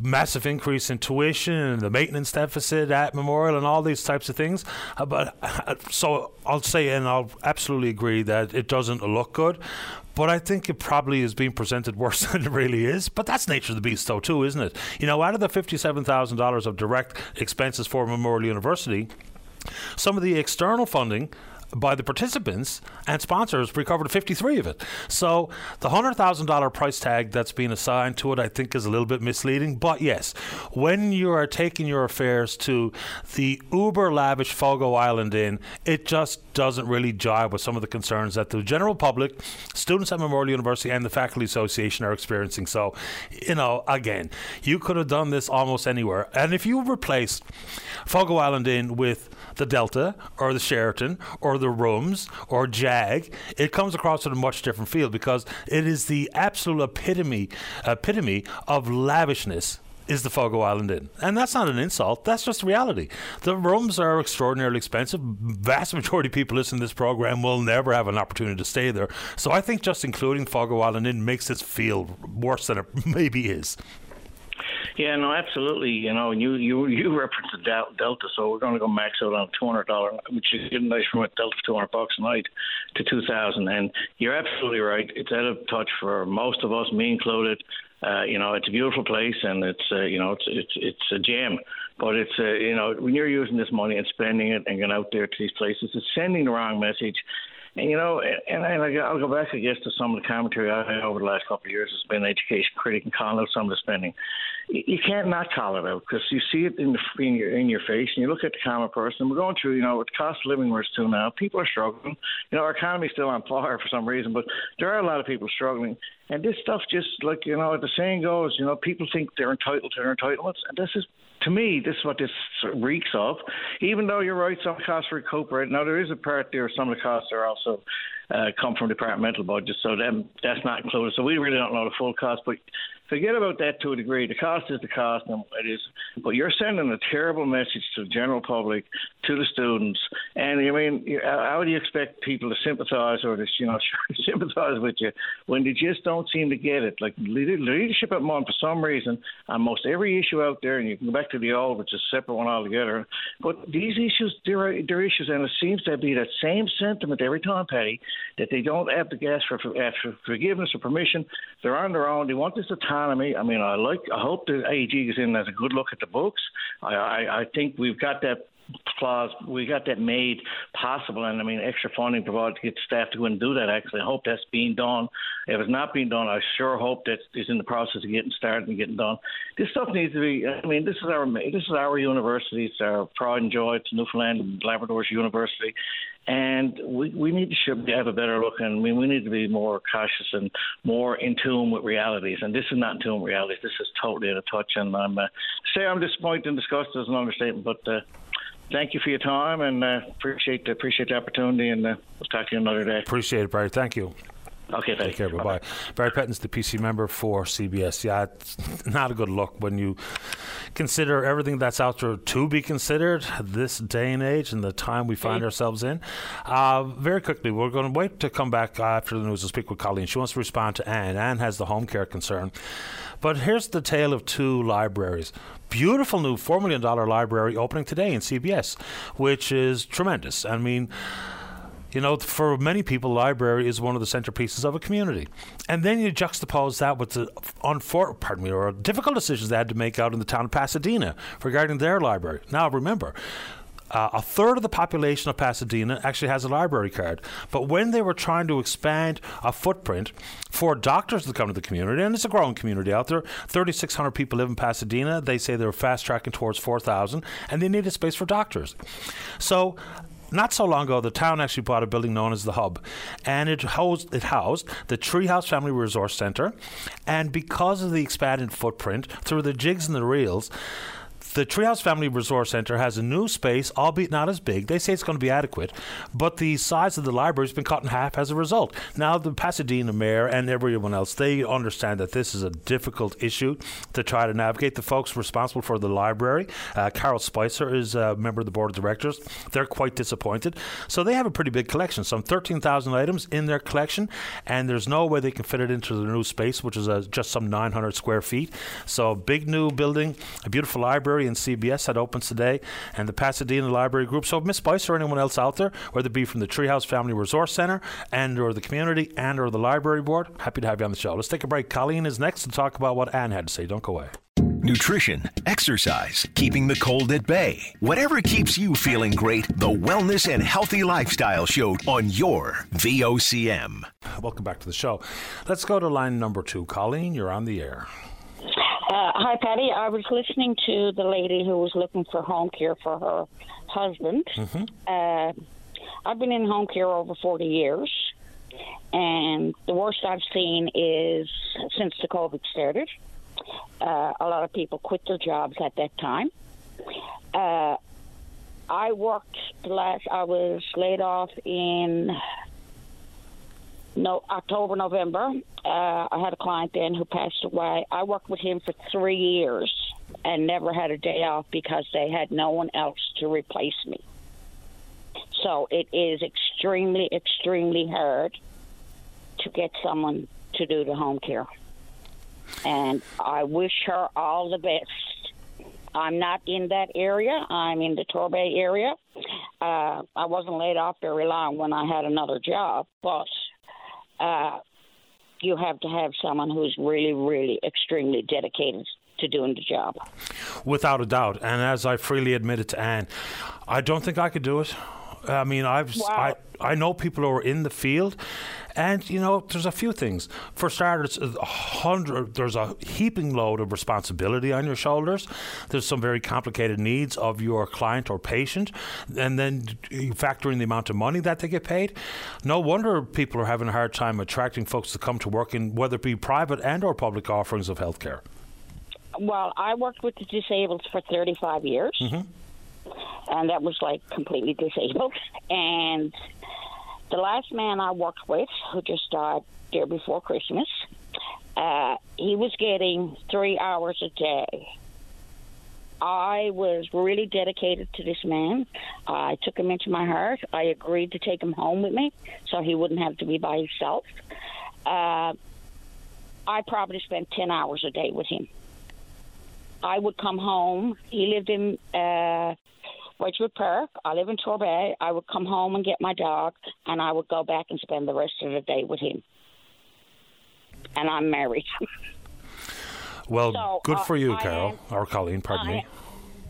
massive increase in tuition and the maintenance deficit at Memorial and all these types of things. Uh, but uh, so I'll say, and I'll absolutely agree that it doesn't look good. But I think it probably is being presented worse than it really is. But that's nature of the beast, though, too, isn't it? You know, out of the fifty-seven thousand dollars of direct expenses for Memorial University, some of the external funding by the participants and sponsors recovered 53 of it. So the $100,000 price tag that's being assigned to it, I think, is a little bit misleading. But yes, when you are taking your affairs to the uber lavish Fogo Island Inn, it just doesn't really jive with some of the concerns that the general public, students at Memorial University, and the Faculty Association are experiencing. So, you know, again, you could have done this almost anywhere. And if you replaced Fogo Island Inn with the Delta or the Sheraton or the Rooms or Jag, it comes across with a much different feel because it is the absolute epitome epitome of lavishness is the Fogo Island Inn. And that's not an insult, that's just reality. The rooms are extraordinarily expensive. Vast majority of people listening to this program will never have an opportunity to stay there. So I think just including Fogo Island Inn makes it feel worse than it maybe is. Yeah, no, absolutely. You know, you you you referenced the Delta, so we're going to go max out on two hundred dollar, which is getting nice from a Delta two hundred bucks a night to two thousand. And you're absolutely right. It's out of touch for most of us, me included. Uh, you know, it's a beautiful place, and it's uh, you know, it's it's it's a gem. But it's uh, you know, when you're using this money and spending it and going out there to these places, it's sending the wrong message. And you know, and, and I'll go back, I guess, to some of the commentary I had over the last couple of years being an education critic and calling out some of the spending. You can't not call it out because you see it in the in your in your face, and you look at the common person. We're going through, you know, with cost of living we're still now. People are struggling. You know, our economy's still on fire for some reason, but there are a lot of people struggling. And this stuff just like you know, the saying goes, you know, people think they're entitled to their entitlements, and this is to me, this is what this reeks of. Even though you're right, some costs are recuperate. Now there is a part there. Some of the costs are also uh, come from departmental budgets, so them that's not included. So we really don't know the full cost, but forget about that to a degree. The cost is the cost, and it is. But you're sending a terrible message to the general public, to the students, and I mean, uh, how do you expect people to sympathise or to you know sympathise with you when they just don't seem to get it? Like leadership at MUN, for some reason, on most every issue out there, and you can go back to the old, which is a separate one altogether. But these issues, they're, they're issues, and it seems to be that same sentiment every time, Paddy, that they don't have to ask for, ask uh, for forgiveness or permission. They're on their own. They want this autonomy. I mean, I like. I hope the AEG is in as a good look at the books. I, I, I think we've got that clause, we got that made possible, and I mean, extra funding provided to get staff to go and do that. Actually, I hope that's being done. If it's not being done, I sure hope that it's in the process of getting started and getting done. This stuff needs to be. I mean, this is our this is our university. It's our pride and joy. It's Newfoundland and Labrador's university, and we, we need to have a better look and I mean, we need to be more cautious and more in tune with realities and this is not in tune with realities this is totally out of touch and I'm uh, say I'm disappointed and disgusted is an understatement but uh, thank you for your time and uh, appreciate appreciate the opportunity and uh, we'll talk to you another day. Appreciate it, Barry. Thank you. Okay, Take care. Bye bye. Barry Petten's the PC member for CBS. Yeah, it's not a good look when you consider everything that's out there to be considered this day and age and the time we find ourselves in. Uh, very quickly, we're going to wait to come back after the news to speak with Colleen. She wants to respond to Anne. Anne has the home care concern. But here's the tale of two libraries. Beautiful new $4 million library opening today in CBS, which is tremendous. I mean, you know, for many people, library is one of the centerpieces of a community. And then you juxtapose that with the unfor- pardon me, or difficult decisions they had to make out in the town of Pasadena regarding their library. Now, remember, uh, a third of the population of Pasadena actually has a library card. But when they were trying to expand a footprint for doctors to come to the community, and it's a growing community out there, 3,600 people live in Pasadena. They say they're fast tracking towards 4,000, and they needed space for doctors. So not so long ago, the town actually bought a building known as the Hub, and it housed it housed the Treehouse Family Resource Center, and because of the expanded footprint through the jigs and the reels the Treehouse Family Resource Center has a new space, albeit not as big. They say it's going to be adequate, but the size of the library has been cut in half as a result. Now, the Pasadena mayor and everyone else, they understand that this is a difficult issue to try to navigate. The folks responsible for the library, uh, Carol Spicer, is a member of the board of directors. They're quite disappointed. So they have a pretty big collection, some 13,000 items in their collection, and there's no way they can fit it into the new space, which is uh, just some 900 square feet. So, big new building, a beautiful library Library and CBS that opens today, and the Pasadena Library Group. So, if Miss Spice or anyone else out there, whether it be from the Treehouse Family Resource Center and or the community and or the library board, happy to have you on the show. Let's take a break. Colleen is next to talk about what Anne had to say. Don't go away. Nutrition, exercise, keeping the cold at bay. Whatever keeps you feeling great, the Wellness and Healthy Lifestyle Show on your VOCM. Welcome back to the show. Let's go to line number two. Colleen, you're on the air. Uh, hi, Paddy. I was listening to the lady who was looking for home care for her husband. Mm-hmm. Uh, I've been in home care over 40 years, and the worst I've seen is since the COVID started. Uh, a lot of people quit their jobs at that time. Uh, I worked the last, I was laid off in no October, November. Uh, I had a client then who passed away. I worked with him for three years and never had a day off because they had no one else to replace me. So it is extremely, extremely hard to get someone to do the home care. and I wish her all the best. I'm not in that area. I'm in the Torbay area. Uh, I wasn't laid off very long when I had another job, but uh, you have to have someone who's really, really extremely dedicated to doing the job. Without a doubt. And as I freely admitted to Anne, I don't think I could do it. I mean, I've wow. I, I know people who are in the field, and you know, there's a few things. For starters, a hundred there's a heaping load of responsibility on your shoulders. There's some very complicated needs of your client or patient, and then you factor in the amount of money that they get paid. No wonder people are having a hard time attracting folks to come to work in whether it be private and or public offerings of healthcare. Well, I worked with the disabled for 35 years. Mm-hmm and that was like completely disabled. And the last man I worked with, who just died there before Christmas, uh, he was getting three hours a day. I was really dedicated to this man. I took him into my heart. I agreed to take him home with me so he wouldn't have to be by himself. Uh, I probably spent 10 hours a day with him. I would come home. He lived in uh, Wedgewood Park. I live in Torbay. I would come home and get my dog, and I would go back and spend the rest of the day with him. And I'm married. well, so, good uh, for you, Carol, am, or Colleen, pardon I, me.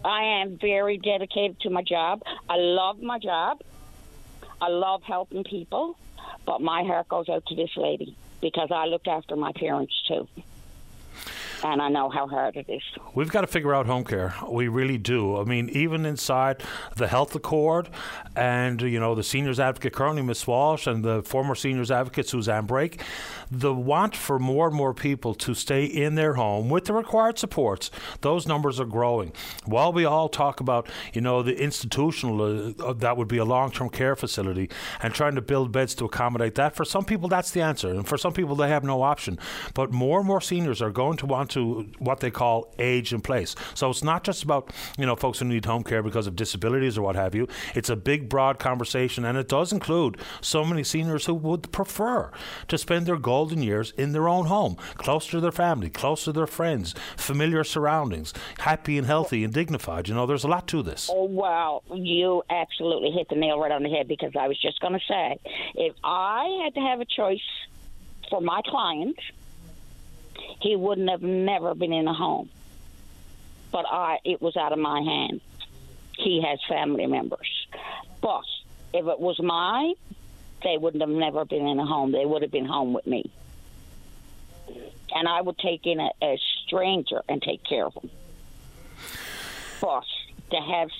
I am very dedicated to my job. I love my job. I love helping people, but my heart goes out to this lady because I looked after my parents too and I know how hard it is. We've got to figure out home care. We really do. I mean, even inside the health accord and, you know, the seniors advocate currently, Miss Walsh, and the former seniors advocate, Suzanne Brake, the want for more and more people to stay in their home with the required supports, those numbers are growing. While we all talk about, you know, the institutional, uh, that would be a long term care facility, and trying to build beds to accommodate that, for some people, that's the answer. And for some people, they have no option. But more and more seniors are going to want to what they call age in place. So it's not just about, you know, folks who need home care because of disabilities or what have you. It's a big, broad conversation, and it does include so many seniors who would prefer to spend their golden years in their own home, close to their family, close to their friends, familiar surroundings, happy and healthy and dignified. You know, there's a lot to this. Oh, wow. You absolutely hit the nail right on the head because I was just going to say if I had to have a choice for my client, he wouldn't have never been in a home. But I, it was out of my hands. He has family members. But if it was mine, they wouldn't have never been in a home. They would have been home with me. And I would take in a, a stranger and take care of them. But to have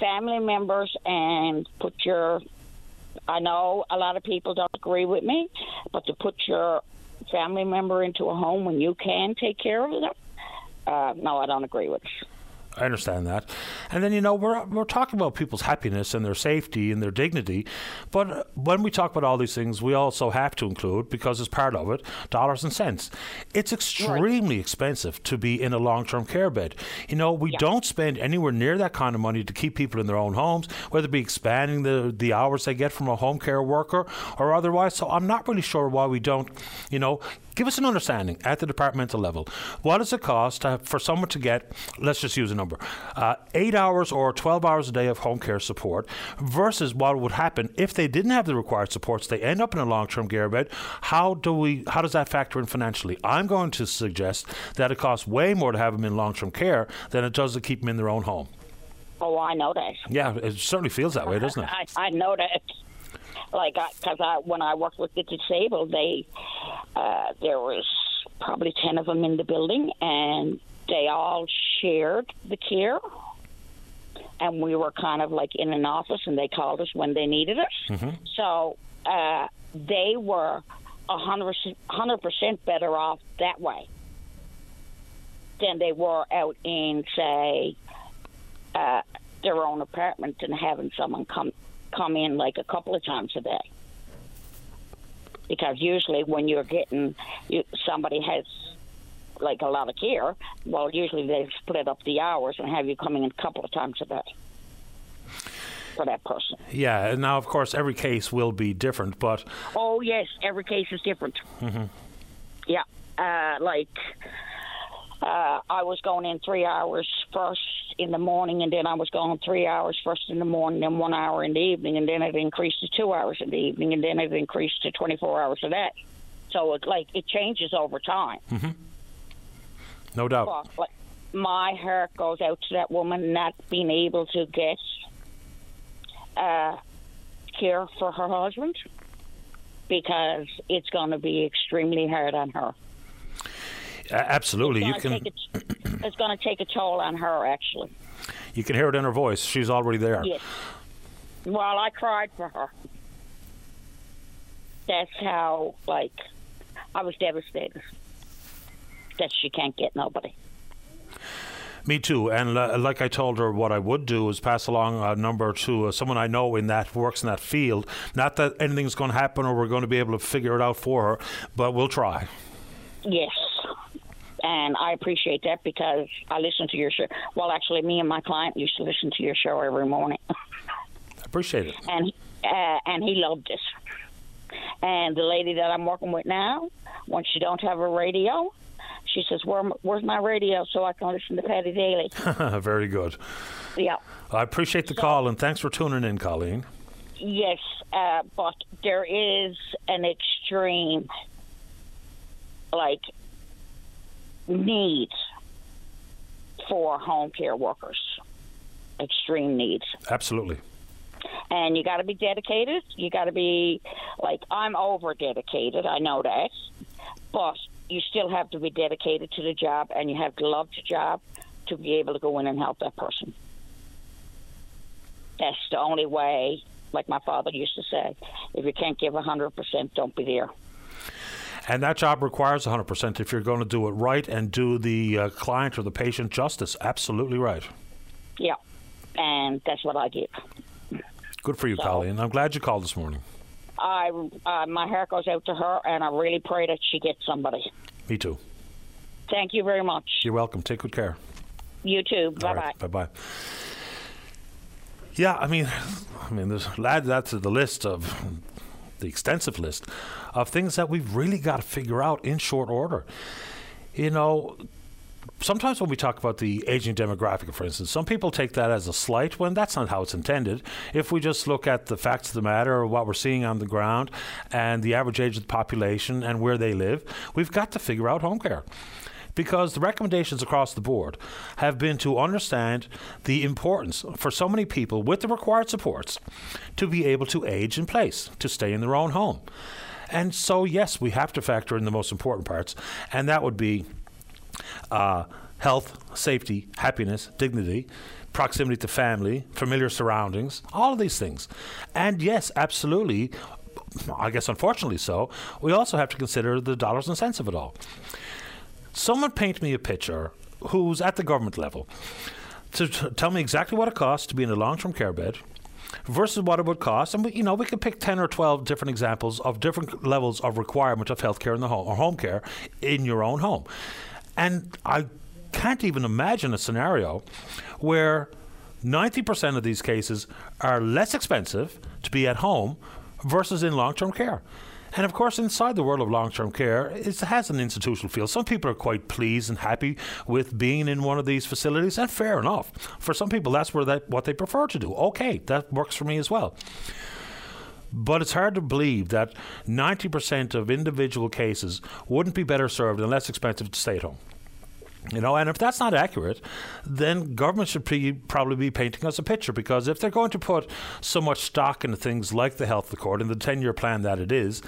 family members and put your I know a lot of people don't agree with me, but to put your family member into a home when you can take care of them, uh, no, I don't agree with. I understand that. And then, you know, we're, we're talking about people's happiness and their safety and their dignity. But when we talk about all these things, we also have to include, because it's part of it, dollars and cents. It's extremely right. expensive to be in a long term care bed. You know, we yeah. don't spend anywhere near that kind of money to keep people in their own homes, whether it be expanding the, the hours they get from a home care worker or otherwise. So I'm not really sure why we don't, you know, Give us an understanding at the departmental level. What does it cost to, for someone to get, let's just use a number, uh, eight hours or 12 hours a day of home care support versus what would happen if they didn't have the required supports? They end up in a long term care bed. How do we? How does that factor in financially? I'm going to suggest that it costs way more to have them in long term care than it does to keep them in their own home. Oh, I know that. Yeah, it certainly feels that way, doesn't it? I, I know that like because I, I, when I worked with the disabled, they uh, there was probably ten of them in the building, and they all shared the care. And we were kind of like in an office, and they called us when they needed us. Mm-hmm. So uh, they were a hundred percent better off that way than they were out in, say, uh, their own apartment and having someone come come in like a couple of times a day. Because usually when you're getting you, somebody has like a lot of care, well, usually they split up the hours and have you coming in a couple of times a day for that person. Yeah. Now, of course, every case will be different, but oh yes, every case is different. Mm-hmm. Yeah. uh, like uh, I was going in three hours first in the morning, and then I was going three hours first in the morning, and one hour in the evening, and then it increased to two hours in the evening, and then it increased to 24 hours a day. So it like it changes over time. Mm-hmm. No doubt. But, like, my heart goes out to that woman not being able to get uh, care for her husband because it's going to be extremely hard on her. Absolutely, you It's can. a- It's going to take a toll on her, actually. You can hear it in her voice. She's already there. Yes. Well, I cried for her. That's how, like, I was devastated that she can't get nobody. Me too. And uh, like I told her, what I would do is pass along a number to uh, someone I know in that works in that field. Not that anything's going to happen or we're going to be able to figure it out for her, but we'll try. Yes. And I appreciate that because I listen to your show. Well, actually, me and my client used to listen to your show every morning, I Appreciate it. and uh, and he loved it. And the lady that I'm working with now, when she don't have a radio, she says, Where, "Where's my radio so I can listen to Paddy Daly?" Very good. yeah. I appreciate the call and thanks for tuning in, Colleen. Yes, uh, but there is an extreme, like, need for home care workers. Extreme needs. Absolutely. And you got to be dedicated. You got to be, like, I'm over dedicated. I know that. But you still have to be dedicated to the job and you have to love the job to be able to go in and help that person. That's the only way, like my father used to say, if you can't give 100%, don't be there. And that job requires 100% if you're going to do it right and do the uh, client or the patient justice. Absolutely right. Yeah. And that's what I give. Good for you, Colleen. I'm glad you called this morning. I, uh, my heart goes out to her, and I really pray that she gets somebody. Me too. Thank you very much. You're welcome. Take good care. You too. Bye bye. Bye bye. Yeah, I mean, I mean, there's that to the list of the extensive list of things that we've really got to figure out in short order. You know, sometimes when we talk about the aging demographic, for instance, some people take that as a slight when that's not how it's intended. If we just look at the facts of the matter, or what we're seeing on the ground, and the average age of the population and where they live, we've got to figure out home care because the recommendations across the board have been to understand the importance for so many people with the required supports to be able to age in place, to stay in their own home. And so, yes, we have to factor in the most important parts, and that would be uh, health, safety, happiness, dignity, proximity to family, familiar surroundings, all of these things. And yes, absolutely. I guess unfortunately so, we also have to consider the dollars and cents of it all. Someone paint me a picture who's at the government level to t- tell me exactly what it costs to be in a long-term care bed versus what it would cost. And we, you know, we could pick ten or twelve different examples of different levels of requirement of healthcare in the home or home care in your own home. And I can't even imagine a scenario where 90% of these cases are less expensive to be at home versus in long-term care. And of course, inside the world of long term care, it has an institutional feel. Some people are quite pleased and happy with being in one of these facilities, and fair enough. For some people, that's where that, what they prefer to do. Okay, that works for me as well. But it's hard to believe that 90% of individual cases wouldn't be better served and less expensive to stay at home. You know, and if that's not accurate, then government should be, probably be painting us a picture because if they're going to put so much stock into things like the health accord and the 10 year plan that it is,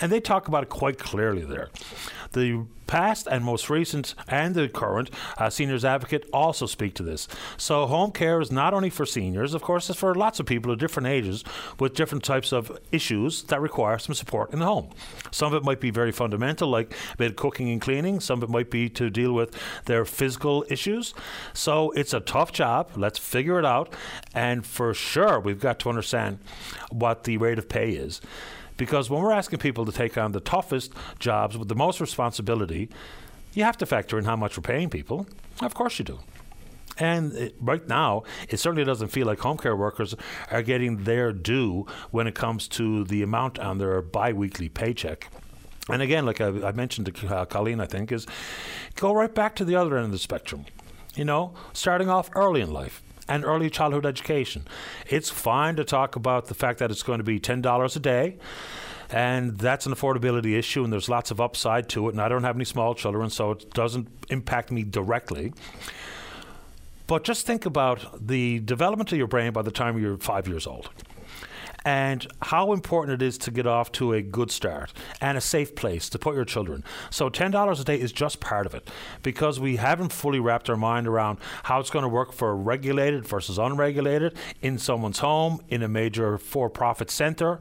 and they talk about it quite clearly there. The past and most recent and the current uh, seniors advocate also speak to this. So home care is not only for seniors, of course, it's for lots of people of different ages with different types of issues that require some support in the home. Some of it might be very fundamental, like bit cooking and cleaning. Some of it might be to deal with their physical issues. So it's a tough job. Let's figure it out. And for sure, we've got to understand what the rate of pay is. Because when we're asking people to take on the toughest jobs with the most responsibility, you have to factor in how much we're paying people. Of course you do. And it, right now, it certainly doesn't feel like home care workers are getting their due when it comes to the amount on their biweekly paycheck. And again, like I, I mentioned to uh, Colleen, I think, is go right back to the other end of the spectrum. You know, starting off early in life and early childhood education. It's fine to talk about the fact that it's going to be $10 a day. And that's an affordability issue, and there's lots of upside to it. And I don't have any small children, so it doesn't impact me directly. But just think about the development of your brain by the time you're five years old and how important it is to get off to a good start and a safe place to put your children. So $10 a day is just part of it because we haven't fully wrapped our mind around how it's going to work for regulated versus unregulated in someone's home, in a major for profit center.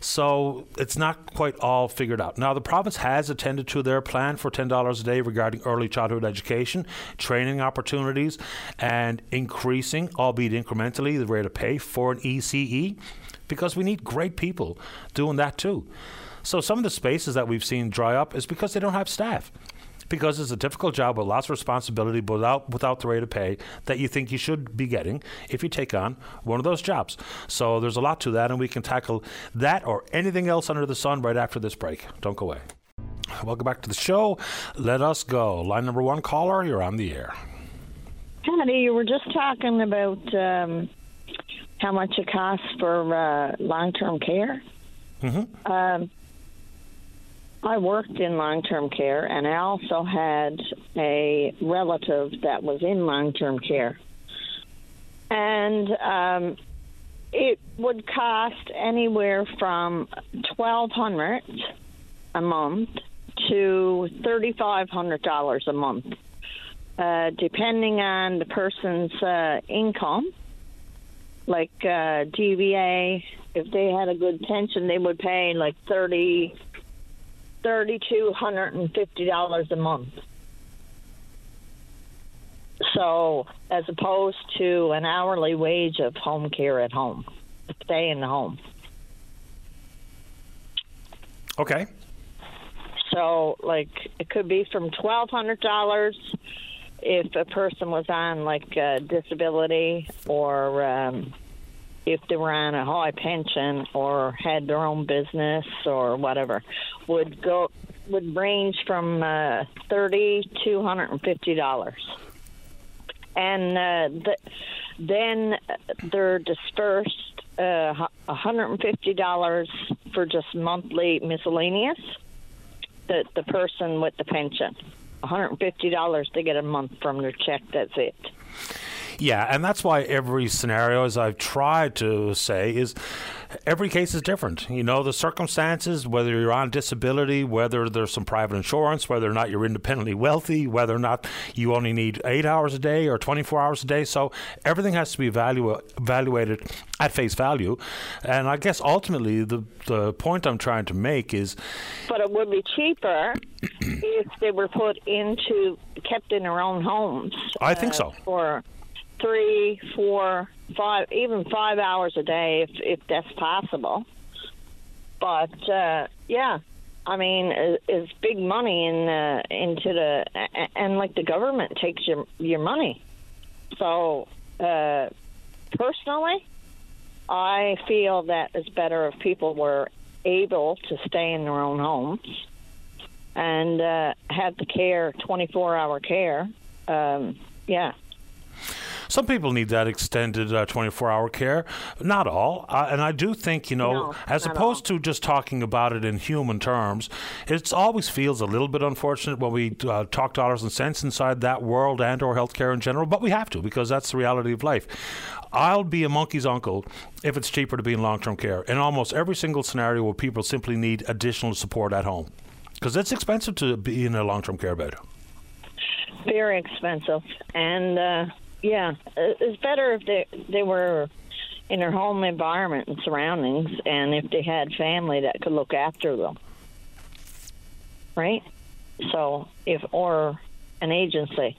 So it's not quite all figured out. Now, the province has attended to their plan for $10 a day regarding early childhood education, training opportunities, and increasing, albeit incrementally, the rate of pay for an ECE because we need great people doing that too. So some of the spaces that we've seen dry up is because they don't have staff. Because it's a difficult job with lots of responsibility, but without without the rate of pay that you think you should be getting if you take on one of those jobs. So there's a lot to that, and we can tackle that or anything else under the sun right after this break. Don't go away. Welcome back to the show. Let us go. Line number one caller, you're on the air. Paddy, you were just talking about um, how much it costs for uh, long term care. Mm-hmm. Um, I worked in long term care, and I also had a relative that was in long term care. And um, it would cost anywhere from twelve hundred a month to thirty five hundred dollars a month, uh, depending on the person's uh, income like uh, DVA, if they had a good pension, they would pay like thirty, thirty two hundred and fifty dollars a month. So, as opposed to an hourly wage of home care at home, stay in the home. Okay. So, like, it could be from twelve hundred dollars if a person was on like a disability or um, if they were on a high pension or had their own business or whatever would go would range from uh, thirty to hundred and fifty dollars. And uh, the, then they're dispersed uh, $150 for just monthly miscellaneous the the person with the pension $150 to get a month from their check. That's it. Yeah, and that's why every scenario, as I've tried to say, is every case is different. You know, the circumstances, whether you're on disability, whether there's some private insurance, whether or not you're independently wealthy, whether or not you only need eight hours a day or 24 hours a day. So everything has to be evalu- evaluated at face value. And I guess ultimately, the, the point I'm trying to make is. But it would be cheaper if they were put into, kept in their own homes. I think so. Uh, for three, four, five, even five hours a day if if that's possible. But uh, yeah, I mean, it's big money in uh, into the and like the government takes your your money. So uh, personally, I feel that it's better if people were able to stay in their own homes and uh, have the care, twenty four hour care. Um, yeah, some people need that extended uh, 24 hour care. Not all. Uh, and I do think, you know, no, as opposed all. to just talking about it in human terms, it always feels a little bit unfortunate when we uh, talk dollars and cents inside that world and or healthcare in general, but we have to because that's the reality of life. I'll be a monkey's uncle if it's cheaper to be in long term care in almost every single scenario where people simply need additional support at home. Because it's expensive to be in a long term care bed. Very expensive. And, uh, yeah, it's better if they they were in their home environment and surroundings, and if they had family that could look after them, right? So if or an agency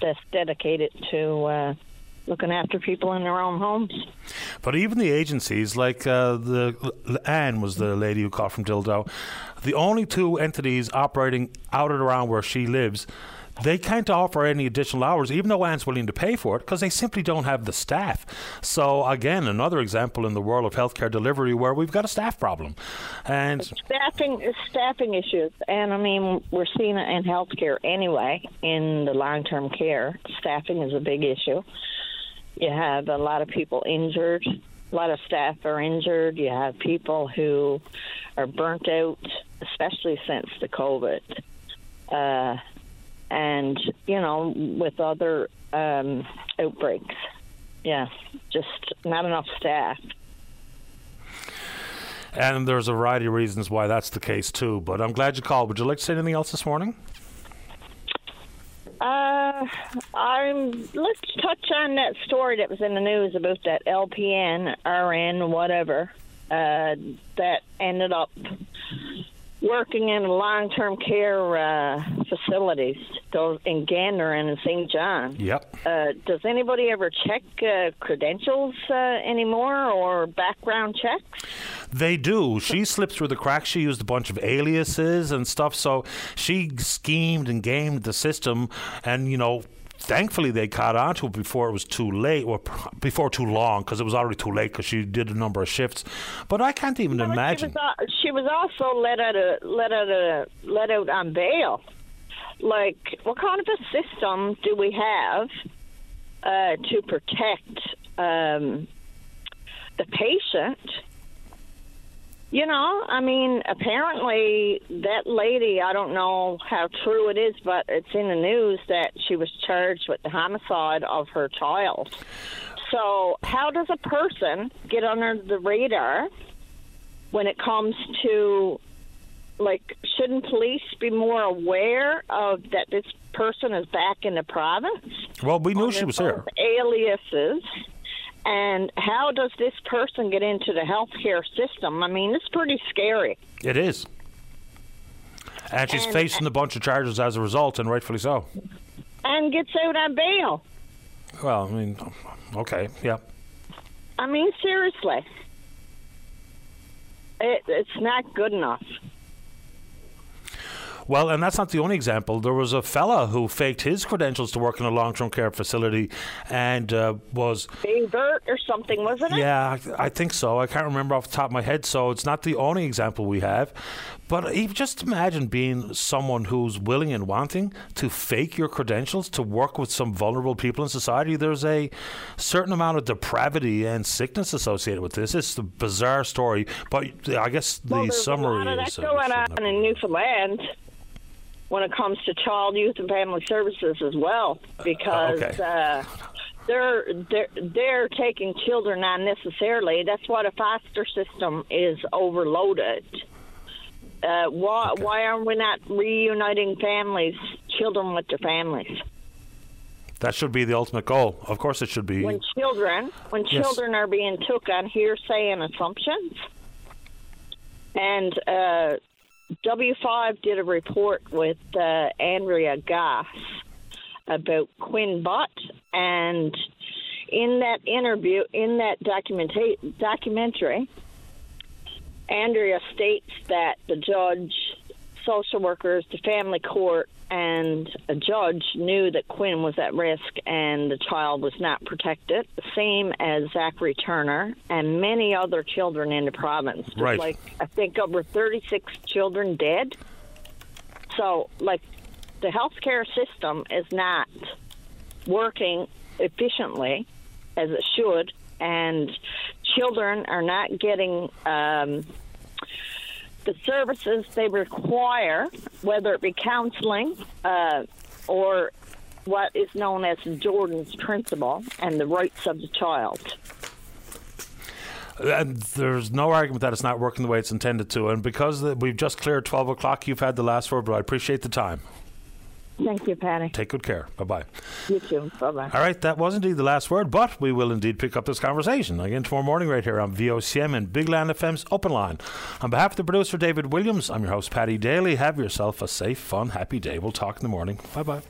that's dedicated to uh, looking after people in their own homes. But even the agencies, like uh, the Anne was the lady who called from Dildo, the only two entities operating out and around where she lives they can't offer any additional hours, even though Anne's willing to pay for it, because they simply don't have the staff. So again, another example in the world of healthcare delivery where we've got a staff problem, and staffing staffing issues. And I mean, we're seeing it in healthcare anyway. In the long term care, staffing is a big issue. You have a lot of people injured. A lot of staff are injured. You have people who are burnt out, especially since the COVID. Uh, and you know with other um, outbreaks. Yeah, just not enough staff. And there's a variety of reasons why that's the case too. But I'm glad you called. Would you like to say anything else this morning? Uh, I'm. Let's touch on that story that was in the news about that LPN, RN, whatever, uh, that ended up working in long-term care uh, facilities, those in Gander and in St. John. Yep. Uh, does anybody ever check uh, credentials uh, anymore or background checks? They do. She slipped through the cracks. She used a bunch of aliases and stuff. So she schemed and gamed the system, and you know thankfully they caught on to it before it was too late or before too long because it was already too late because she did a number of shifts. But i can't even imagine she was, she was, also let out a, let out a, let out on bail. Like what kind of a system do we have uh, to protect um, the patient you know, I mean, apparently that lady, I don't know how true it is, but it's in the news that she was charged with the homicide of her child. So, how does a person get under the radar when it comes to like shouldn't police be more aware of that this person is back in the province? Well, we knew she was here. Aliases and how does this person get into the healthcare system? I mean, it's pretty scary. It is. And she's and, facing a bunch of charges as a result, and rightfully so. And gets out on bail. Well, I mean, okay, yeah. I mean, seriously. It, it's not good enough. Well, and that's not the only example. There was a fella who faked his credentials to work in a long-term care facility, and uh, was Bert or something, wasn't it? Yeah, I, I, think so. I can't remember off the top of my head. So it's not the only example we have. But just imagine being someone who's willing and wanting to fake your credentials to work with some vulnerable people in society. There's a certain amount of depravity and sickness associated with this. It's a bizarre story, but I guess the well, summary a lot of is. That's going on in Newfoundland when it comes to child, youth, and family services as well, because okay. uh, they're they're they're taking children unnecessarily. That's why the foster system is overloaded. Uh, why okay. why aren't we not reuniting families, children with their families? That should be the ultimate goal. Of course, it should be. When children, when yes. children are being took on hearsay and assumptions, and uh, W5 did a report with uh, Andrea Goss about Quinn Butt, and in that interview, in that documenta- documentary, Andrea states that the judge, social workers, the family court, and a judge knew that Quinn was at risk and the child was not protected, same as Zachary Turner and many other children in the province. Right. Like, I think over 36 children dead. So, like, the healthcare system is not working efficiently as it should, and children are not getting. Um, the services they require, whether it be counseling uh, or what is known as Jordan's principle and the rights of the child. And there's no argument that it's not working the way it's intended to. And because we've just cleared 12 o'clock, you've had the last word, but I appreciate the time. Thank you, Paddy. Take good care. Bye bye. You too. Bye bye. All right, that was indeed the last word, but we will indeed pick up this conversation again tomorrow morning right here on VOCM and Big Land FM's Open Line. On behalf of the producer, David Williams, I'm your host, Paddy Daly. Have yourself a safe, fun, happy day. We'll talk in the morning. Bye bye.